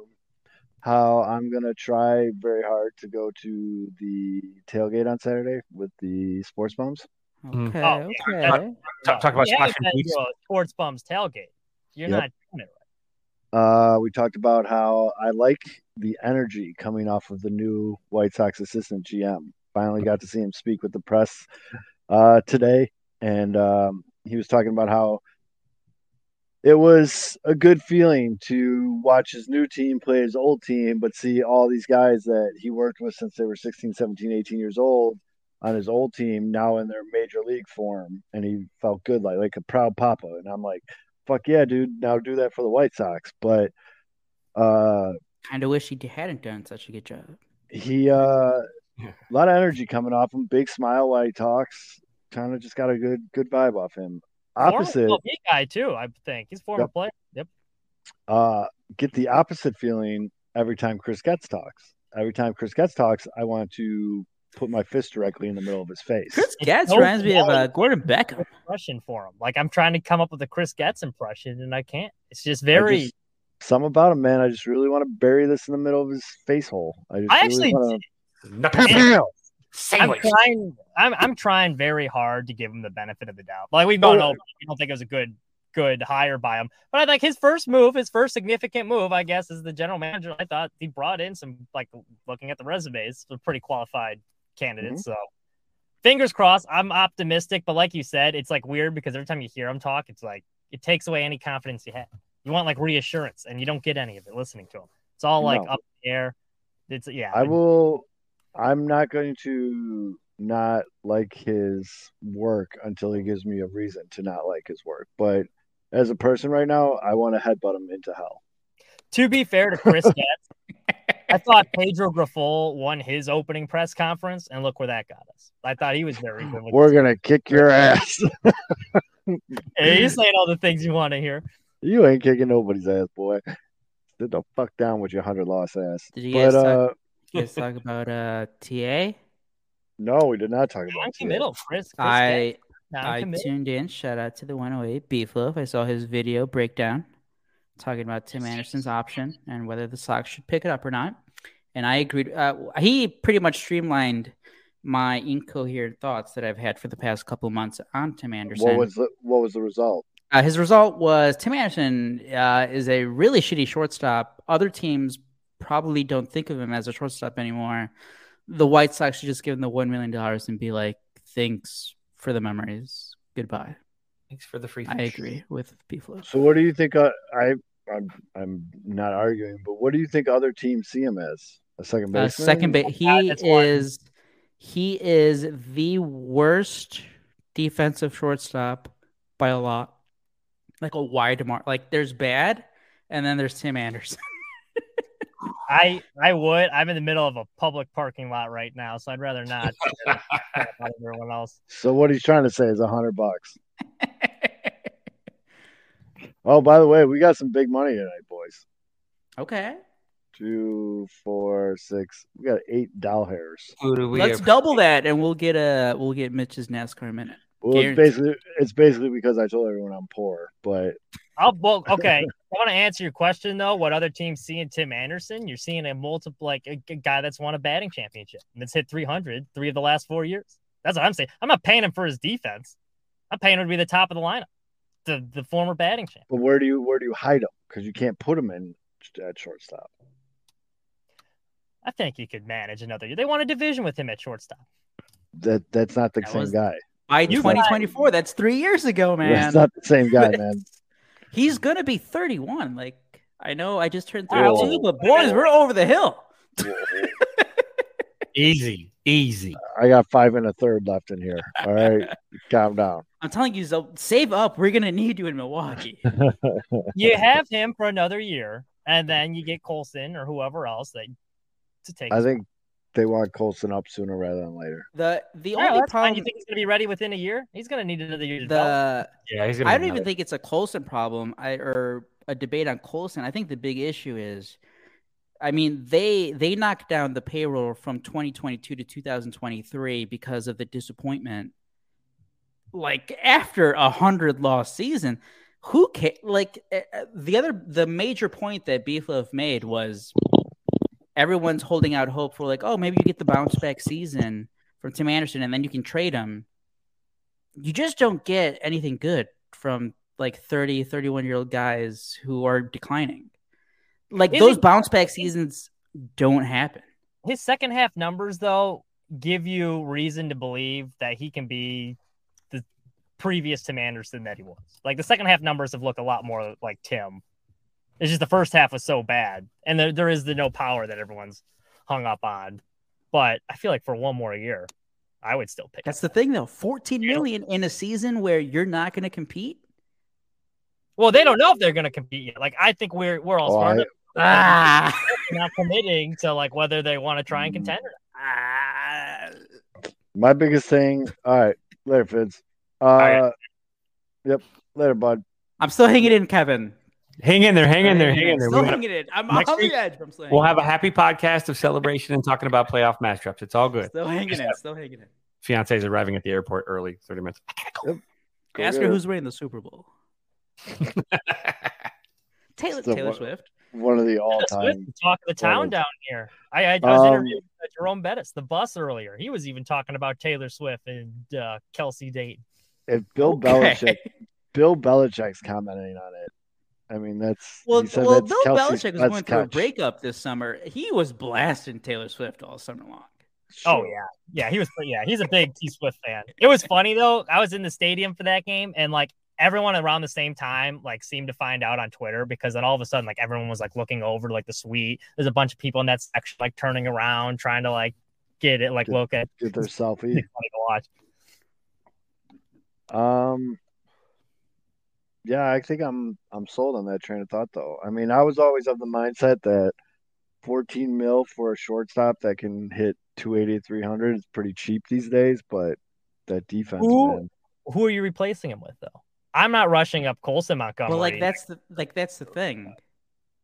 Speaker 1: how I'm gonna try very hard to go to the tailgate on Saturday with the sports bums.
Speaker 5: Okay,
Speaker 6: Oh, yeah.
Speaker 5: okay.
Speaker 2: Talk- talk about
Speaker 6: you haven't
Speaker 2: Splash
Speaker 6: been
Speaker 2: Beats.
Speaker 6: to a sports bums tailgate. You're
Speaker 1: Yep.
Speaker 6: not doing it
Speaker 1: Uh, we talked about how I like the energy coming off of the new White Sox assistant GM. Finally got to see him speak with the press uh, today, and um, he was talking about how it was a good feeling to watch his new team play his old team, but see all these guys that he worked with since they were 16, 17, 18 years old on his old team now in their major league form, and he felt good, like like a proud papa. And I'm like, fuck yeah, dude, now do that for the White Sox. But uh,
Speaker 5: Kind of wish he hadn't done such a good job.
Speaker 1: he uh, a lot of energy coming off him, big smile while he talks. Kind of just got a good good vibe off him. Opposite,
Speaker 6: Former MLB guy too, I think. He's a former
Speaker 1: Yep.
Speaker 6: player. Yep.
Speaker 1: uh, get the opposite feeling every time Chris Getz talks. Every time Chris Getz talks, I want to put my fist directly in the middle of his face.
Speaker 5: Chris Getz
Speaker 6: no
Speaker 5: reminds me of uh. Gordon Beckham.
Speaker 6: Impression for him. Like I'm trying to come up with a Chris Getz impression and I can't. It's just very.
Speaker 1: just- Some about him, man. I just really want to bury this in the middle of his face hole. I just
Speaker 6: I
Speaker 1: really
Speaker 6: actually
Speaker 1: want
Speaker 6: I'm trying. I'm I'm trying very hard to give him the benefit of the doubt. Like we've oh, gone
Speaker 1: Oh.
Speaker 6: over, we don't think it was a good good hire by him. But I like his first move, his first significant move, I guess, as the general manager. I thought he brought in some like looking at the resumes, some pretty qualified candidates. Mm-hmm. So fingers crossed. I'm optimistic, but like you said, it's like weird because every time you hear him talk, it's like it takes away any confidence you have. You want like reassurance, and you don't get any of it listening to him. It's all like
Speaker 1: No.
Speaker 6: up in the air. It's yeah.
Speaker 1: I will. I'm not going to not like his work until he gives me a reason to not like his work. But as a person right now, I want to headbutt him into hell.
Speaker 6: To be fair to Chris Getz, I thought Pedro Grifol won his opening press conference, and look where that got us. I thought he was very good. With
Speaker 1: We're gonna kick your ass.
Speaker 6: Hey, He's saying all the things you want to hear.
Speaker 1: you ain't kicking nobody's ass, boy. Sit the fuck down with your hundred loss ass.
Speaker 5: Did you
Speaker 1: But
Speaker 5: guys talk,
Speaker 1: uh,
Speaker 5: you guys talk about uh, TA?
Speaker 1: no, we did not talk about it.
Speaker 6: Non-committal, Chris. Chris
Speaker 5: I I tuned in. Shout out to the 108 Beefloaf. I saw his video breakdown talking about Tim Anderson's option and whether the Sox should pick it up or not. And I agreed. Uh, he pretty much streamlined my incoherent thoughts that I've had for the past couple of months on Tim Anderson.
Speaker 1: What was the What was the result?
Speaker 5: Uh, his result was Tim Anderson uh, is a really shitty shortstop. Other teams probably don't think of him as a shortstop anymore. The White Sox should just give him the one million dollars and be like, "Thanks for the memories. Goodbye."
Speaker 2: Thanks for the free.
Speaker 5: I agree with Beeflo.
Speaker 1: So, what do you think? Uh, I I'm I'm not arguing, but what do you think other teams see him as? A second
Speaker 5: Uh,
Speaker 1: baseman?
Speaker 5: second base. He
Speaker 6: that's one.
Speaker 5: is he is the worst defensive shortstop by a lot. Like a wide mark. Like there's bad, and then there's Tim Anderson.
Speaker 6: I I would. I'm in the middle of a public parking lot right now, so I'd rather not. everyone else.
Speaker 1: So what he's trying to say is a hundred bucks. Oh, by the way, we got some big money tonight, boys.
Speaker 5: okay.
Speaker 1: Two, four, six. We got eight doll hairs.
Speaker 2: Who do we
Speaker 5: Let's
Speaker 2: have-
Speaker 5: double that, and we'll get a we'll get Mitch's NASCAR minute.
Speaker 1: Well, it's basically it's basically because I told everyone I'm poor, but
Speaker 6: I'll well, okay. I want to answer your question though. What other teams see in Tim Anderson? You're seeing a multiple like a, a guy that's won a batting championship and that's hit 300 three of the last four years. That's what I'm saying. I'm not paying him for his defense. I'm paying him to be the top of the lineup, the the former batting champ.
Speaker 1: but where do you where do you hide him? Because you can't put him in at shortstop.
Speaker 6: I think he could manage another year. They won a division with him at shortstop.
Speaker 1: That that's not the
Speaker 5: That
Speaker 1: same
Speaker 5: was-
Speaker 1: guy.
Speaker 5: By
Speaker 6: You
Speaker 5: 2024, that's three years ago, man.
Speaker 1: That's not the same guy, man.
Speaker 5: He's gonna be 31. Like I know, I just turned
Speaker 6: Wow.
Speaker 5: 32, but boys, we're over the hill.
Speaker 2: Easy, easy.
Speaker 1: I got five and a third left in here. All right, calm down.
Speaker 5: I'm telling you, so save up. We're gonna need you in Milwaukee.
Speaker 6: You have him for another year, and then you get Colson or whoever else that to take.
Speaker 1: I think they want Colson up sooner rather than later.
Speaker 5: The the
Speaker 6: Yeah,
Speaker 5: only
Speaker 6: that's
Speaker 5: problem,
Speaker 6: You think he's going to be ready within a year? He's going to need another year to develop.
Speaker 5: the
Speaker 2: Yeah, he's gonna.
Speaker 5: I don't even
Speaker 2: another-
Speaker 5: think it's a Colson problem, I or a debate on Colson. I think the big issue is, I mean, they they knocked down the payroll from 2022 to 2023 because of the disappointment. Like after a hundred loss season, who ca- like uh, uh, the other the major point that Beefloaf made was everyone's holding out hope for like, oh, maybe you get the bounce back season from Tim Anderson and then you can trade him. You just don't get anything good from like 30, 31 year old guys who are declining. Like
Speaker 6: Is
Speaker 5: those
Speaker 6: it-
Speaker 5: bounce back seasons don't happen.
Speaker 6: His second half numbers, though, give you reason to believe that he can be the previous Tim Anderson that he was. Like the second half numbers have looked a lot more like Tim. It's just the first half was so bad, and there, there is the no power that everyone's hung up on. But I feel like for one more year, I would still pick.
Speaker 5: That's
Speaker 6: him.
Speaker 5: the thing though. 14
Speaker 6: You know-
Speaker 5: million in a season where you're not going to compete.
Speaker 6: Well, they don't know if they're going to compete yet. Like I think we're we're all
Speaker 1: Oh,
Speaker 6: smart
Speaker 1: I-
Speaker 6: enough
Speaker 5: Ah.
Speaker 6: not committing to like whether they want to try and contend or not.
Speaker 5: Ah.
Speaker 1: My biggest thing. All right, later, Fitz. Uh,
Speaker 2: right.
Speaker 1: yep, later, bud.
Speaker 5: I'm still hanging in, Kevin.
Speaker 2: Hang in there, hang in there, hang in there.
Speaker 5: Still
Speaker 2: We gotta-
Speaker 5: hanging in. I'm
Speaker 2: Next
Speaker 5: on
Speaker 2: week,
Speaker 5: the edge. I'm still
Speaker 2: We'll have a happy podcast of celebration and talking about playoff matchups. It's all good.
Speaker 5: Still hanging in. Still hanging in.
Speaker 2: Fiance's arriving at the airport early, 30 minutes.
Speaker 1: I gotta Go
Speaker 5: Ask
Speaker 1: get
Speaker 5: her who's winning the Super Bowl. Taylor
Speaker 1: Still
Speaker 5: Taylor
Speaker 1: what?
Speaker 5: Swift.
Speaker 1: one of the
Speaker 6: Swift,
Speaker 1: all-time.
Speaker 6: the talk of the town
Speaker 1: Brothers.
Speaker 6: down here. I, I, I was
Speaker 1: Um,
Speaker 6: interviewing uh, Jerome Bettis, the bus earlier. He was even talking about Taylor Swift and uh, Kelce Dayton.
Speaker 1: If Bill
Speaker 5: Okay.
Speaker 1: Belichick, Bill Belichick's commenting on it. I mean, that's
Speaker 5: Well,
Speaker 1: said
Speaker 5: well,
Speaker 1: that's
Speaker 5: Bill
Speaker 1: Kelsey's
Speaker 5: Belichick was going through a breakup this summer. He was blasting Taylor Swift all summer long.
Speaker 6: Oh yeah, yeah. He was. Yeah, he's a big T Swift fan. It was funny though. I was in the stadium for that game, and like everyone around the same time, like seemed to find out on Twitter because then all of a sudden, like everyone was like looking over like the suite. There's a bunch of people in that section like turning around, trying to like get it, like
Speaker 1: Get-
Speaker 6: look at.
Speaker 1: Get their selfie.
Speaker 6: funny to watch.
Speaker 1: Um, yeah, I think I'm I'm sold on that train of thought though. I mean, I was always of the mindset that 14 mil for a shortstop that can hit 280 300 is pretty cheap these days, but that defense,
Speaker 6: Who-
Speaker 1: man.
Speaker 6: Who are you replacing him with though? I'm not rushing up Colson Montgomery.
Speaker 5: Well, like that's the like that's the thing.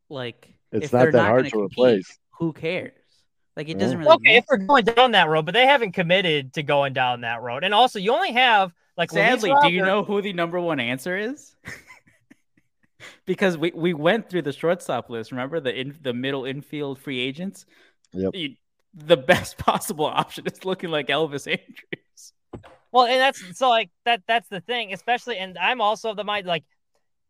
Speaker 5: Like
Speaker 1: It's
Speaker 5: if
Speaker 1: not
Speaker 5: they're
Speaker 1: that
Speaker 5: not
Speaker 1: hard
Speaker 5: gonna compete,
Speaker 1: replace.
Speaker 5: Who cares? Like it doesn't really.
Speaker 6: okay if we're going down that road, but they haven't committed to going down that road. And also, you only have like Luis
Speaker 5: Sadly, do you know who the number one answer is? because we, we went through the shortstop list. Remember the in, the middle infield free agents.
Speaker 1: Yep.
Speaker 5: You- the best possible option is looking like Elvis Andrus.
Speaker 6: Well, and that's so like that. That's the thing, especially. And I'm also of the mind like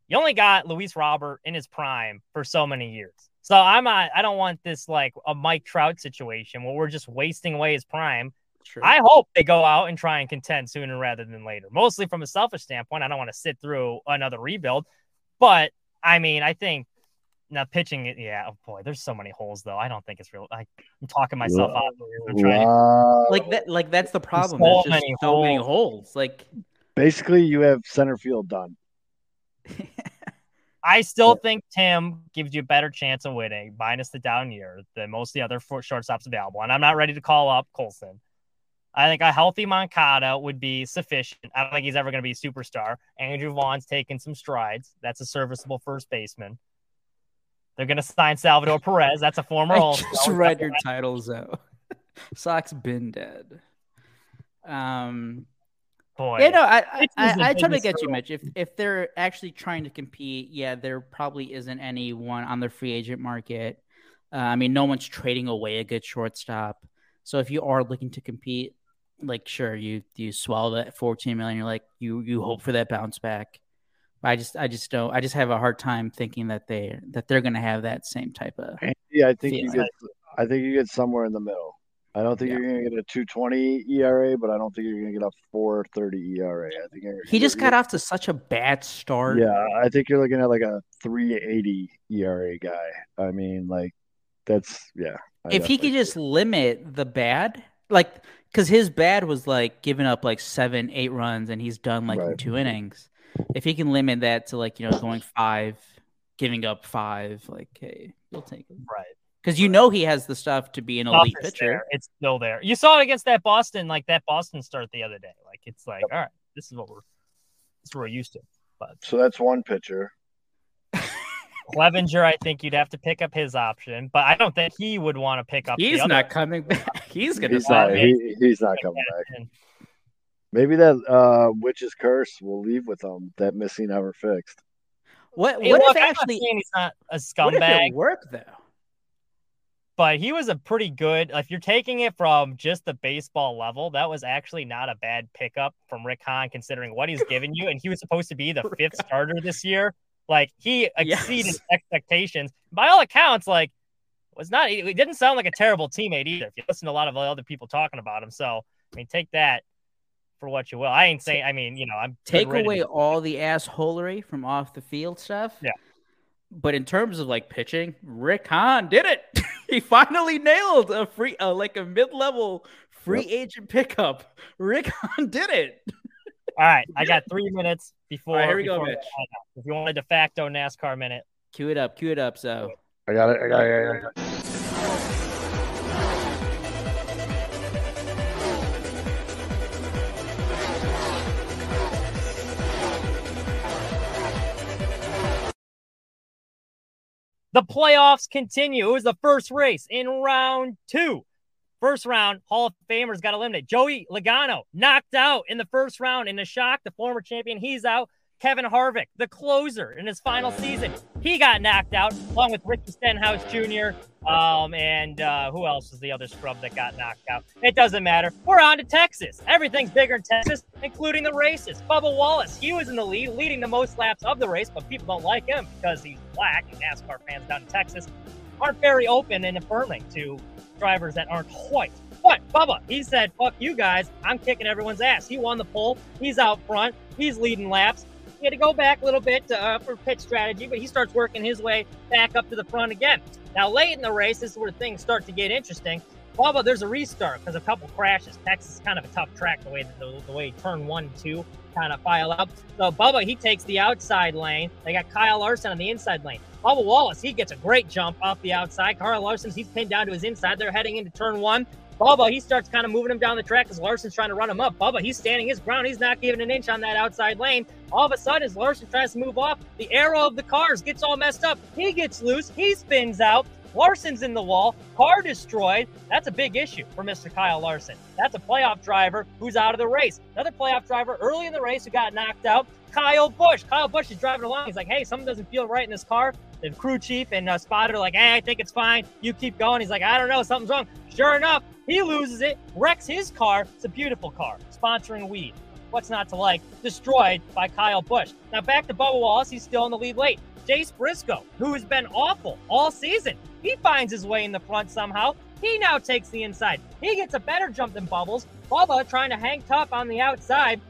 Speaker 6: you only got Luis Robert in his prime for so many years. So I'm not. I don't want this like a Mike Trout situation where we're just wasting away his prime.
Speaker 5: True.
Speaker 6: I hope they go out and try and contend sooner rather than later. Mostly from a selfish standpoint, I don't want to sit through another rebuild. But I mean, I think now pitching it. Yeah, oh boy, there's so many holes though. I don't think it's real. I, I'm talking myself
Speaker 1: Wow.
Speaker 6: out. here. I'm trying to-
Speaker 1: Wow.
Speaker 5: like that. Like that's the problem.
Speaker 6: so
Speaker 5: There's just
Speaker 6: many
Speaker 5: so many
Speaker 6: holes.
Speaker 5: holes. Like
Speaker 1: Basically, you have center field done.
Speaker 6: I still think Tim gives you a better chance of winning, minus the down year, than most of the other four shortstops available. And I'm not ready to call up Colson. I think a healthy Moncada would be sufficient. I don't think he's ever going to be a superstar. Andrew Vaughn's taken some strides. That's a serviceable first baseman. They're going to sign Salvador Perez. That's a former
Speaker 5: I just read your titles though. Sox been dead. Um.
Speaker 6: boy.
Speaker 5: Yeah, no, I I, I, I totally get you. Mitch. If if they're actually trying to compete, yeah, there probably isn't anyone on the free agent market. Uh, I mean, no one's trading away a good shortstop. So if you are looking to compete, like sure, you you swallow that fourteen million. You're like you you hope for that bounce back. I just I just don't. I just have a hard time thinking that they that they're gonna have that same type of.
Speaker 1: Yeah, I think you get. I think you get somewhere in the middle. I don't think
Speaker 5: Yeah.
Speaker 1: you're going to get a 220 ERA, but I don't think you're going to get a 430 ERA. I think
Speaker 5: He just got off to such a bad start.
Speaker 1: Yeah, I think you're looking at like a 380 ERA guy. I mean, like that's yeah. I
Speaker 5: if he could just limit the bad, like, because his bad was like giving up like seven, eight runs, and he's done like in
Speaker 1: Right.
Speaker 5: two innings. If he can limit that to like you know going five, giving up five, like hey, you'll take it
Speaker 6: Right.
Speaker 5: because you know he has the stuff to be an
Speaker 6: Stuff
Speaker 5: elite
Speaker 6: is
Speaker 5: pitcher.
Speaker 6: there. It's still there. You saw it against that Boston, like that Boston start the other day. Like it's like, all right, this is what we're this is what we're used to. But
Speaker 1: so that's one pitcher.
Speaker 6: Clevinger, I think you'd have to pick up his option, but I don't think he would want to pick up.
Speaker 5: He's
Speaker 6: the other
Speaker 5: not coming back. He's gonna
Speaker 1: He's
Speaker 5: start.
Speaker 1: not. He, he's not coming back. Maybe that uh, witch's curse will leave with him. That missing never fixed.
Speaker 5: What?
Speaker 6: Hey,
Speaker 5: What
Speaker 6: look,
Speaker 5: if
Speaker 6: I'm not
Speaker 5: actually?
Speaker 6: he's not a
Speaker 5: What if
Speaker 6: scumbag,
Speaker 5: it worked though?
Speaker 6: but he was a pretty good. If you're taking it from just the baseball level, that was actually not a bad pickup from Rick Hahn, considering what he's given you. And he was supposed to be the fifth starter this year. Like he
Speaker 5: Yes.
Speaker 6: exceeded expectations. By all accounts, like was not. It didn't sound like a terrible teammate either. If you listen to a lot of other people talking about him, so I mean, take that for what you will. I ain't saying. I mean, you know, I'm
Speaker 5: Take away all the assholery from off the field stuff.
Speaker 6: Yeah.
Speaker 5: But in terms of like pitching, Rick Hahn did it. he finally nailed a free, uh, like a mid-level free agent pickup. Rick Hahn did it.
Speaker 6: All right, I got three minutes before.
Speaker 5: Right, here we go,
Speaker 6: before
Speaker 5: Mitch.
Speaker 6: If you want a de facto NASCAR minute,
Speaker 5: Cue it up. Cue it up. So
Speaker 1: I got it. I got it. I got it.
Speaker 6: the playoffs continue. It was the first race in round two. First round, Hall of Famers got eliminated. Joey Logano knocked out in the first round in a shock. The former champion, he's out. Kevin Harvick, the closer in his final season, he got knocked out along with Ricky Stenhouse Jr. Um, and uh, who else was the other scrub that got knocked out? It doesn't matter. We're on to Texas. Everything's bigger in Texas, including the races. Bubba Wallace, he was in the lead, leading the most laps of the race, but people don't like him because he's black, and NASCAR fans down in Texas aren't very open and affirming to drivers that aren't white. But Bubba, he said, fuck you guys. I'm kicking everyone's ass. He won the pole. He's out front. He's leading laps. Had to go back a little bit to, uh, for pit strategy, but he starts working his way back up to the front again. Now, late in the race, this is where things start to get interesting. Bubba, there's a restart because a couple crashes. Texas is kind of a tough track the way the, the way turn one, two kind of file up. So Bubba, he takes the outside lane. They got Kyle Larson on the inside lane. Bubba Wallace, he gets a great jump off the outside. Kyle Larson, he's pinned down to his inside. They're heading into turn one. Bubba, he starts kind of moving him down the track because Larson's trying to run him up. Bubba, he's standing his ground. He's not giving an inch on that outside lane. All of a sudden, as Larson tries to move off, the aero of the cars gets all messed up. He gets loose. He spins out. Larson's in the wall. Car destroyed. That's a big issue for Mr. Kyle Larson. That's a playoff driver who's out of the race. Another playoff driver early in the race who got knocked out. Kyle Busch. Kyle Busch is driving along. He's like, hey, something doesn't feel right in this car. The crew chief and uh, spotter like, hey, I think it's fine. You keep going. He's like, I don't know. Something's wrong. Sure enough, he loses it, wrecks his car. It's a beautiful car, sponsoring weed. What's not to like? Destroyed by Kyle Busch. Now back to Bubba Wallace. He's still in the lead late. Chase Briscoe, who has been awful all season, he finds his way in the front somehow. He now takes the inside. He gets a better jump than Bubbles. Bubba trying to hang tough on the outside.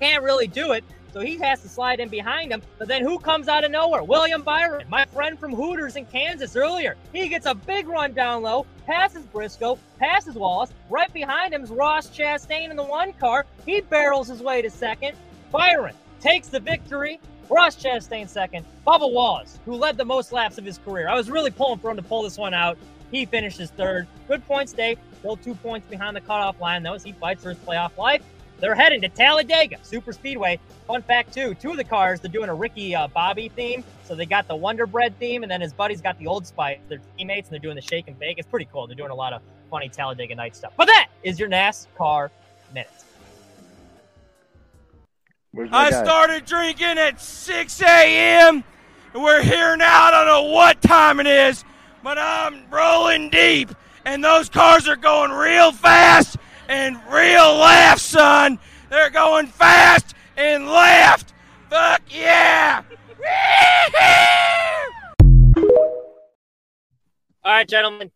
Speaker 6: Can't really do it. So he has to slide in behind him. But then who comes out of nowhere? William Byron, my friend from Hooters in Kansas earlier. He gets a big run down low, passes Briscoe, passes Wallace. Right behind him is Ross Chastain in the one car. He barrels his way to second. Byron takes the victory. Ross Chastain second. Bubba Wallace, who led the most laps of his career. I was really pulling for him to pull this one out. He finishes third. Good points, day. Still two points behind the cutoff line, though, as he fights for his playoff life. They're heading to Talladega Super Speedway. Fun fact, too, two of the cars, they're doing a Ricky uh, Bobby theme. So they got the Wonder Bread theme, and then his buddy's got the Old Spice. They're teammates, and they're doing the Shake and Bake. It's pretty cool. They're doing a lot of funny Talladega night stuff. But that is your NASCAR Minute.
Speaker 7: I
Speaker 1: guy?
Speaker 7: started drinking at 6 a.m. and we're here now. I don't know what time it is, but I'm rolling deep, and those cars are going real fast and real left, son. They're going fast and left. Fuck yeah!
Speaker 6: All right, gentlemen.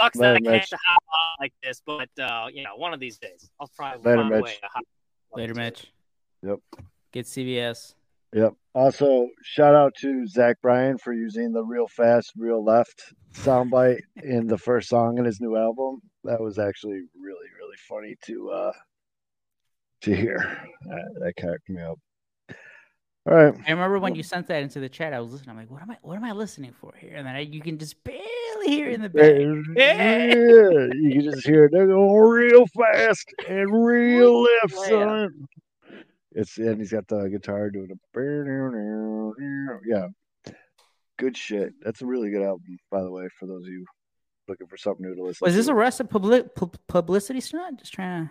Speaker 6: Sucks that I
Speaker 1: Later,
Speaker 6: can't
Speaker 1: Mitch.
Speaker 6: hop on like this, but uh, you know, one of these days I'll try
Speaker 1: Later,
Speaker 6: find a
Speaker 1: Mitch.
Speaker 6: way to hop on
Speaker 5: Later,
Speaker 6: to.
Speaker 5: Mitch.
Speaker 1: Yep.
Speaker 5: Get CBS.
Speaker 1: Yep. Also, shout out to Zach Bryan for using the real fast, real left soundbite in the first song in his new album. That was actually really, really funny to uh to hear. That, that cracked me up. All right.
Speaker 5: I remember when you sent that into the chat. I was listening. I'm like, what am I? What am I listening for here? And then I, you can just barely hear in the back.
Speaker 1: Yeah, you can just hear it. They're going real fast and real left, son. It's and he's got the guitar doing a yeah. Good shit. That's a really good album, by the way, for those of you looking for something new to listen
Speaker 5: Was this
Speaker 1: to.
Speaker 5: a of public pu- publicity stunt? Just trying to.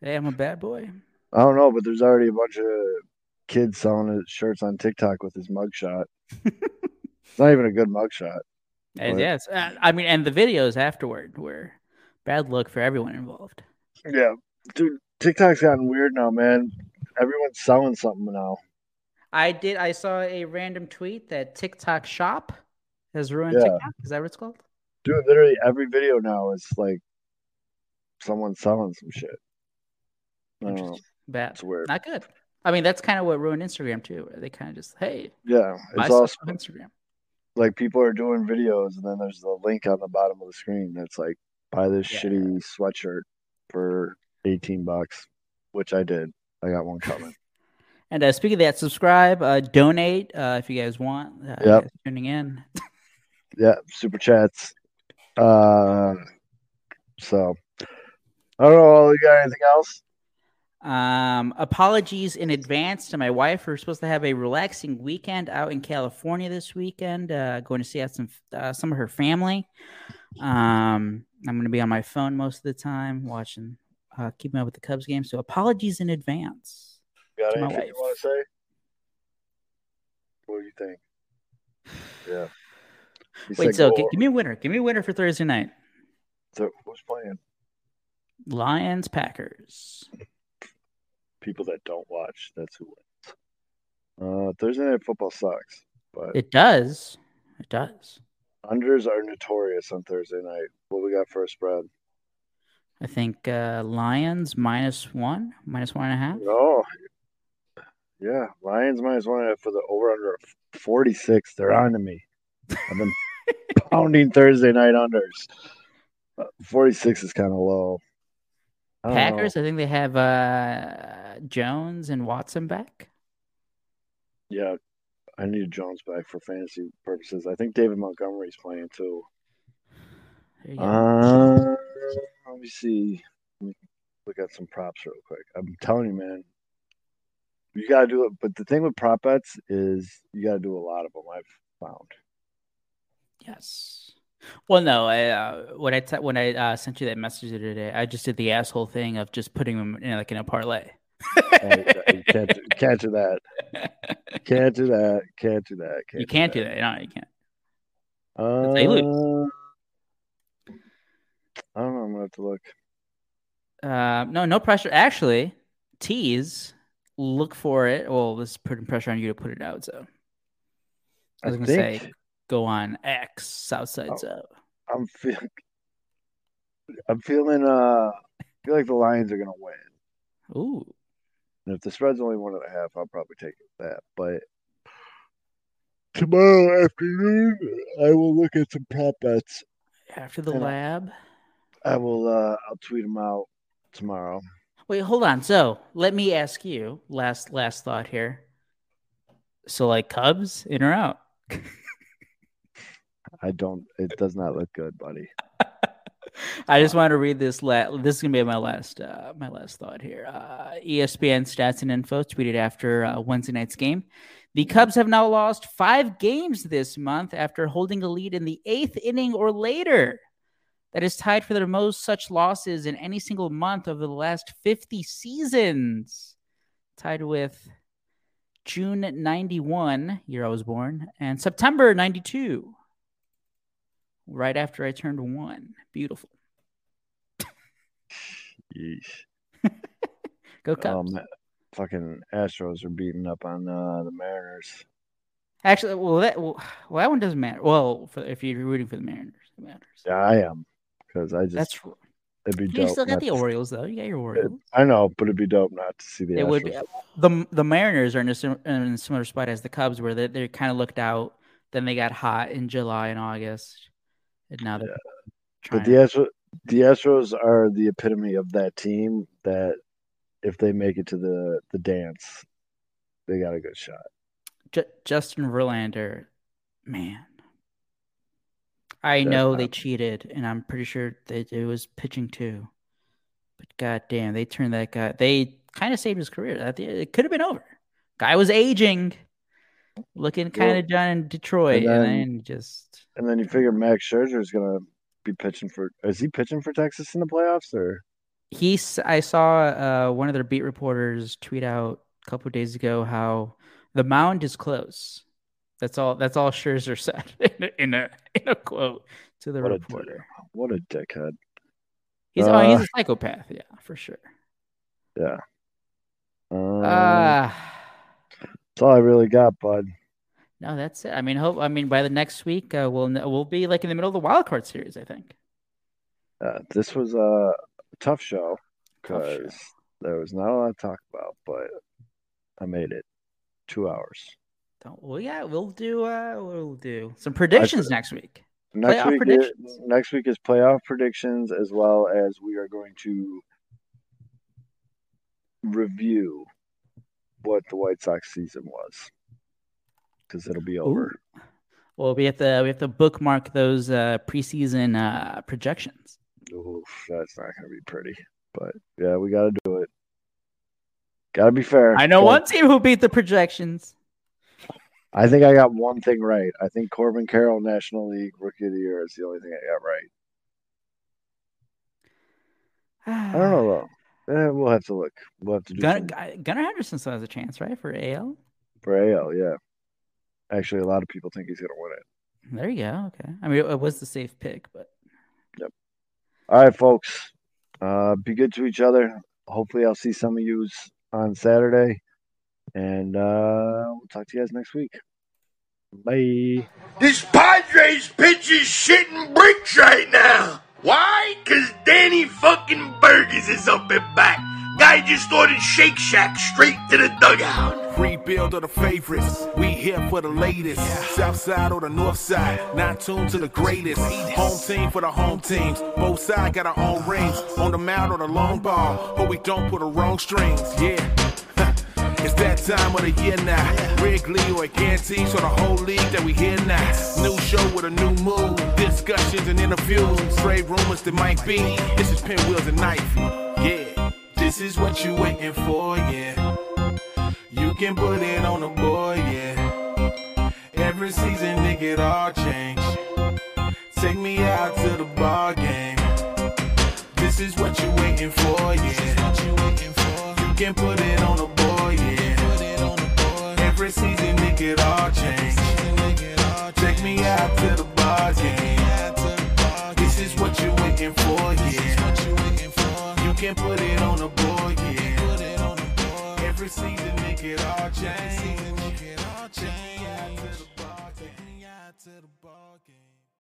Speaker 5: Hey, I'm a bad boy.
Speaker 1: I don't know, but there's already a bunch of kids selling his shirts on TikTok with his mugshot. it's not even a good mugshot.
Speaker 5: And yes, uh, I mean, and the videos afterward were bad look for everyone involved.
Speaker 1: Yeah. Dude, TikTok's gotten weird now, man. Everyone's selling something now.
Speaker 5: I did. I saw a random tweet that TikTok Shop has ruined
Speaker 1: Yeah.
Speaker 5: TikTok. Is that what it's called?
Speaker 1: Dude, literally every video now is like someone selling some shit.
Speaker 5: Interesting. Bad.
Speaker 1: It's weird.
Speaker 5: Not good. I mean, that's kind of what ruined Instagram too. Where they kind of just, hey,
Speaker 1: Yeah.
Speaker 5: buy
Speaker 1: It's also
Speaker 5: on Instagram.
Speaker 1: like people are doing videos and then there's the link on the bottom of the screen that's like buy this
Speaker 5: Yeah.
Speaker 1: shitty sweatshirt for 18 bucks, which I did. I got one coming.
Speaker 5: And uh, speaking of that, subscribe, uh, donate uh, if you guys want. Uh,
Speaker 1: Yep.
Speaker 5: Tuning in.
Speaker 1: yeah, super chats. Uh, so I don't know. You got anything else?
Speaker 5: Um, apologies in advance to my wife. We're supposed to have a relaxing weekend out in California this weekend. Uh, going to see out some uh, some of her family. Um, I'm going to be on my phone most of the time, watching, uh, keeping up with the Cubs game. So apologies in advance.
Speaker 1: Got anything you want to say? What do you think? Yeah.
Speaker 5: Wait, so
Speaker 1: go-
Speaker 5: give me a winner. Give me a winner for Thursday night.
Speaker 1: so who's playing?
Speaker 5: Lions Packers.
Speaker 1: People that don't watch. That's who wins. Uh, Thursday night football sucks, but
Speaker 5: It does. It does.
Speaker 1: unders are notorious on Thursday night. What we got for a spread?
Speaker 5: I think uh, Lions minus one, minus one and a half.
Speaker 1: Oh, yeah. Lions minus one and a half for the over under 46. They're on to me. I've been pounding Thursday night unders. Uh, 46 is kind of low. I don't know.
Speaker 5: Packers. I think they have uh, Jones and Watson back.
Speaker 1: Yeah, I need Jones back for fantasy purposes. I think David Montgomery's playing too.
Speaker 5: There you go.
Speaker 1: Uh, let me see. Let me look at some props real quick. I'm telling you, man, you gotta do it. But the thing with prop bets is you gotta do a lot of them. I've found.
Speaker 5: Yes. Well, no. I, uh, when I t- when I uh, sent you that message the other day, I just did the asshole thing of just putting them in like in a parlay.
Speaker 1: You can't, do, can't do that. Can't do that. Can't do that. Can't
Speaker 5: you can't do that. No, you can't.
Speaker 1: Uh,
Speaker 5: you lose.
Speaker 1: I don't know. I'm gonna have to look.
Speaker 5: Uh, no, no pressure. Actually, tease. Look for it. Well, this is putting pressure on you to put it out. So I was
Speaker 1: I
Speaker 5: gonna
Speaker 1: think
Speaker 5: say, go on X Southside
Speaker 1: Oh.
Speaker 5: Zo.
Speaker 1: I'm feeling. I'm feeling. Uh, I feel like the Lions are gonna win.
Speaker 5: Ooh,
Speaker 1: And if the spread's only one and a half, I'll probably take that. But tomorrow afternoon, I will look at some prop bets.
Speaker 5: after the
Speaker 1: And
Speaker 5: lab.
Speaker 1: I will. Uh, I'll tweet them out tomorrow.
Speaker 5: Wait, hold on. So let me ask you last last thought here. So like Cubs in or out?
Speaker 1: I don't. It does not look good, buddy.
Speaker 5: I just want to read this. La- this is gonna be my last uh, my last thought here. Uh, ESPN stats and info tweeted after uh, Wednesday night's game. The Cubs have now lost five games this month after holding a lead in the eighth inning or later. That is tied for their most such losses in any single month over the last 50 seasons. Tied with June 91, year I was born, and September 92, right after I turned one. Beautiful.
Speaker 1: Yeesh.
Speaker 5: Go Cubs.
Speaker 1: Um, fucking Astros are beating up on uh, the Mariners.
Speaker 5: Actually, well that well, well, that one doesn't matter. Well, for, if you're rooting for the Mariners, it matters.
Speaker 1: Yeah, I am because I just
Speaker 5: That's
Speaker 1: it'd be
Speaker 5: you still got the Orioles though. You got your Orioles.
Speaker 1: I know, but it'd be dope not to see the
Speaker 5: It
Speaker 1: Astros.
Speaker 5: would be, uh, the the Mariners are in a, sim- in a similar spot as the Cubs, where they they kind of looked out, then they got hot in July and August, and now they're trying.
Speaker 1: But the Astros, the Astros are the epitome of that team. That if they make it to the the dance, they got a good shot.
Speaker 5: Ju- Justin Verlander, man. I know they cheated, and I'm pretty sure that it was pitching too. But goddamn, they turned that guy. They kind of saved his career. It could have been over. Guy was aging, looking kind of done in Detroit, and
Speaker 1: and
Speaker 5: then,
Speaker 1: then-
Speaker 5: just
Speaker 1: And then you figure Max Scherzer is gonna be pitching for. Is he pitching for Texas in the playoffs or?
Speaker 5: he. I saw uh, one of their beat reporters tweet out a couple of days ago how the mound is close. That's all. That's all Scherzer said in a, in a in a quote to the
Speaker 1: What a
Speaker 5: reporter.
Speaker 1: What a dickhead.
Speaker 5: He's oh, he's
Speaker 1: Uh,
Speaker 5: a psychopath, yeah, for sure.
Speaker 1: Yeah. Um,
Speaker 5: Ah,
Speaker 1: that's all I really got, bud.
Speaker 5: no, that's it. I mean, hope. I mean, by the next week, uh, we'll we'll be like in the middle of the wild card series. I think.
Speaker 1: Uh, this was a Tough show. because there was not a lot to talk about, but I made it. Two hours.
Speaker 5: Don't, well, yeah, we'll do. Uh, we'll do some predictions next week.
Speaker 1: Next
Speaker 5: Playoff
Speaker 1: week, is, next week is playoff predictions as well as we are going to review what the White Sox season was because it'll be over.
Speaker 5: Well, we have to we have to bookmark those uh, preseason uh, projections.
Speaker 1: Oof, that's not going to be pretty, but yeah, we got to do it. Got to be fair.
Speaker 5: I know
Speaker 1: Gotta-
Speaker 5: one team who beat the projections.
Speaker 1: I think I got one thing right. I think Corbin Carroll, National League Rookie of the Year, is the only thing I got right. I don't know though. Eh, we'll have to look. We'll have to do
Speaker 5: Gunnar, Gunnar Henderson still has a chance, right, for AL.
Speaker 1: for AL. Yeah, Actually, a lot of people think he's going to win it.
Speaker 5: There you go. Okay. I mean, it was the safe pick, but Yep.
Speaker 1: All right, folks. Uh, be good to each other. Hopefully, I'll see some of you on Saturday. And uh, we'll talk to you guys next week. Bye.
Speaker 8: This Padres pitch is shitting bricks right now. Why? Cause Danny fucking Burgess is up and back. Guy just ordered Shake Shack straight to the dugout.
Speaker 3: Rebuild of the favorites. We here for the latest. South side or the north side. Not tuned to the greatest. Home team for the home teams. Both sides got our own rings. On the mound or the long ball. But we don't put the wrong strings. Yeah. It's that time of the year now. Wrigley or Gantes or the whole league that we hear now. New show with a new mood. Discussions and interviews. Trade rumors that might be. This is Pinwheels and Ivy. Yeah. This is what you waiting for, yeah. You can put it on the board, yeah. Every season, nigga, it all change. Take me out to the ball game. This is what you waiting for, yeah. You can put it on the board, out to the ball game. This is what you're waiting for, yeah. You can put it on the board, yeah. Every season, nigga, it all change.